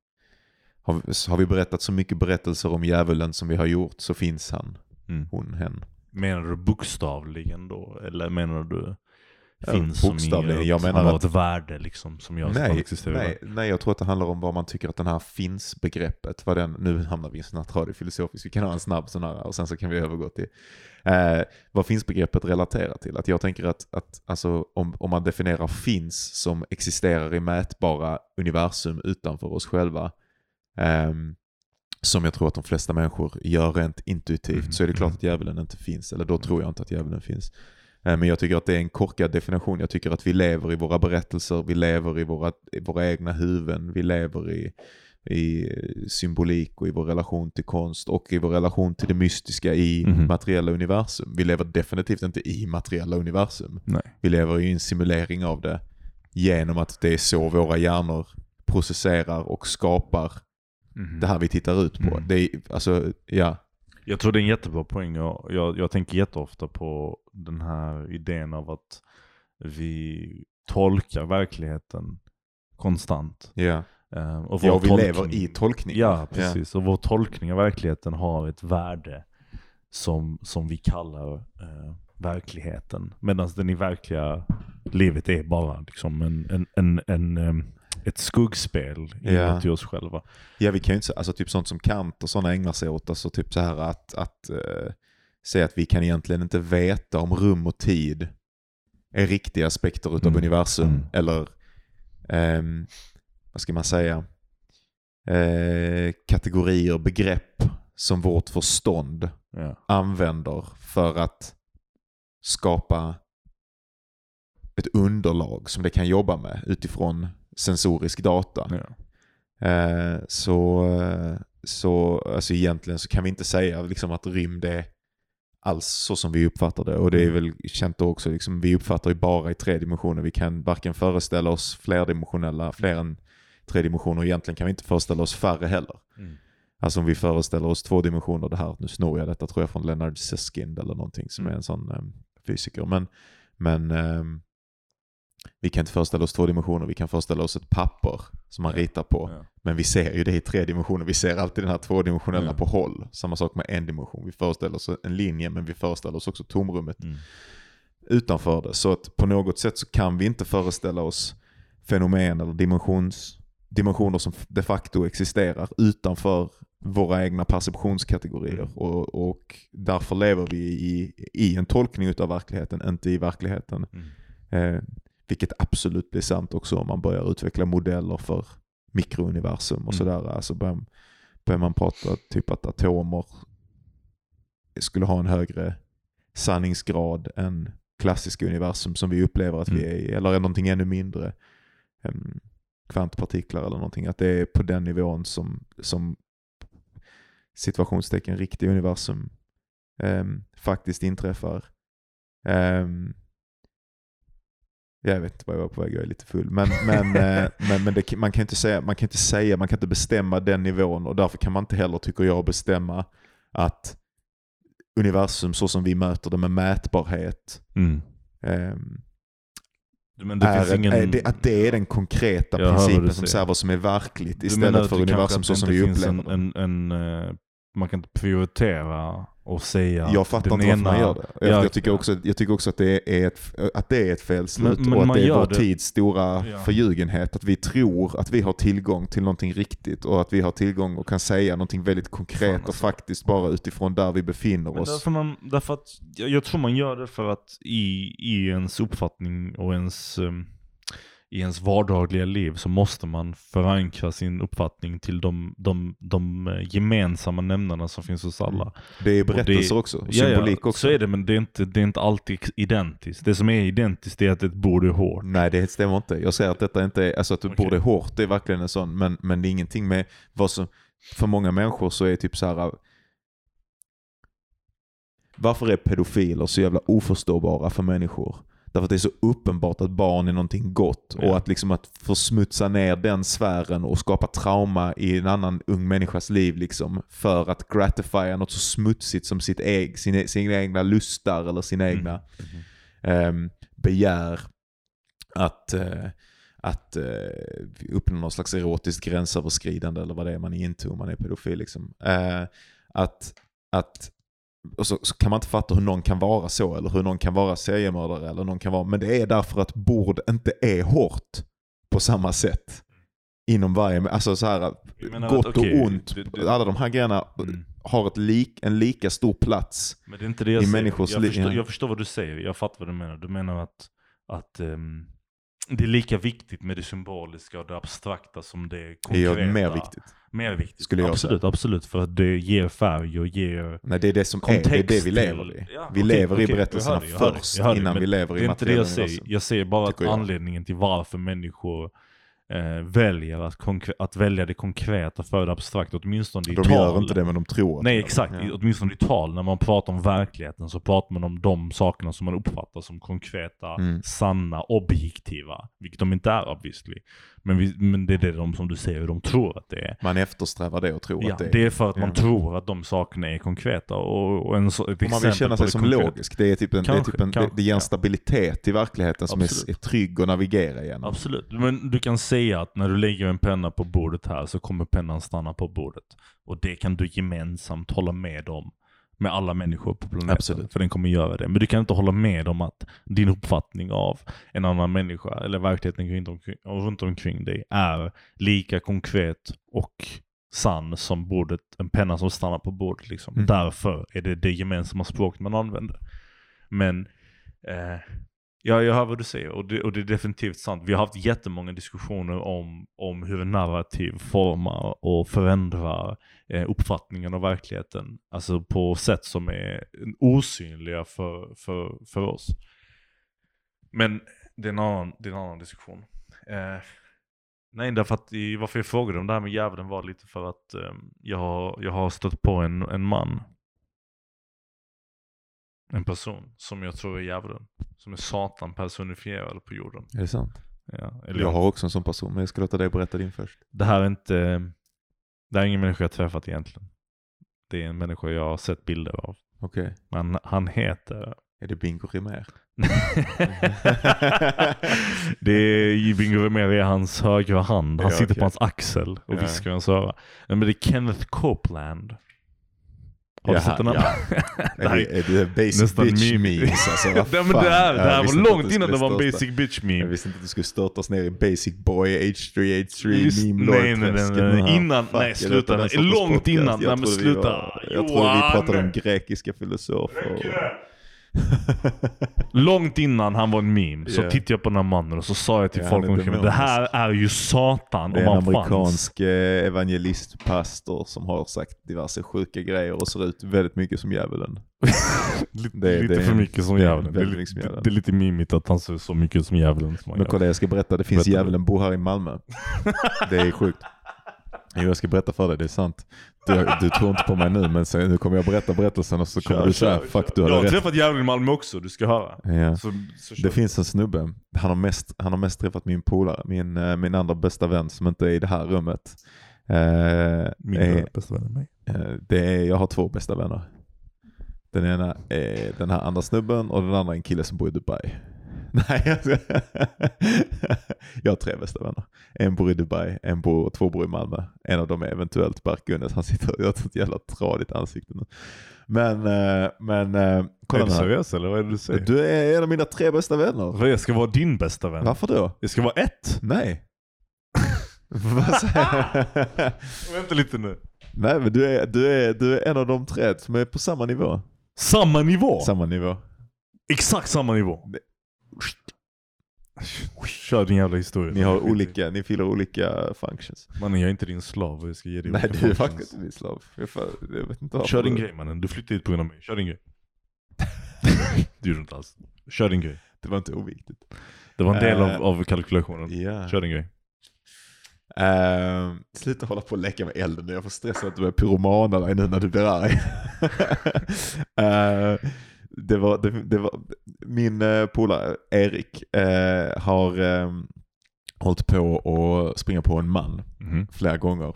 [SPEAKER 2] har, vi- har vi berättat så mycket berättelser om djävulen som vi har gjort så finns han,
[SPEAKER 3] Mm.
[SPEAKER 2] hon, hen.
[SPEAKER 3] Menar du bokstavligen då? Eller menar du finns som inget,
[SPEAKER 2] Jag menar
[SPEAKER 3] har
[SPEAKER 2] att-
[SPEAKER 3] ett värde liksom som gör att
[SPEAKER 2] Nej,
[SPEAKER 3] existerar?
[SPEAKER 2] nej, nej, jag tror att det handlar om vad man tycker att den här finns-begreppet, vad den, nu hamnar vi i en sån här tradig filosofisk, vi kan ha en snabb sån här och sen så kan vi övergå till eh, vad finns-begreppet relaterar till. Att jag tänker att, att alltså, om, om man definierar finns som existerar i mätbara universum utanför oss själva, ehm, som jag tror att de flesta människor gör rent intuitivt,
[SPEAKER 3] Mm,
[SPEAKER 2] så är det klart
[SPEAKER 3] mm.
[SPEAKER 2] att djävulen inte finns. Eller då tror jag inte att djävulen finns. Eh, Men jag tycker att det är en korkad definition. Jag tycker att vi lever i våra berättelser, vi lever i våra, i våra egna huvuden, vi lever i, i symbolik och i vår relation till konst och i vår relation till det mystiska i
[SPEAKER 3] Mhm.
[SPEAKER 2] materiella universum. Vi lever definitivt inte i materiella universum.
[SPEAKER 3] Nej.
[SPEAKER 2] Vi lever i en simulering av det genom att det är så våra hjärnor processerar och skapar det här vi tittar ut på.
[SPEAKER 3] Mm.
[SPEAKER 2] Det är, alltså, ja.
[SPEAKER 3] Jag tror det är en jättebra poäng. Jag, jag, jag tänker jätteofta på den här idén av att vi tolkar verkligheten konstant.
[SPEAKER 2] Ja,
[SPEAKER 3] Eh, och
[SPEAKER 2] ja
[SPEAKER 3] vår
[SPEAKER 2] och vi
[SPEAKER 3] tolkning-
[SPEAKER 2] lever i tolkning.
[SPEAKER 3] Ja, precis. Och vår tolkning av verkligheten har ett värde som, som vi kallar eh, verkligheten. Medan den i verkliga livet är bara liksom en, en, en, en, em, ett skuggspel
[SPEAKER 2] Ja.
[SPEAKER 3] inuti oss själva.
[SPEAKER 2] Ja, vi kan ju inte, säga- alltså typ sånt som Kant och sådana ägnar sig åt, alltså typ så här att, att eh, säga att vi kan egentligen inte veta om rum och tid är riktiga aspekter utav
[SPEAKER 3] Mm.
[SPEAKER 2] universum.
[SPEAKER 3] Mm.
[SPEAKER 2] Eller, ehm, vad ska man säga, eh, kategorier, begrepp som vårt förstånd
[SPEAKER 3] Ja.
[SPEAKER 2] använder för att skapa ett underlag som det kan jobba med utifrån sensorisk data.
[SPEAKER 3] Ja.
[SPEAKER 2] Eh, så, eh, så alltså egentligen så kan vi inte säga liksom att rymd är alls så som vi uppfattar det. Och det är väl känt också, liksom, vi uppfattar ju bara i tre dimensioner. Vi kan varken föreställa oss flerdimensionella, fler än tre dimensioner. Egentligen kan vi inte föreställa oss färre heller.
[SPEAKER 3] Mm.
[SPEAKER 2] Alltså om vi föreställer oss två dimensioner, det här, nu snor jag detta tror jag från Leonard Susskind eller någonting som
[SPEAKER 3] Mm.
[SPEAKER 2] är en sån eh, fysiker. Men, men ehm, vi kan inte föreställa oss två dimensioner, vi kan föreställa oss ett papper som man
[SPEAKER 3] Ja.
[SPEAKER 2] ritar på.
[SPEAKER 3] Ja.
[SPEAKER 2] Men vi ser ju det i tre dimensioner, vi ser alltid den här tvådimensionella
[SPEAKER 3] Ja.
[SPEAKER 2] på håll. Samma sak med en dimension, vi föreställer oss en linje men vi föreställer oss också tomrummet
[SPEAKER 3] Mm.
[SPEAKER 2] utanför det. Så att på något sätt så kan vi inte föreställa oss fenomen eller dimensions, dimensioner som de facto existerar utanför våra egna perceptionskategorier.
[SPEAKER 3] Mm.
[SPEAKER 2] Och, och därför lever vi i, i en tolkning utav verkligheten, inte i verkligheten.
[SPEAKER 3] Mm.
[SPEAKER 2] Eh, vilket absolut blir sant också om man börjar utveckla modeller för mikrouniversum och
[SPEAKER 3] Mm.
[SPEAKER 2] sådär. Alltså börjar, börjar man prata typ att atomer skulle ha en högre sanningsgrad än klassiska universum som vi upplever att vi
[SPEAKER 3] Mm.
[SPEAKER 2] är i. Eller är någonting ännu mindre. em, kvantpartiklar eller någonting. Att det är på den nivån som, som situationstecken riktiga universum em, faktiskt inträffar. Em, jag vet inte vad jag var på väg, jag är lite full. Men, men, eh, men, men det, man, kan inte säga, man kan inte säga, man kan inte bestämma den nivån och därför kan man inte heller, tycker jag, bestämma att universum så som vi möter det med mätbarhet
[SPEAKER 3] Mm. Men det
[SPEAKER 2] är,
[SPEAKER 3] ingen...
[SPEAKER 2] det, att det är den konkreta
[SPEAKER 3] Jag
[SPEAKER 2] principen som
[SPEAKER 3] säger.
[SPEAKER 2] vad som är verkligt istället för universum så som vi upplever
[SPEAKER 3] en, en, en, eh, Man kan inte prioritera och säga
[SPEAKER 2] Jag fattar inte varför man
[SPEAKER 3] ena-
[SPEAKER 2] gör det. Jag,
[SPEAKER 3] Ja,
[SPEAKER 2] jag, tycker också, jag tycker också att det är ett, att det är ett felslut
[SPEAKER 3] Men- men
[SPEAKER 2] och att det är vår
[SPEAKER 3] det-
[SPEAKER 2] tids stora
[SPEAKER 3] Ja.
[SPEAKER 2] förljugenhet. Att vi tror att vi har tillgång till någonting riktigt och att vi har tillgång och kan säga någonting väldigt konkret
[SPEAKER 3] Fan,
[SPEAKER 2] och
[SPEAKER 3] alltså.
[SPEAKER 2] faktiskt bara utifrån där vi befinner
[SPEAKER 3] Men
[SPEAKER 2] oss.
[SPEAKER 3] därför, man, därför att jag, jag tror man gör det för att i, i ens uppfattning och ens, um, i ens vardagliga liv så måste man förankra sin uppfattning till de, de, de eh, gemensamma nämnarna som finns hos alla.
[SPEAKER 2] Det är
[SPEAKER 3] Och det-
[SPEAKER 2] berättelser också, och
[SPEAKER 3] Ja,
[SPEAKER 2] symbolik också.
[SPEAKER 3] så är det men det är, inte, det är inte alltid identiskt. Det som är identiskt är att ett bord är hårt.
[SPEAKER 2] Nej det stämmer inte. Jag säger att detta inte är, alltså att du
[SPEAKER 3] Okej.
[SPEAKER 2] borde hårt, det är verkligen en sån, men, men det är ingenting med vad som, för många människor så är typ så här. Varför är pedofiler så jävla oförståbara för människor? Därför att det är så uppenbart att barn är någonting gott
[SPEAKER 3] Ja.
[SPEAKER 2] och att liksom att försmutsa ner den sfären och skapa trauma i en annan ung människas liv liksom för att gratifiera något så smutsigt som sitt äg, sina, sina egna lustar eller sina
[SPEAKER 3] Mm.
[SPEAKER 2] egna um, begär att, eh, att uh, uppnå någon slags erotiskt gränsöverskridande eller vad det är man är into om man är pedofil. Liksom. Eh, att, att, och så, så kan man inte fatta hur någon kan vara så eller hur någon kan vara seriemördare eller någon kan vara, men det är därför att bord inte är hårt på samma sätt. Inom varje, alltså så här,
[SPEAKER 3] Jag
[SPEAKER 2] gott
[SPEAKER 3] att, okej,
[SPEAKER 2] och ont,
[SPEAKER 3] det- det-
[SPEAKER 2] alla de här grejerna
[SPEAKER 3] Mm.
[SPEAKER 2] har ett lik, en lika stor plats.
[SPEAKER 3] Men det är inte det jag
[SPEAKER 2] I
[SPEAKER 3] säger.
[SPEAKER 2] människors
[SPEAKER 3] jag,
[SPEAKER 2] liv,
[SPEAKER 3] förstår,
[SPEAKER 2] ja.
[SPEAKER 3] jag förstår vad du säger, jag fattar vad du menar. Du menar att, att ehm, det är lika viktigt med det symboliska och det abstrakta som det
[SPEAKER 2] Det
[SPEAKER 3] konkreta.
[SPEAKER 2] är mer viktigt.
[SPEAKER 3] Mer viktigt.
[SPEAKER 2] Skulle jag
[SPEAKER 3] absolut, absolut. För att det ger färg och ger...
[SPEAKER 2] Nej, det är det som är, det är det vi lever i.
[SPEAKER 3] Ja,
[SPEAKER 2] vi
[SPEAKER 3] okej,
[SPEAKER 2] lever i
[SPEAKER 3] okej,
[SPEAKER 2] berättelserna
[SPEAKER 3] dig,
[SPEAKER 2] först
[SPEAKER 3] dig,
[SPEAKER 2] innan vi lever
[SPEAKER 3] Det
[SPEAKER 2] i
[SPEAKER 3] är inte det jag säger. Jag säger bara att anledningen till varför människor eh, väljer att, att välja det konkreta för det abstrakta, åtminstone i
[SPEAKER 2] De
[SPEAKER 3] tal.
[SPEAKER 2] gör inte det men de tror att
[SPEAKER 3] Nej
[SPEAKER 2] de
[SPEAKER 3] exakt,
[SPEAKER 2] det.
[SPEAKER 3] I- åtminstone i tal. När man pratar om verkligheten så pratar man om de sakerna som man uppfattar som konkreta,
[SPEAKER 2] Mm.
[SPEAKER 3] sanna, objektiva. Vilket de inte är obviously. Men, vi, men det är det de som du säger, de tror att det är.
[SPEAKER 2] Man eftersträvar det och tror
[SPEAKER 3] Ja,
[SPEAKER 2] att det är.
[SPEAKER 3] det är för att man
[SPEAKER 2] Ja.
[SPEAKER 3] tror att de sakerna är konkreta. Och, och en så, ett
[SPEAKER 2] Och man vill känna sig som
[SPEAKER 3] konkreta-
[SPEAKER 2] logisk. Det, är typ en, det, är
[SPEAKER 3] Kanske,
[SPEAKER 2] typ en, det,
[SPEAKER 3] kanske,
[SPEAKER 2] det ger en stabilitet i verkligheten som är, är trygg att navigera igenom.
[SPEAKER 3] Absolut, men du kan säga att när du lägger en penna på bordet här så kommer pennan stanna på bordet. Och det kan du gemensamt hålla med om med alla människor på planeten.
[SPEAKER 2] Absolut.
[SPEAKER 3] För den kommer göra det. Men du kan inte hålla med om att din uppfattning av en annan människa eller verkligheten runt omkring, runt omkring dig är lika konkret och sann som bordet, en penna som stannar på bordet. Liksom.
[SPEAKER 2] Mm.
[SPEAKER 3] Därför är det det gemensamma språket man använder. Men eh, Ja, jag hör vad du säger och det, och det är definitivt sant. Vi har haft jättemånga diskussioner om, om hur en narrativ formar och förändrar eh, uppfattningen av verkligheten. Alltså på sätt som är osynliga för, för, för oss. Men det är en annan, det är en annan diskussion. Eh, nej, därför att i, varför jag frågade om det här med djävulen var lite för att eh, jag, har, jag har stött på en, en man en person som jag tror är djävulen. Som är Satan personifierad på jorden.
[SPEAKER 2] Är det sant?
[SPEAKER 3] Ja, eller
[SPEAKER 2] Jag har också en sån person, men jag ska låta dig berätta din först.
[SPEAKER 3] Det här är inte... Det här är ingen människa jag träffat egentligen. Det är en människa jag har sett bilder av.
[SPEAKER 2] Okej.
[SPEAKER 3] Men han heter...
[SPEAKER 2] Är det Bingo Rimér?
[SPEAKER 3] det är Bingo Rimér är hans högra hand. Han
[SPEAKER 2] Ja,
[SPEAKER 3] sitter
[SPEAKER 2] okej.
[SPEAKER 3] på hans axel och viskar i hans öra. Men det är Kenneth Copeland. Har du sett den här? Det
[SPEAKER 2] Är
[SPEAKER 3] här
[SPEAKER 2] basic
[SPEAKER 3] Nästan
[SPEAKER 2] bitch
[SPEAKER 3] meme.
[SPEAKER 2] memes? Alltså,
[SPEAKER 3] Nej, men det här, det
[SPEAKER 2] Jag
[SPEAKER 3] här
[SPEAKER 2] visste
[SPEAKER 3] var långt innan det var en
[SPEAKER 2] störta.
[SPEAKER 3] basic bitch
[SPEAKER 2] Jag
[SPEAKER 3] meme.
[SPEAKER 2] visste inte att du skulle störtas ner i basic boy H3H3
[SPEAKER 3] Just-
[SPEAKER 2] meme
[SPEAKER 3] nej, nej, nej, nej, nej. Innan- nej,
[SPEAKER 2] Fuck,
[SPEAKER 3] sluta.
[SPEAKER 2] är någon sorts
[SPEAKER 3] långt innan.
[SPEAKER 2] Jag
[SPEAKER 3] Nej, men sluta.
[SPEAKER 2] var- Jag trodde vi pratade om grekiska filosofer.
[SPEAKER 3] Långt innan han var en meme så
[SPEAKER 2] Ja.
[SPEAKER 3] tittade jag på den här mannen och så sa jag till
[SPEAKER 2] Ja,
[SPEAKER 3] folk omkring mig, det här är ju Satan
[SPEAKER 2] Det är en
[SPEAKER 3] han fanns.
[SPEAKER 2] amerikansk eh, evangelistpastor som har sagt diverse sjuka grejer och ser ut väldigt mycket som djävulen.
[SPEAKER 3] Lite,
[SPEAKER 2] Det
[SPEAKER 3] lite
[SPEAKER 2] det
[SPEAKER 3] för mycket som
[SPEAKER 2] det
[SPEAKER 3] djävulen. Det
[SPEAKER 2] djävulen.
[SPEAKER 3] det är lite mimigt att han ser så mycket som djävulen som
[SPEAKER 2] Men kolla jag ska berätta, det finns djävulen bor här i Malmö. Det är sjukt. Jo, jag ska berätta för dig, det är sant. Du, du tror inte på mig nu men sen, nu kommer jag berätta berättelsen och så kommer
[SPEAKER 3] Kör,
[SPEAKER 2] du säga fuck du
[SPEAKER 3] Jag
[SPEAKER 2] hade
[SPEAKER 3] har
[SPEAKER 2] rätt.
[SPEAKER 3] träffat djävulen i Malmö också, du ska höra.
[SPEAKER 2] Ja.
[SPEAKER 3] Så, så.
[SPEAKER 2] Det finns en snubbe, han har mest, han har mest träffat min polare, min, eh, min andra bästa vän som inte är i det här rummet. Eh,
[SPEAKER 3] Min
[SPEAKER 2] är,
[SPEAKER 3] bästa vän är mig.
[SPEAKER 2] eh, det är, jag har två bästa vänner. Den ena är den här andra snubben och den andra är en kille som bor i Dubai. Nej, jag, har tre bästa vänner. En bor i Dubai, en bor, två bor i Malmö. En av dem är eventuellt Berk Gunnes. Han sitter och gör ett jävla tradigt ansikte nu. Men, eh, men eh, kolla
[SPEAKER 3] är du seriös eller vad är det du säger?
[SPEAKER 2] Du är en av mina tre bästa vänner.
[SPEAKER 3] Vad, Jag ska vara din bästa vän.
[SPEAKER 2] Varför då?
[SPEAKER 3] Jag ska vara ett.
[SPEAKER 2] Nej. Vad säger
[SPEAKER 3] Vänta lite nu.
[SPEAKER 2] Nej men du är, du, är, du är en av de tre som är på samma nivå.
[SPEAKER 3] Samma nivå?
[SPEAKER 2] Samma nivå.
[SPEAKER 3] Exakt samma nivå. Kör din jävla historia.
[SPEAKER 2] Ni har olika, ni fyller olika functions.
[SPEAKER 3] Mannen jag är inte din slav jag ska ge dig
[SPEAKER 2] Nej du är faktiskt inte min slav. Jag, fan, jag vet inte
[SPEAKER 3] Kör din
[SPEAKER 2] du-
[SPEAKER 3] grej mannen, du flyttade hit på grund av mig. Kör din grej. det gjorde du inte alls. Kör din grej.
[SPEAKER 2] Det var inte oviktigt.
[SPEAKER 3] Det var en del
[SPEAKER 2] Eh,
[SPEAKER 3] av, av kalkylationen.
[SPEAKER 2] Ja.
[SPEAKER 3] Kör din grej.
[SPEAKER 2] Uh, sluta hålla på och leka med elden nu. Jag får stressa att du är pyromana dig nu när du blir arg. uh, det var, det, det var, min uh, polare Erik uh, har um, hållit på att springa på en man
[SPEAKER 3] Mhm.
[SPEAKER 2] flera gånger.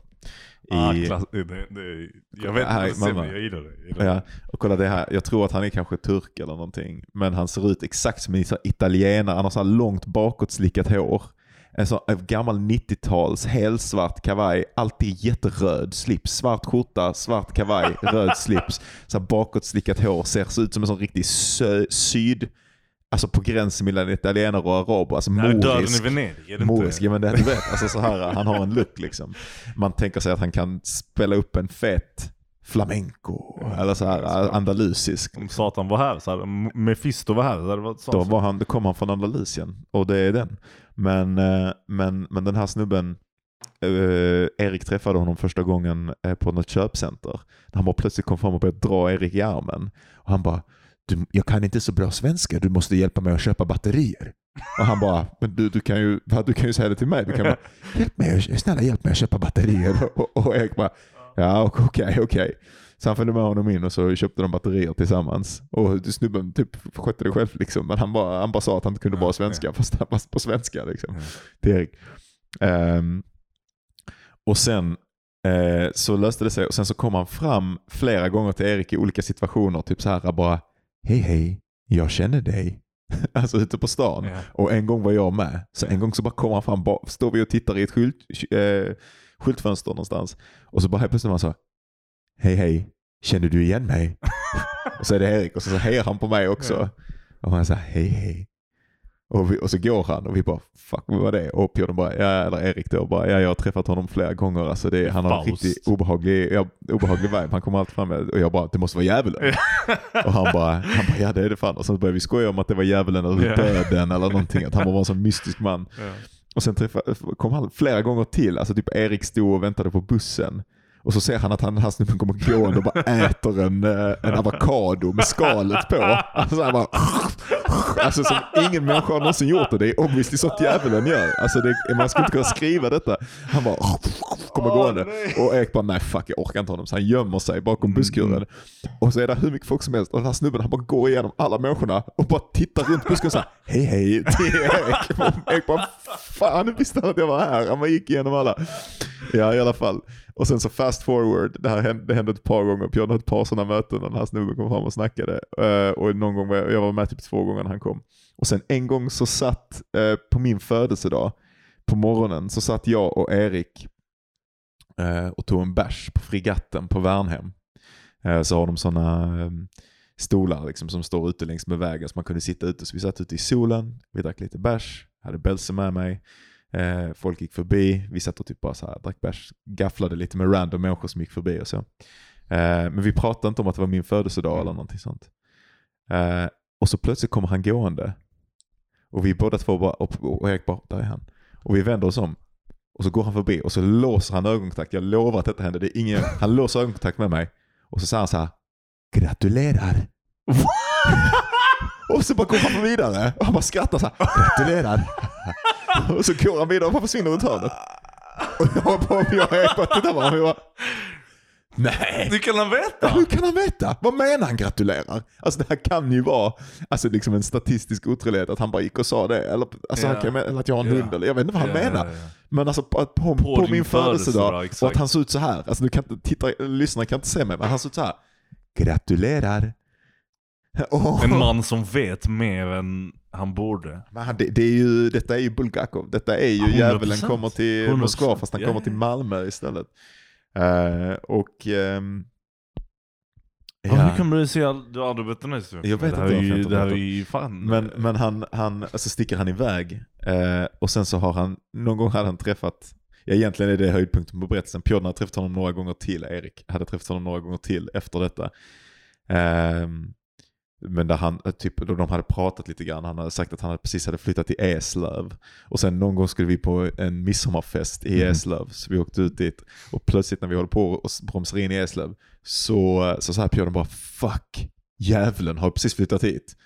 [SPEAKER 3] Ah,
[SPEAKER 2] I,
[SPEAKER 3] klass, det, det, jag vet
[SPEAKER 2] Här,
[SPEAKER 3] inte
[SPEAKER 2] mamma.
[SPEAKER 3] jag gillar det. Gillar
[SPEAKER 2] ja, och kolla det här, jag tror att han är kanske turk eller någonting. Men han ser ut exakt som en italienare, han har så här långt bakåtslickat hår. En sån en gammal 90-tals helsvart kavaj, alltid jätteröd slips, svart skjorta, svart kavaj, röd slips. Så här bakåtslickat hår, ser så ut som en sån riktig sö- syd, alltså på gränsen mellan italienare och araber. Alltså
[SPEAKER 3] här är döden i
[SPEAKER 2] morisk.
[SPEAKER 3] Venedig, är det
[SPEAKER 2] Morisk,
[SPEAKER 3] inte?
[SPEAKER 2] ja men det, du vet, alltså så här, han har en look liksom. Man tänker sig att han kan spela upp en fet flamenco, eller så här andalusisk.
[SPEAKER 3] Om Satan var här, så hade, M- Mephisto var här, så hade det varit.
[SPEAKER 2] Då, var han, då kom han från Andalusien och det är den. Men, eh, men, men den här snubben, Uh, Erik träffade honom första gången eh, på något köpcenter. Han bara plötsligt kom fram och började dra Erik i armen. Och han bara, du, jag kan inte så bra svenska, du måste hjälpa mig att köpa batterier. Och han bara, men du, du, kan, ju, du kan ju säga det till mig. Du kan bara, hjälp mig, snälla hjälp mig att köpa batterier. Och, och Erik bara, ja okej, okej. Okay. Så han följde med honom in och så köpte de batterier tillsammans. Och snubben typ skötte det själv liksom. Men han bara, han bara sa att han inte kunde bara svenska, fast han var på svenska liksom. Till Erik. Um, och sen eh, så löste det sig och sen så kom han fram flera gånger till Erik i olika situationer. Typ så här bara, hej hej, jag känner dig. alltså ute på stan.
[SPEAKER 3] Ja.
[SPEAKER 2] Och en gång var jag med. Så en gång så bara kom han fram, bara, står vi och tittar i ett skylt, eh, skyltfönster någonstans. Och så bara helt plötsligt var han så, hej hej, känner du igen mig? och så är det Erik och så, så hejar han på mig också.
[SPEAKER 3] Ja.
[SPEAKER 2] Och han säger hej hej. Och, vi, och så går han och vi bara fuck vad var det? Och Björn bara, ja, eller Erik då bara, ja jag har träffat honom flera gånger. Alltså det, han har en riktigt obehaglig, ja, obehaglig vibe. Han kommer alltid fram med, och jag bara, det måste vara djävulen. och han bara, han bara, ja det är det fan. Och så började vi skoja om att det var djävulen eller
[SPEAKER 3] Ja.
[SPEAKER 2] döden eller någonting. Att han var en sån mystisk man.
[SPEAKER 3] Ja.
[SPEAKER 2] Och sen träffade, kom han flera gånger till. Alltså typ Erik stod och väntade på bussen. Och så ser han att han, den här snubben kommer gående och bara äter en, eh, en avokado med skalet på. Alltså, han bara, alltså som ingen människa har någonsin gjort det. Det är obviously så att djävulen gör. Alltså det, man skulle inte kunna skriva detta. Han bara kommer gående. Och Erik bara nej fuck jag orkar inte honom. Så han gömmer sig bakom busskuren. Och så är det hur mycket folk som helst. Och den här snubben han bara går igenom alla människorna och bara tittar runt busskuren såhär hej hej till Erik. Och Erik bara fan nu visste han att jag var här. Han bara gick igenom alla. Ja i alla fall. Och sen så fast forward, det här hände, det hände ett par gånger. Björn hade ett par sådana möten när den här snubben kom fram och snackade. Uh, och någon gång var jag, jag var med typ två gånger när han kom. Och sen en gång så satt, uh, på min födelsedag, på morgonen, så satt jag och Erik uh, och tog en bärs på Frigatten på Värnhem. Så har de sådana eh, stolar liksom, som står ute längs med vägen så man kunde sitta ute. Så vi satt ute i solen, vi drack lite bärs, hade Belse med mig. Eh, folk gick förbi, vi satt och typ bara så här, drack bärs, gafflade lite med random människor som gick förbi och så. Eh, men vi pratade inte om att det var min födelsedag eller någonting sånt. Eh, och så plötsligt kommer han gående. Och vi båda två bara, och, och Erik bara, där är han. Och vi vänder oss om. Och så går han förbi och så låser han ögonkontakt. Jag lovar att detta händer. Det är ingen, han låser ögonkontakt med mig. Och så säger han så här, gratulerar. och så bara går han vidare. Och han bara skrattar så här, gratulerar. och så går han vidare och bara försvinner runt hörnet. Och jag bara, jag är bara tittar på honom och bara, nej.
[SPEAKER 3] Det kan han veta!
[SPEAKER 2] Hur kan han veta? Vad menar han gratulerar? Alltså det här kan ju vara alltså liksom en statistisk otrolighet att han bara gick och sa det. Eller, alltså han kan, eller att jag har en
[SPEAKER 3] Ja.
[SPEAKER 2] hund eller jag vet inte vad han
[SPEAKER 3] Ja,
[SPEAKER 2] menar.
[SPEAKER 3] ja.
[SPEAKER 2] Men alltså på, på, på,
[SPEAKER 3] din
[SPEAKER 2] min födelsedag och att han såg ut så här. Alltså du kan inte, titta, lyssnarna kan inte se mig men han såg ut så här. Gratulerar. Och-
[SPEAKER 3] En man som vet mer än han borde.
[SPEAKER 2] Men han, det, det är ju, detta är ju Bulgakov. Detta är ju
[SPEAKER 3] 100%.
[SPEAKER 2] djävulen kommer till
[SPEAKER 3] 100%.
[SPEAKER 2] Moskva fast han
[SPEAKER 3] Ja,
[SPEAKER 2] kommer till Malmö istället. Eh, och... ehm,
[SPEAKER 3] Ja. Hur kan du säga, du har aldrig berättat den här historien?
[SPEAKER 2] Jag vet
[SPEAKER 3] det
[SPEAKER 2] inte
[SPEAKER 3] är ju, det här är ju fan...
[SPEAKER 2] Men, men han, han, alltså sticker han iväg eh, och sen så har han, någon gång hade han träffat, ja egentligen är det höjdpunkten på berättelsen, Pjodn hade träffat honom några gånger till, Erik hade träffat honom några gånger till efter detta. Ehm, men där han, eh, typ, då de hade pratat lite grann, han hade sagt att han precis hade flyttat till Eslöv. Och sen någon gång skulle vi på en midsommarfest i
[SPEAKER 3] Mhm.
[SPEAKER 2] Eslöv, så vi åkte ut dit. Och plötsligt när vi håller på och bromsar in i Eslöv så, så sa Pjodn bara fuck, djävulen har precis flyttat hit.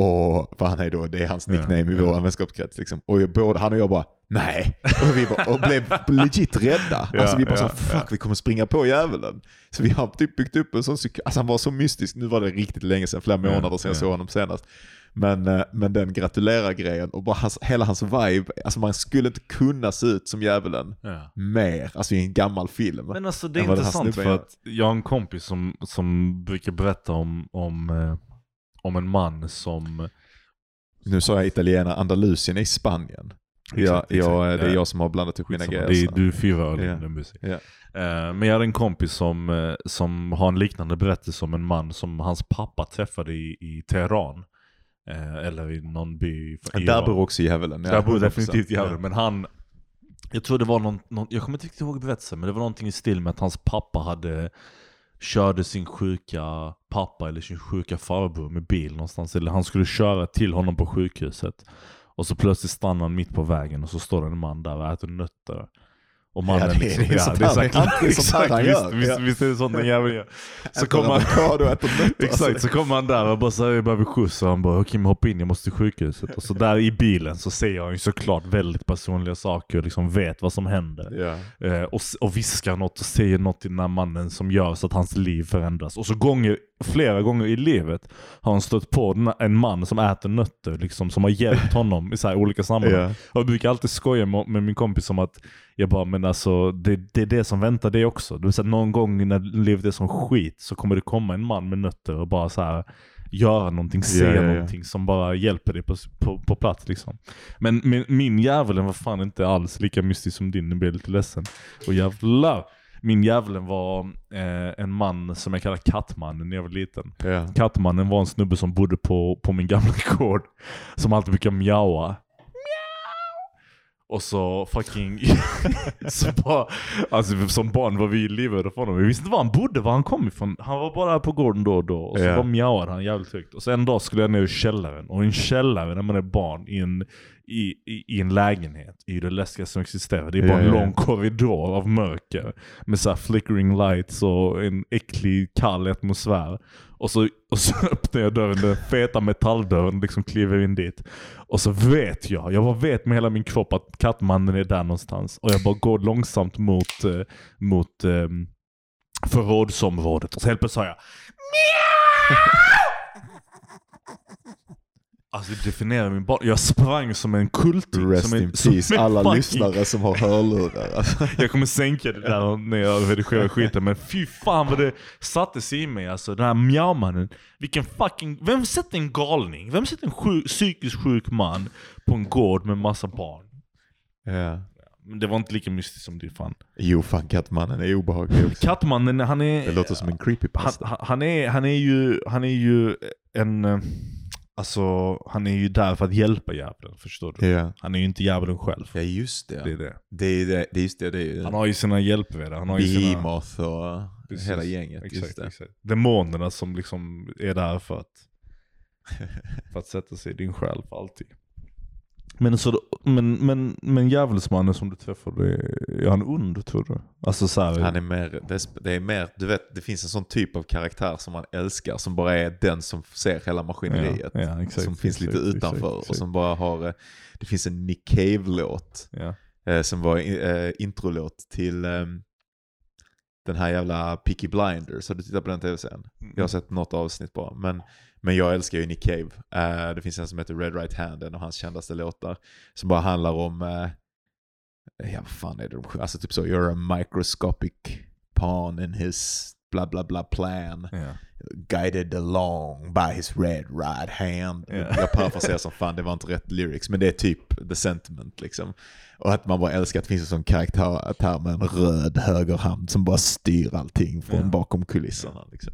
[SPEAKER 2] Och vad han är då, det är hans
[SPEAKER 3] Ja,
[SPEAKER 2] nickname i
[SPEAKER 3] ja.
[SPEAKER 2] vår vänskapskrets. Liksom. Och jag, både han och jag bara, nej. Och vi bara, och blev legit rädda.
[SPEAKER 3] Ja,
[SPEAKER 2] alltså vi bara
[SPEAKER 3] ja,
[SPEAKER 2] så, fuck vi kommer springa på djävulen. Så vi har typ byggt upp en sån psyk- alltså han var så mystisk. Nu var det riktigt länge sedan, flera
[SPEAKER 3] Ja,
[SPEAKER 2] månader sedan jag
[SPEAKER 3] ja.
[SPEAKER 2] såg honom senast. Men, eh, men den gratulera-grejen och bara hans, hela hans vibe, alltså man skulle inte kunna se ut som djävulen
[SPEAKER 3] Ja.
[SPEAKER 2] mer, alltså i en gammal film.
[SPEAKER 3] Men alltså det är intressant för att jag har en kompis som, som brukar berätta om, om, eh, om en man som...
[SPEAKER 2] Nu sa jag italienare, Andalusien är i Spanien. ja,
[SPEAKER 3] Exakt,
[SPEAKER 2] ja,
[SPEAKER 3] exakt.
[SPEAKER 2] det är
[SPEAKER 3] Ja.
[SPEAKER 2] jag som har blandat ihop mina grejer.
[SPEAKER 3] Det är, du än Bussi.
[SPEAKER 2] Ja.
[SPEAKER 3] Eh, Men jag hade en kompis som, eh, som har en liknande berättelse om en man som hans pappa träffade i, i Teheran. Eh, Eller i någon by
[SPEAKER 2] Där
[SPEAKER 3] Iran.
[SPEAKER 2] bor också djävulen. ja,
[SPEAKER 3] Där bor
[SPEAKER 2] 100%.
[SPEAKER 3] definitivt djävulen,
[SPEAKER 2] Ja.
[SPEAKER 3] men han Jag tror det var någon, någon jag kommer inte riktigt ihåg berättelsen, men det var någonting i stil med att hans pappa hade Körde sin sjuka pappa eller sin sjuka farbror med bil någonstans, eller han skulle köra till honom på sjukhuset Och så plötsligt stannar han mitt på vägen och så står det en man där och äter nötter. Och mannen
[SPEAKER 2] Ja, det är- det är här- det är här han gör.
[SPEAKER 3] Visst,
[SPEAKER 2] Ja.
[SPEAKER 3] visst är det sånt den jäveln gör. Så kommer han. Exakt, så kommer han där och bara säger jag behöver skjuts och han bara okej men hoppa in, jag måste till sjukhuset. Och så där i bilen så säger han ju såklart väldigt personliga saker och liksom vet vad som händer.
[SPEAKER 2] Ja.
[SPEAKER 3] Eh, och, och viskar något och säger något till den här mannen som gör så att hans liv förändras. Och så gånger, flera gånger i livet har han stött på en man som äter nötter, liksom, som har hjälpt honom i så olika sammanhang.
[SPEAKER 2] Ja.
[SPEAKER 3] Och jag brukar alltid skoja med, med min kompis om att jag bara, men alltså det, det är det som väntar dig också. Vill säga någon gång när livet är som skit så kommer det komma en man med nötter och bara så här göra någonting, se
[SPEAKER 2] Ja, ja, ja.
[SPEAKER 3] någonting som bara hjälper dig på, på, på plats liksom. Men min, min djävulen var fan inte alls lika mystisk som din, nu blir jag lite ledsen. Och jävlar! Min djävulen var eh, en man som jag kallar Kattmannen när jag var liten.
[SPEAKER 2] Ja.
[SPEAKER 3] Kattmannen var en snubbe som bodde på, på min gamla gård. Som alltid brukar mjaua. Och så fucking... så bara, alltså som barn var vi livrädda för honom. Vi visste inte var han bodde, var han kom ifrån. Han var bara på gården då och då. Och så
[SPEAKER 2] Ja.
[SPEAKER 3] bara mjauade han jävligt högt. Och så en dag skulle jag ner i källaren. Och i en källare när man är barn i en, i, i, i en lägenhet är ju det läskigaste som existerar. Det är bara
[SPEAKER 2] Ja,
[SPEAKER 3] en
[SPEAKER 2] ja.
[SPEAKER 3] lång korridor av mörker. Med så här flickering lights och en äcklig kall atmosfär. Och så, och så öppnar jag dörren, den feta metalldörren, liksom kliver in dit. Och så vet jag, jag bara vet med hela min kropp att kattmannen är där någonstans. Och jag bara går långsamt mot, eh, mot eh, förrådsområdet. Och så helt plötsligt hör jag Alltså det definierar min barn. Jag sprang som en kulting.
[SPEAKER 2] Rest
[SPEAKER 3] som en,
[SPEAKER 2] in
[SPEAKER 3] som
[SPEAKER 2] peace
[SPEAKER 3] en
[SPEAKER 2] alla
[SPEAKER 3] fucking-
[SPEAKER 2] lyssnare som har hörlurar. Alltså.
[SPEAKER 3] jag kommer sänka det där när jag redigerar skiten men fy fan vad det satte sig i mig alltså. Den här mjaumannen. Vilken fucking... Vem sätter en galning? Vem sätter en sjuk, psykiskt sjuk man på en gård med massa barn?
[SPEAKER 2] Ja.
[SPEAKER 3] Men det var inte lika mystiskt som det fan.
[SPEAKER 2] Jo fan kattmannen är obehaglig också.
[SPEAKER 3] Kattmannen, han är...
[SPEAKER 2] Det låter som en creepypasta.
[SPEAKER 3] han, han, är, han är ju, han är ju en... Alltså, han är ju där för att hjälpa djävulen, förstår du?
[SPEAKER 2] Ja.
[SPEAKER 3] Han är ju inte djävulen själv.
[SPEAKER 2] ja just det.
[SPEAKER 3] Det är det.
[SPEAKER 2] Det är, det, det är just det. Det är
[SPEAKER 3] Han har ju sina hjälpredor. Han har ju sina...
[SPEAKER 2] Behemoth och
[SPEAKER 3] Precis.
[SPEAKER 2] hela gänget.
[SPEAKER 3] Exakt,
[SPEAKER 2] just det.
[SPEAKER 3] exakt. Demonerna som liksom är där för att, för att sätta sig i din själ för alltid. Men, så, men, men, men djävulsmannen som du träffade, är han ond tror du? Alltså så här,
[SPEAKER 2] Han är mer, det är, det är mer, du vet, det finns en sån typ av karaktär som man älskar som bara är den som ser hela maskineriet.
[SPEAKER 3] Ja, ja, exakt,
[SPEAKER 2] som finns lite
[SPEAKER 3] exakt,
[SPEAKER 2] utanför
[SPEAKER 3] exakt,
[SPEAKER 2] och som bara har, eh, det finns en Nick Cave-låt
[SPEAKER 3] ja.
[SPEAKER 2] eh, som var eh, introlåt till ehm, den här jävla Peaky Blinders. Har du tittat på den tv-serien? Jag har sett något avsnitt bara. Men, men jag älskar ju Nick Cave. Uh, det finns en som heter Red Right Hand, en av hans kändaste låtar. Som bara handlar om, uh, ja vad fan är det de sjunger? Alltså typ så, you're a microscopic pawn in his bla bla bla plan.
[SPEAKER 3] Yeah.
[SPEAKER 2] Guided along by his red right hand.
[SPEAKER 3] Ja.
[SPEAKER 2] Jag parafraserar som fan, det var inte rätt lyrics. Men det är typ the sentiment liksom. Och att man bara älskar att det finns en sån karaktär med en röd högerhand som bara styr allting från
[SPEAKER 3] Ja.
[SPEAKER 2] bakom kulisserna. Liksom.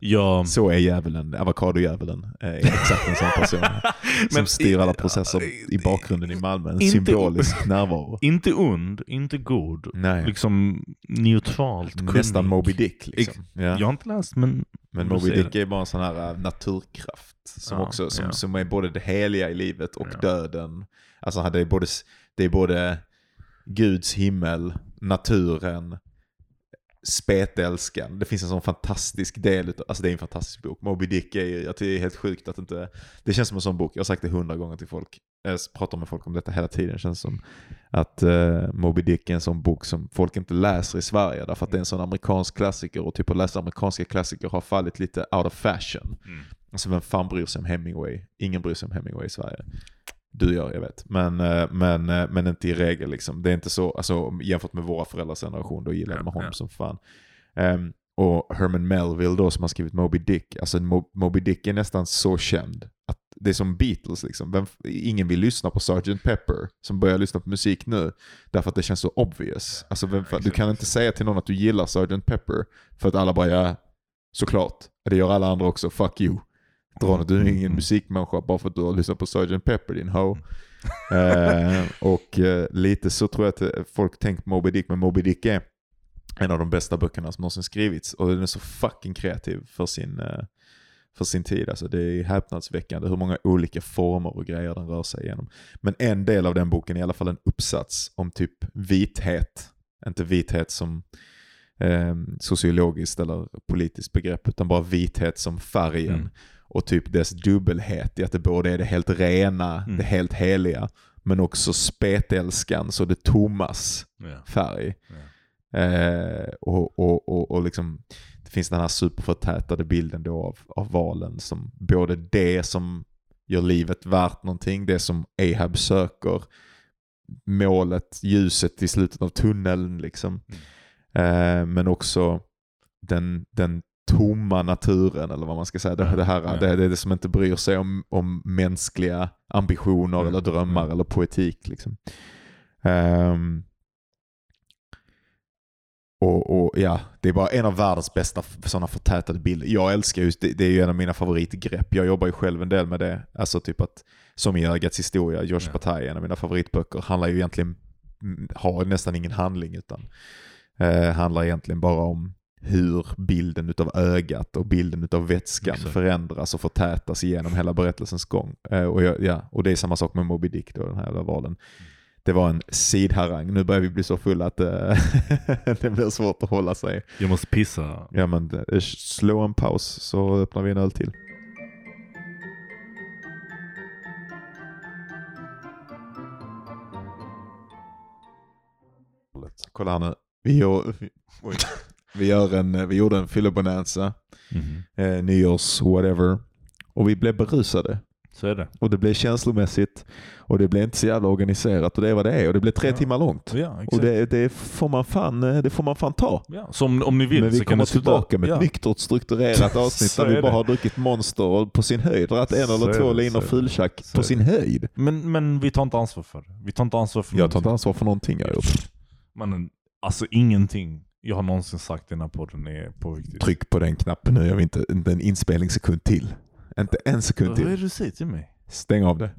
[SPEAKER 3] Jag,
[SPEAKER 2] Så är djävulen, avokadodjävulen, är exakt en sån person. som styr alla processer i bakgrunden i Malmö. En
[SPEAKER 3] Inte-
[SPEAKER 2] symbolisk närvaro.
[SPEAKER 3] inte ond, inte god.
[SPEAKER 2] Nej,
[SPEAKER 3] Liksom neutralt
[SPEAKER 2] nästan. Moby Dick liksom. Ja.
[SPEAKER 3] Jag har inte läst men...
[SPEAKER 2] Men Moby Dick är bara en sån här äh, naturkraft som,
[SPEAKER 3] Ja,
[SPEAKER 2] också, som,
[SPEAKER 3] ja.
[SPEAKER 2] som är både det heliga i livet och
[SPEAKER 3] Ja.
[SPEAKER 2] döden. Alltså det är, både, det är både Guds himmel, naturen, spetälskan. Det finns en sån fantastisk del, utav, alltså det är en fantastisk bok. Moby Dick är ju, det är helt sjukt att inte, det känns som en sån bok, jag har sagt det hundra gånger till folk. Jag pratar med folk om detta hela tiden, det känns som att uh, Moby Dick är en sån bok som folk inte läser i Sverige därför att det är en sån amerikansk klassiker och typ att läsa amerikanska klassiker har fallit lite out of fashion.
[SPEAKER 3] Mm.
[SPEAKER 2] Alltså vem fan bryr sig om Hemingway? Ingen bryr sig om Hemingway i Sverige. Du gör, jag vet. Men, eh, men, eh, men inte i regel liksom. Det är inte så, alltså jämfört med våra föräldrars generation, då gillade
[SPEAKER 3] Ja,
[SPEAKER 2] man honom
[SPEAKER 3] ja.
[SPEAKER 2] som fan. Ehm, och Herman Melville då som har skrivit Moby Dick, alltså Mo- Moby Dick är nästan så känd att det är som Beatles liksom. Vem, ingen vill lyssna på Sgt. Pepper som börjar lyssna på musik nu därför att det känns så obvious. Alltså vem, fan- du kan inte säga till någon att du gillar Sgt. Pepper för att alla bara ja, såklart. Det gör alla andra också, fuck you. Något, du är ingen musikmänniska bara för att du har lyssnat på Sgt. Pepper din ho. eh, och eh, lite så tror jag att eh, folk tänkt Moby Dick, men Moby Dick är en av de bästa böckerna som någonsin skrivits. Och den är så fucking kreativ för sin, eh, för sin tid. Alltså det är häpnadsväckande hur många olika former och grejer den rör sig igenom. Men en del av den boken är i alla fall en uppsats om typ vithet. Inte vithet som eh, sociologiskt eller politiskt begrepp utan bara vithet som färgen.
[SPEAKER 3] Mm.
[SPEAKER 2] Och typ dess dubbelhet i att det både är det helt rena,
[SPEAKER 3] Mm.
[SPEAKER 2] det helt heliga, men också spetälskans och det tommas
[SPEAKER 3] Ja.
[SPEAKER 2] färg.
[SPEAKER 3] Ja.
[SPEAKER 2] Eh, och, och, och, och liksom, det finns den här superförtätade bilden då av, av valen som både det som gör livet värt någonting, det som Ahab söker, målet, ljuset i slutet av tunneln liksom. Eh, men också den, den tomma naturen eller vad man ska säga. Det, det, här, det, det är det som inte bryr sig om, om mänskliga ambitioner
[SPEAKER 3] Mm,
[SPEAKER 2] eller drömmar
[SPEAKER 3] mm.
[SPEAKER 2] eller poetik. Liksom. Ehm, och, och ja, det är bara en av världens bästa sådana förtätade bilder. Jag älskar just det, det är ju en av mina favoritgrepp. Jag jobbar ju själv en del med det. Alltså typ att, som i Ögats historia, Josh
[SPEAKER 3] Ja.
[SPEAKER 2] Bataille, en av mina favoritböcker, handlar ju egentligen, mm, har nästan ingen handling utan eh, handlar egentligen bara om hur bilden utav ögat och bilden utav vätskan
[SPEAKER 3] Exakt.
[SPEAKER 2] förändras och förtätas genom hela berättelsens gång. Eh, och, jag, ja, och det är samma sak med Moby Dick då, den här valen. Det var en sidharang. Nu börjar vi bli så fulla att eh, det blir svårt att hålla sig.
[SPEAKER 3] Jag måste pissa.
[SPEAKER 2] Ja men eh, slå en paus så öppnar vi en öl till. Kolla här nu. Vi gör, oj. Vi gör en, vi gjorde en fyllebonanza,
[SPEAKER 3] Mhm.
[SPEAKER 2] eh, nyårs whatever. Och vi blev berusade.
[SPEAKER 3] Så är det.
[SPEAKER 2] Och det blev känslomässigt. Och det blev inte så jävla organiserat. Och det är vad det är. Och det blev tre
[SPEAKER 3] Ja.
[SPEAKER 2] timmar långt.
[SPEAKER 3] Ja.
[SPEAKER 2] Och det, det, får man fan, eh, det får man fan ta.
[SPEAKER 3] ja. Så om, om ni vill
[SPEAKER 2] Men vi
[SPEAKER 3] så
[SPEAKER 2] kommer
[SPEAKER 3] ni sluta-
[SPEAKER 2] tillbaka med
[SPEAKER 3] ja.
[SPEAKER 2] ett nyktert strukturerat avsnitt
[SPEAKER 3] Så
[SPEAKER 2] där vi bara
[SPEAKER 3] det.
[SPEAKER 2] har druckit monster och på sin höjd dragit en
[SPEAKER 3] Så
[SPEAKER 2] eller
[SPEAKER 3] är
[SPEAKER 2] två linor
[SPEAKER 3] så
[SPEAKER 2] fultjack
[SPEAKER 3] Så
[SPEAKER 2] på sin höjd.
[SPEAKER 3] Men, men vi tar inte ansvar för det. Vi tar inte ansvar för
[SPEAKER 2] Jag tar inte
[SPEAKER 3] någonting.
[SPEAKER 2] ansvar för någonting jag har gjort.
[SPEAKER 3] Men alltså ingenting jag har någonsin sagt den här podden är på riktigt.
[SPEAKER 2] Tryck på den knappen nu, jag vill inte, inte en inspelningssekund till. Inte en sekund
[SPEAKER 3] Vad är
[SPEAKER 2] till.
[SPEAKER 3] det du säger till mig?
[SPEAKER 2] Stäng av det.